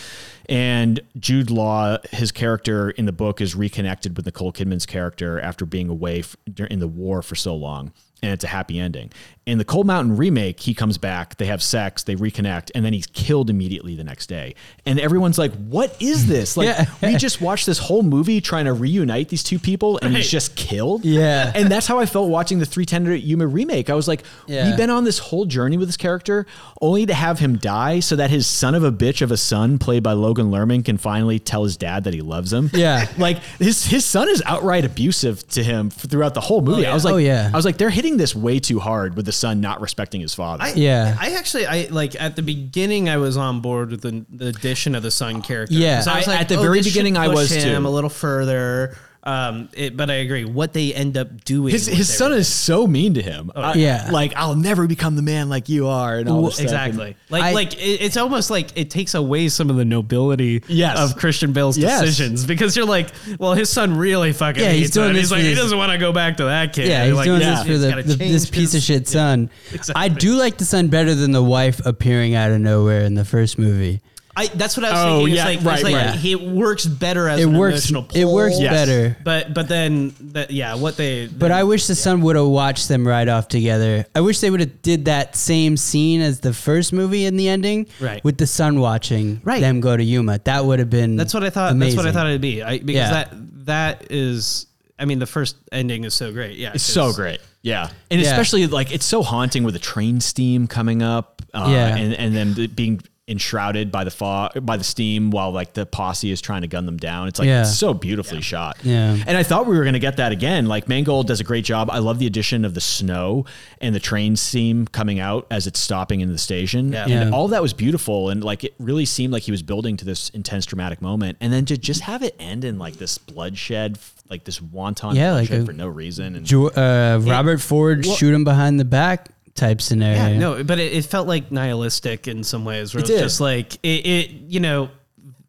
And Jude Law, his character in the book, is reconnected with Nicole Kidman's character after being away f- in the war for so long. And it's a happy ending. In the Cold Mountain remake, he comes back, they have sex, they reconnect, and then he's killed immediately the next day. And everyone's like, What is (laughs) this? Like, Yeah. we just watched this whole movie trying to reunite these two people, and he's just killed. Yeah. And that's how I felt watching the 3:10 to Yuma remake. I was like, Yeah. We've been on this whole journey with this character only to have him die so that his son of a bitch of a son, played by Logan Lerman, can finally tell his dad that he loves him. Yeah. (laughs) Like his his son is outright abusive to him throughout the whole movie. Oh, I was like, Oh, yeah. I was like, they're hitting this way too hard with the son not respecting his father. I, Yeah. I actually, I like at the beginning, I was on board with the, the addition of the son character. Yeah. 'Cause I was I- like, at the oh, very beginning, I was him too. a little further. Um, it, but I agree. What they end up doing, his his son is so mean to him. I- Yeah. like I'll never become the man like you are, and all Well, this stuff. And- exactly like I- like it, it's almost like it takes away some of the nobility Yes. of Christian Bale's Yes. decisions because you're like, well, his son really fucking Yeah, he's doing him. this He's for like he doesn't want to go back to that kid. Yeah, he's like, doing yeah, this for the, the this change piece of his- shit son. (laughs) Exactly. I do like the son better than the wife appearing out of nowhere in the first movie. I, that's what I was Oh, thinking. It's yeah, like, it's right, like right. he works better as It an works. emotional It works. Yes. better. But but then that yeah, what they But I wish the son would have watched them ride off together. I wish they would have did that same scene as the first movie in the ending, Right. With the son watching Right. them go to Yuma. That would have been. That's what I thought. Amazing. That's what I thought it'd be. I, because Yeah. that that is. I mean, the first ending is so great. Yeah, it's so great. Yeah, and Yeah. especially like it's so haunting with the train steam coming up, uh, Yeah. and and then being enshrouded by the fog by the steam while like the posse is trying to gun them down. It's like Yeah. it's so beautifully shot. Yeah. and I thought we were gonna get that again. Like Mangold does a great job. I love the addition of the snow and the train steam coming out as it's stopping in the station. Yeah. and Yeah. all that was beautiful, and like it really seemed like he was building to this intense dramatic moment, and then to just have it end in like this bloodshed, like this wanton Yeah, like a- for no reason. And Jo- uh, Robert Ford shoot him behind the back type scenario. Yeah, no, but it, it felt like nihilistic in some ways. Where It it, was did. just like it, it you know,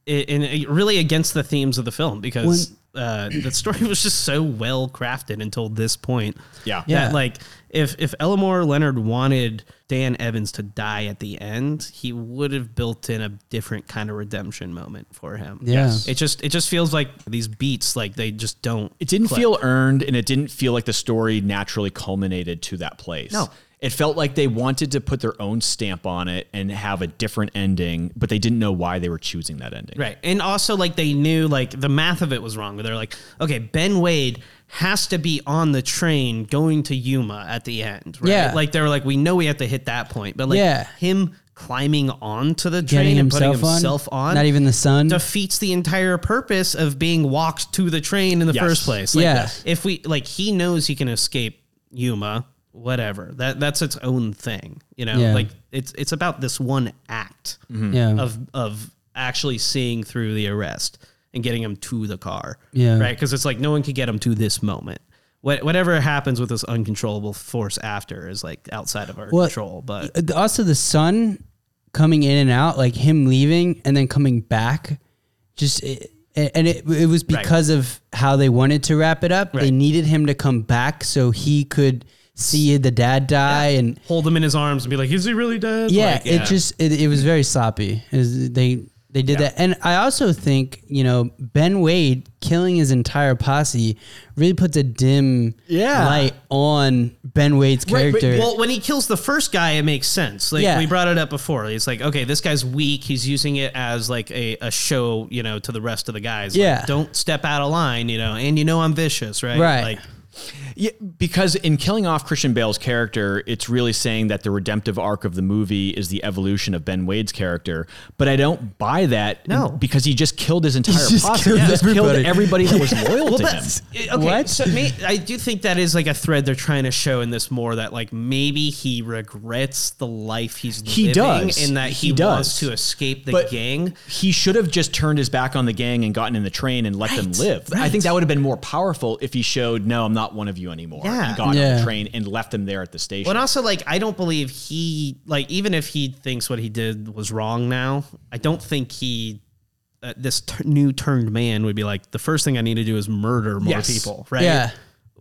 it, and it really against the themes of the film because uh, the story (laughs) was just so well crafted until this point. Yeah. Yeah. like if if Elmore Leonard wanted Dan Evans to die at the end, he would have built in a different kind of redemption moment for him. Yeah. Yes. It just it just feels like these beats like they just don't. it didn't click. feel earned and it didn't feel like the story naturally culminated to that place. No. It felt like they wanted to put their own stamp on it and have a different ending, but they didn't know why they were choosing that ending. Right. And also like they knew like the math of it was wrong. They're like, okay, Ben Wade has to be on the train going to Yuma at the end. Right? Yeah. Like they were like, we know we have to hit that point. But like Yeah. him climbing onto the Getting train and putting himself on, on, not even the son. defeats the entire purpose of being walked to the train in the Yes. first place. Like, Yeah. If we like he knows he can escape Yuma, whatever. That that's its own thing. You know, Yeah. like it's it's about this one act yeah. of of actually seeing through the arrest and getting him to the car. Yeah. Right. Because it's like no one could get him to this moment. What, whatever happens with this uncontrollable force after is like outside of our Well, control. But Uh, also the son coming in and out, like him leaving and then coming back, just it, and it it was because of how they wanted to wrap it up. They needed him to come back so he could see the dad die and hold him in his arms and be like, "Is he really dead?" yeah, Like, it just it, it was very sloppy. Was- they they did that, and I also think you know Ben Wade killing his entire posse really puts a dim Yeah. light on Ben Wade's Right, but- character. Well, when he kills the first guy, it makes sense. Like Yeah. we brought it up before. It's like, okay, this guy's weak. He's using it as like a, a show, you know, to the rest of the guys. Like, Yeah. don't step out of line, you know, and you know I'm vicious, right? Right. Like Yeah, because in killing off Christian Bale's character, it's really saying that the redemptive arc of the movie is the evolution of Ben Wade's character. But I don't buy that No. because he just killed his entire just posse. killed He just killed everybody. everybody that was (laughs) loyal well, to him. okay. What? So may, I do think that is like a thread they're trying to show in this more that like maybe he regrets the life he's He living does. and that he, He wants does. to escape the But- gang. He should have just turned his back on the gang and gotten in the train and let them Right, live. I think that would have been more powerful if he showed, no, I'm not one of you anymore. Yeah. And got on the train and left them there at the station. But and also, like, I don't believe he, like, even if he thinks what he did was wrong now, I don't think he, uh, this t- new turned man would be like, the first thing I need to do is murder more Yes. people, right? Yeah.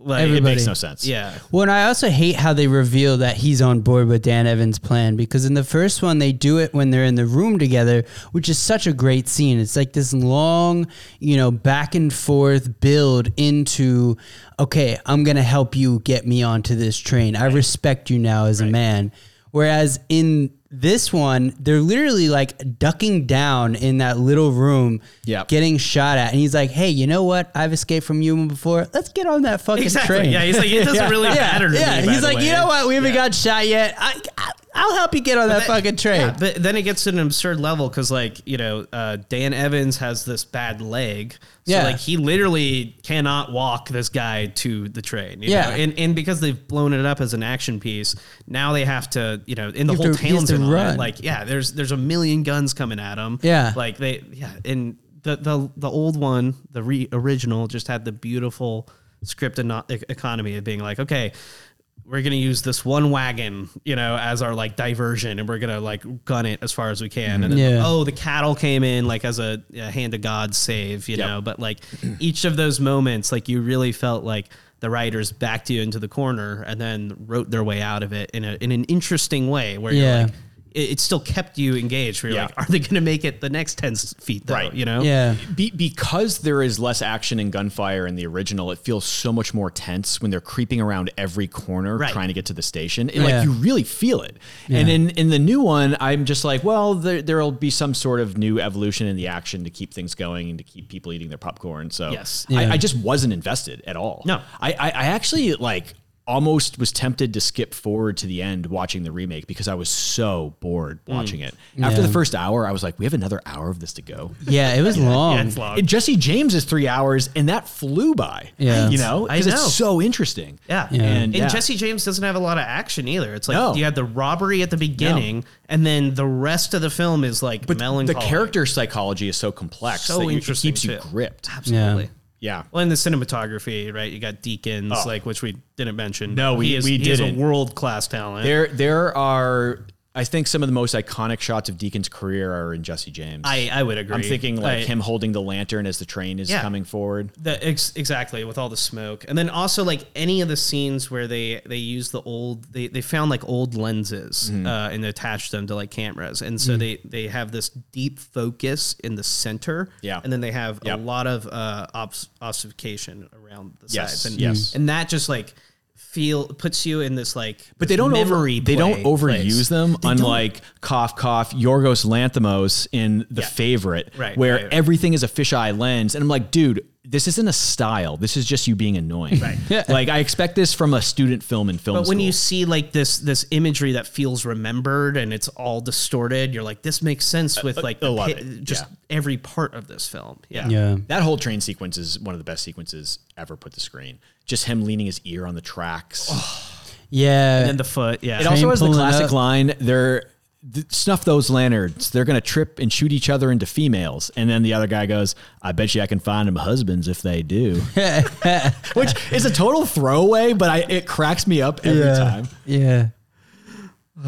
Like, it everybody. makes no sense. Yeah. Well, and I also hate how they reveal that he's on board with Dan Evans' plan because in the first one they do it when they're in the room together, which is such a great scene. It's like this long, you know, back and forth build into, okay, I'm gonna help you get me onto this train. I respect you now as a man. Whereas in this one, they're literally like ducking down in that little room, Yep. getting shot at, and he's like, "Hey, you know what? I've escaped from you before. Let's get on that fucking Exactly. train." Yeah. He's like, it doesn't (laughs) really matter to yeah, me. he's like, way." you know what? We haven't Yeah. got shot yet. I, I, I'll help you get on that fucking train. Yeah, but then it gets to an absurd level because, like, you know, uh, Dan Evans has this bad leg. So, Yeah. like, he literally cannot walk this guy to the train. You Yeah. Know? And, and because they've blown it up as an action piece, now they have to, you know, in the You whole to- town's to in it. run. Like, yeah, there's there's a million guns coming at him. Yeah. Like, they, yeah. And the, the, the old one, the re- original, just had the beautiful script and not economy of being like, okay, we're gonna use this one wagon, you know, as our like diversion, and we're gonna like gun it as far as we can. Mm-hmm. And then, Yeah. oh, the cattle came in like as a, a hand of God save, you Yep. know. But like each of those moments, like you really felt like the writers backed you into the corner and then wrote their way out of it in a in an interesting way, where Yeah. you're like. It, it still kept you engaged. Where you're Yeah. like, are they going to make it the next ten feet? Though, Right. You know. Yeah. Be, because there is less action and gunfire in the original, it feels so much more tense when they're creeping around every corner Right. trying to get to the station. It, Yeah. Like you really feel it. And in, in the new one, I'm just like, well, there there'll be some sort of new evolution in the action to keep things going and to keep people eating their popcorn. So Yes. I, Yeah. I just wasn't invested at all. No. I, I, I actually like. Almost was tempted to skip forward to the end watching the remake because I was so bored mm. watching it. After Yeah. the first hour, I was like, we have another hour of this to go. Yeah, it was (laughs) long. Yeah, it's long. And Jesse James is three hours, and that flew by. Yeah. you know, I because know. it's so interesting. Yeah. Yeah. And, And, yeah. Jesse James doesn't have a lot of action either. It's like No. you had the robbery at the beginning, and then the rest of the film is like But melancholy. the character psychology is so complex So that you- it interesting, keeps you too. gripped. Absolutely. Yeah. Well, in the cinematography, right? You got Deakins, oh. like which we didn't mention. Oh. No, we- he is, we is a world class talent. There, there are. I think some of the most iconic shots of Deakins' career are in Jesse James. I I would agree. I'm thinking like I- him holding the lantern as the train is Yeah. coming forward. The, ex- exactly with all the smoke, and then also like any of the scenes where they they use the old they, they found like old lenses Mm-hmm. uh, and attached them to like cameras, and so they they have this deep focus in the center, Yeah. and then they have Yep. a lot of uh, obfuscation around the Yes, sides, and yes. and that just like feel puts you in this like But they don't over, they don't overuse place. them, unlike cough cough Yorgos Lanthimos in The Yeah. Favorite, Right, where right, right. everything is a fisheye lens, and I'm like, dude, this isn't a style. This is just you being annoying. Right. (laughs) Yeah. Like I expect this from a student film and film. School. But when school. you see like this this imagery that feels remembered and it's all distorted, you're like, this makes sense with uh, like I the love pi- just Yeah. every part of this film. Yeah. Yeah. that whole train sequence is one of the best sequences ever put to screen. Just him leaning his ear on the tracks. Yeah. And the foot, yeah. It also has the pulling classic up. line, they're th- snuff those lanterns. They're going to trip and shoot each other into females. And then the other guy goes, I bet you I can find them husbands if they do. (laughs) Which is a total throwaway, but I, it cracks me up every yeah. time. Yeah.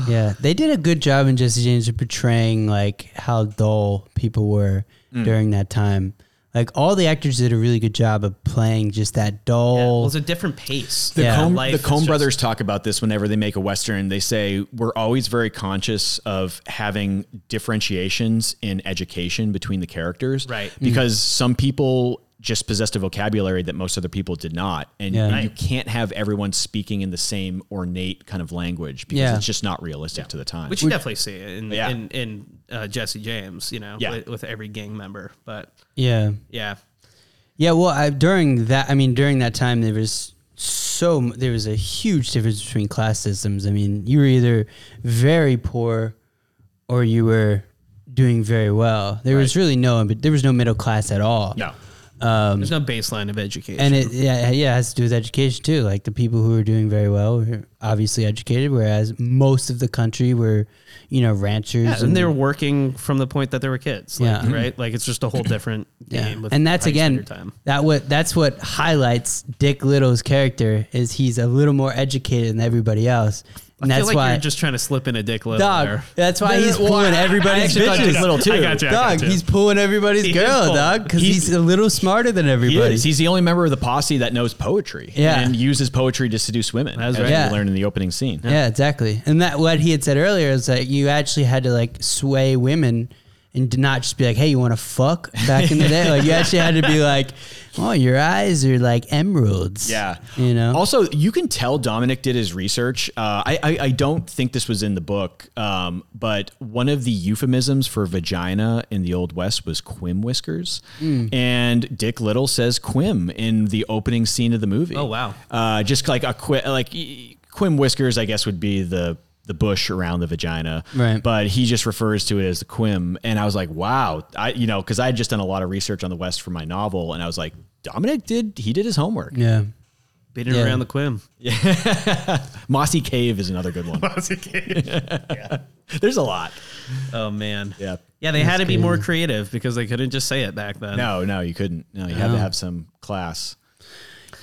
Yeah, they did a good job in Jesse James of portraying like how dull people were Mm. during that time. Like all the actors did a really good job of playing just that Yeah. Well, dull. it's a different pace. The Yeah. Coen, the is Coen just- brothers talk about this whenever they make a Western. They say, We're always very conscious of having differentiations in education between the characters. Right. Because mm. some people just possessed a vocabulary that most other people did not. And Yeah. you can't have everyone speaking in the same ornate kind of language because Yeah. it's just not realistic to the time. Which you definitely see in Yeah. in, in uh, Jesse James, you know, Yeah. with, with every gang member. But yeah, yeah, yeah. Well, I, during that, I mean, during that time, there was so there was a huge difference between class systems. I mean, you were either very poor or you were doing very well. There was really no, but there was no middle class at all. no. Um, there's no baseline of education. And it yeah yeah it has to do with education too. Like the people who are doing very well were obviously educated, whereas most of the country were, you know, ranchers. yeah, and they were working from the point that they were kids. Like, Yeah. Right. Like it's just a whole different (clears throat) yeah. game. With and that's how you spend again time. that what that's what highlights Dick Liddil's character is he's a little more educated than everybody else, and I that's feel like why you're just trying to slip in a dick little dog. there. That's why No, no, he's (laughs) well, pulling I- I everybody's actually thought bitches. Dick Liddil too. I got you. I got Dog, you. he's pulling everybody's He girl, pulling- dog, because he's- he's, a little smarter than He everybody. is. He's the only member of the posse that knows poetry Yeah. and uses poetry to seduce women. That's as right. we Yeah. learn in the opening scene. Yeah, exactly. And that what he had said earlier is that you actually had to like sway women and did not just be like, "Hey, you want to fuck?" Back in the day, like you actually had to be like, "Oh, your eyes are like emeralds." Yeah. you know. Also, you can tell Dominik did his research. Uh, I, I I don't think this was in the book, um, but one of the euphemisms for vagina in the Old West was quim whiskers, Hmm. and Dick Liddil says quim in the opening scene of the movie. Oh, wow. Uh, just like a quim, like quim whiskers, I guess would be the the bush around the vagina, Right. But he just refers to it as the quim, and I was like, wow, I you know because I had just done a lot of research on the West for my novel, and I was like, Dominik did he did his homework. yeah. Beating Yeah. around the quim. (laughs) Mossy Cave is another good one. (laughs) Mossy Cave. (laughs) yeah. There's a lot. Oh man. Yeah. Yeah, they had to be more creative because they couldn't just say it back then. No, no, you couldn't. No, you had to have some class.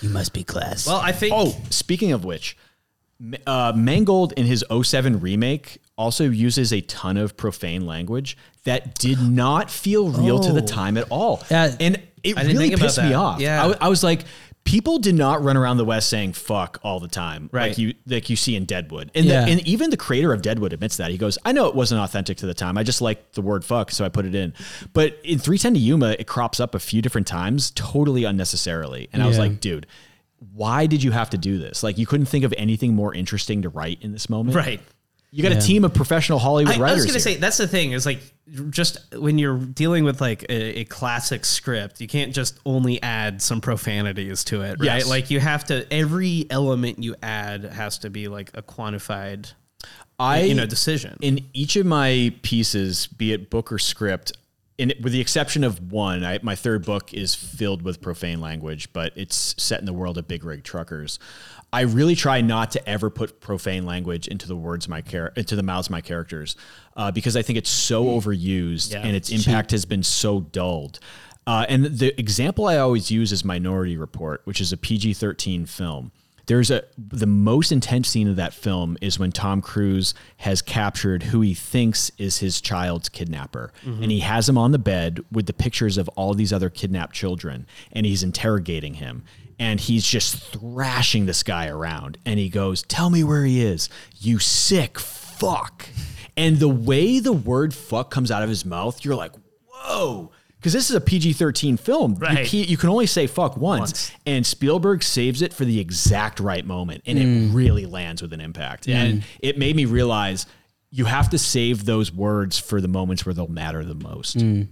You must be class. Well, I think. Oh, speaking of which, M- uh, Mangold in his 07 remake also uses a ton of profane language that did not feel real to the Oh. time at all. Yeah. and it really pissed me off. Yeah. I, was like, people did not run around the West saying "fuck" all the time, Right. like you like you see in Deadwood. And, Yeah. the, and even the creator of Deadwood admits that. He goes, "I know it wasn't authentic to the time. I just liked the word fuck, so I put it in." But in 3:10 to Yuma, it crops up a few different times, totally unnecessarily. And I was like, dude. Why did you have to do this? Like, you couldn't think of anything more interesting to write in this moment. Right. You got Yeah. a team of professional Hollywood I, I was gonna say that's the thing is like just when you're dealing with like a, a classic script, you can't just only add some profanities to it, right? Yes. Like you have to every element you add has to be like a quantified, I you know, decision. in each of my pieces, be it book or script, in, with the exception of one, I, my third book is filled with profane language, but it's set in the world of big rig truckers. I really try not to ever put profane language into the words my char- into the mouths of my characters, uh, because I think it's so overused Yeah. and its impact has been so dulled. Uh, and the example I always use is Minority Report, which is a PG thirteen film. There's a the most intense scene of that film is when Tom Cruise has captured who he thinks is his child's kidnapper, and he has him on the bed with the pictures of all these other kidnapped children, and he's interrogating him, and he's just thrashing this guy around, and he goes, "Tell me where he is, you sick fuck," and the way the word "fuck" comes out of his mouth, you're like, "Whoa." Because this is a PG 13 film. You Right. can't- you can only say fuck once. Once. And Spielberg saves it for the exact right moment. And it mm. really lands with an impact. And it made me realize you have to save those words for the moments where they'll matter the most. Mm.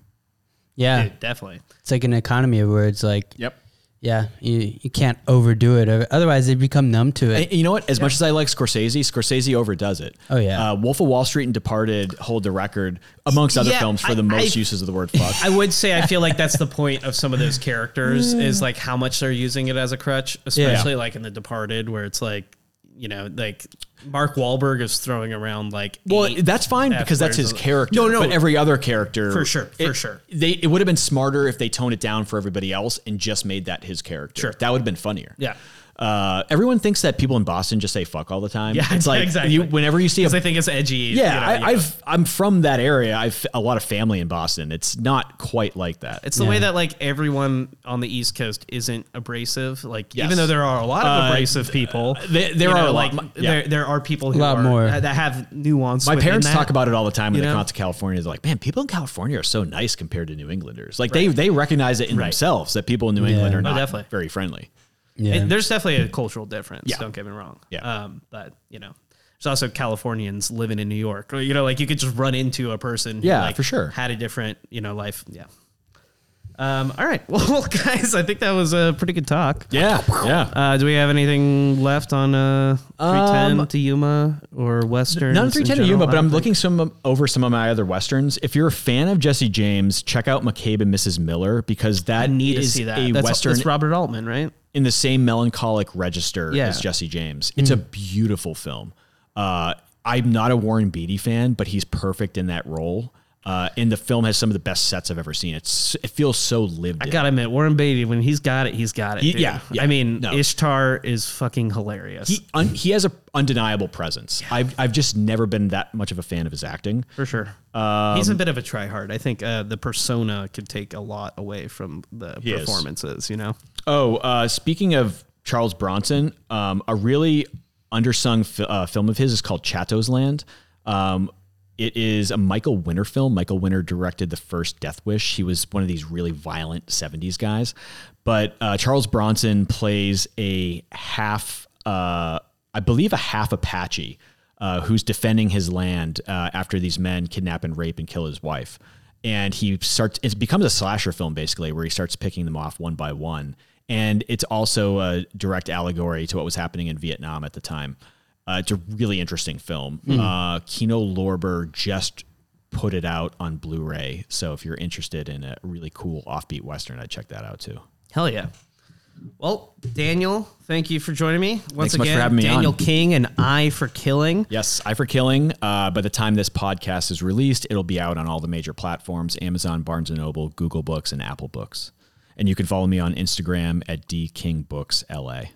Yeah, Dude, definitely. it's like an economy of words. Like, Yep. Yeah, you, you can't overdo it, otherwise they become numb to it. And you know what? As much as I like Scorsese, Scorsese overdoes it. Oh, yeah. Uh, Wolf of Wall Street and Departed hold the record, amongst other Yeah, films, for I- the most I- uses of the word fuck. (laughs) I would say I feel like that's the point of some of those characters is like how much they're using it as a crutch, especially like in The Departed, where it's like, you know, like Mark Wahlberg is throwing around like. Well, that's fine F because that's his character. No, no, but every other character, For sure, for it- sure. They it would have been smarter if they toned it down for everybody else and just made that his character. Sure. that would have been funnier. Yeah. Uh, everyone thinks that people in Boston just say fuck all the time. Yeah, it's like exactly. you, whenever you see a because I think it's edgy. yeah, you know, I, you know. I've I'm from that area. I've a lot of family in Boston. It's not quite like that. It's the way that like everyone on the East Coast isn't abrasive. Like Yes. even though there are a lot of Uh, abrasive people, there- there are know, a like lot- yeah. there there are people who lot are, more. that have nuance. my parents that. talk about it all the time when you they know? come out to California. They're like, "Man, people in California are so nice compared to New Englanders." Like they they recognize it in Right. themselves that people in New England are No, not definitely. very friendly. Yeah, It- there's definitely a cultural difference. Yeah. Don't get me wrong. Yeah. Um, but you know, there's also Californians living in New York. Or, you know, like you could just run into a person. who, Yeah, like, for sure. Had a different, you know, life. Yeah. Um, all right. (laughs) Well, guys, I think that was a pretty good talk. Yeah, yeah. Uh, do we have anything left on uh, 3:10 to Yuma or Western? Not 3:10 to Yuma, but I'm looking some over some of my other westerns. If you're a fan of Jesse James, check out McCabe and Mrs. Miller because I that need to see that. a that's, western That's Robert Altman, right? in the same melancholic register Yeah. as Jesse James. It's a beautiful film. Uh, I'm not a Warren Beatty fan, but he's perfect in that role. Uh, and the film has some of the best sets I've ever seen. It's it feels so lived. I in. gotta admit, Warren Beatty, when he's got it, he's got it. He- yeah, yeah. I mean, No. Ishtar is fucking hilarious. He un, he has a undeniable presence. I've I've just never been that much of a fan of his acting. for sure. Um, he's a bit of a tryhard. I think uh, the persona could take a lot away from the He is. performances. You know, Oh, uh, speaking of Charles Bronson, um, a really undersung fi- uh, film of his is called Chato's Land. Um, it is a Michael Winner film. Michael Winner directed the first Death Wish. He was one of these really violent 70s guys. But uh, Charles Bronson plays a half, uh, I believe, a half Apache uh, who's defending his land uh, after these men kidnap and rape and kill his wife. And he starts, it becomes a slasher film basically, where he starts picking them off one by one. And it's also a direct allegory to what was happening in Vietnam at the time. Uh, it's a really interesting film. Uh, Kino Lorber just put it out on Blu-ray, so if you're interested in a really cool offbeat western, I'd check that out too. hell yeah. Well, Daniel, thank you for joining me once Thanks so much again. for having me Daniel on. King and Eye for Killing. Yes, Eye for Killing. Uh, by the time this podcast is released, it'll be out on all the major platforms: Amazon, Barnes and Noble, Google Books, and Apple Books. And you can follow me on Instagram at dkingbooksla.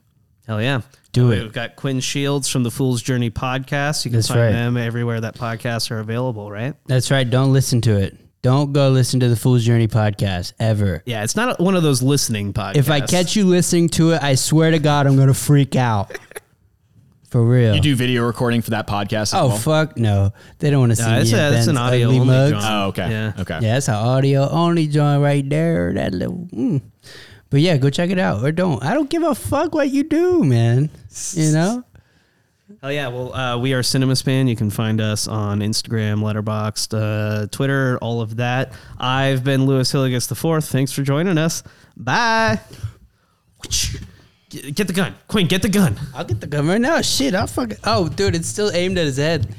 Hell yeah. Do it. We've got Quinn Shields from the Fool's Journey podcast. You can That's find right. them everywhere that podcasts are available, right? That's right. Don't listen to it. Don't go listen to the Fool's Journey podcast ever. Yeah, it's not one of those listening podcasts. If I catch you listening to it, I swear to God, I'm gonna freak out. (laughs) For real. You do video recording for that podcast as oh well? fuck no! They don't want to see No, me. it's, in a, it's an audio ugly only mugs. joint. Oh, okay. Yeah. Okay. Yeah, that's an audio only joint right there. That little. Mm. But yeah, go check it out or don't. I don't give a fuck what you do, man. You know. Hell yeah! Well, uh, we are Cinema Span. You can find us on Instagram, Letterboxd, uh, Twitter, all of that. I've been Lewis Hilligus the Fourth. Thanks for joining us. Bye. Get get the gun, Quinn. Get the gun. I'll get the gun right now. Shit, I'll fucking. Oh, dude, it's still aimed at his head.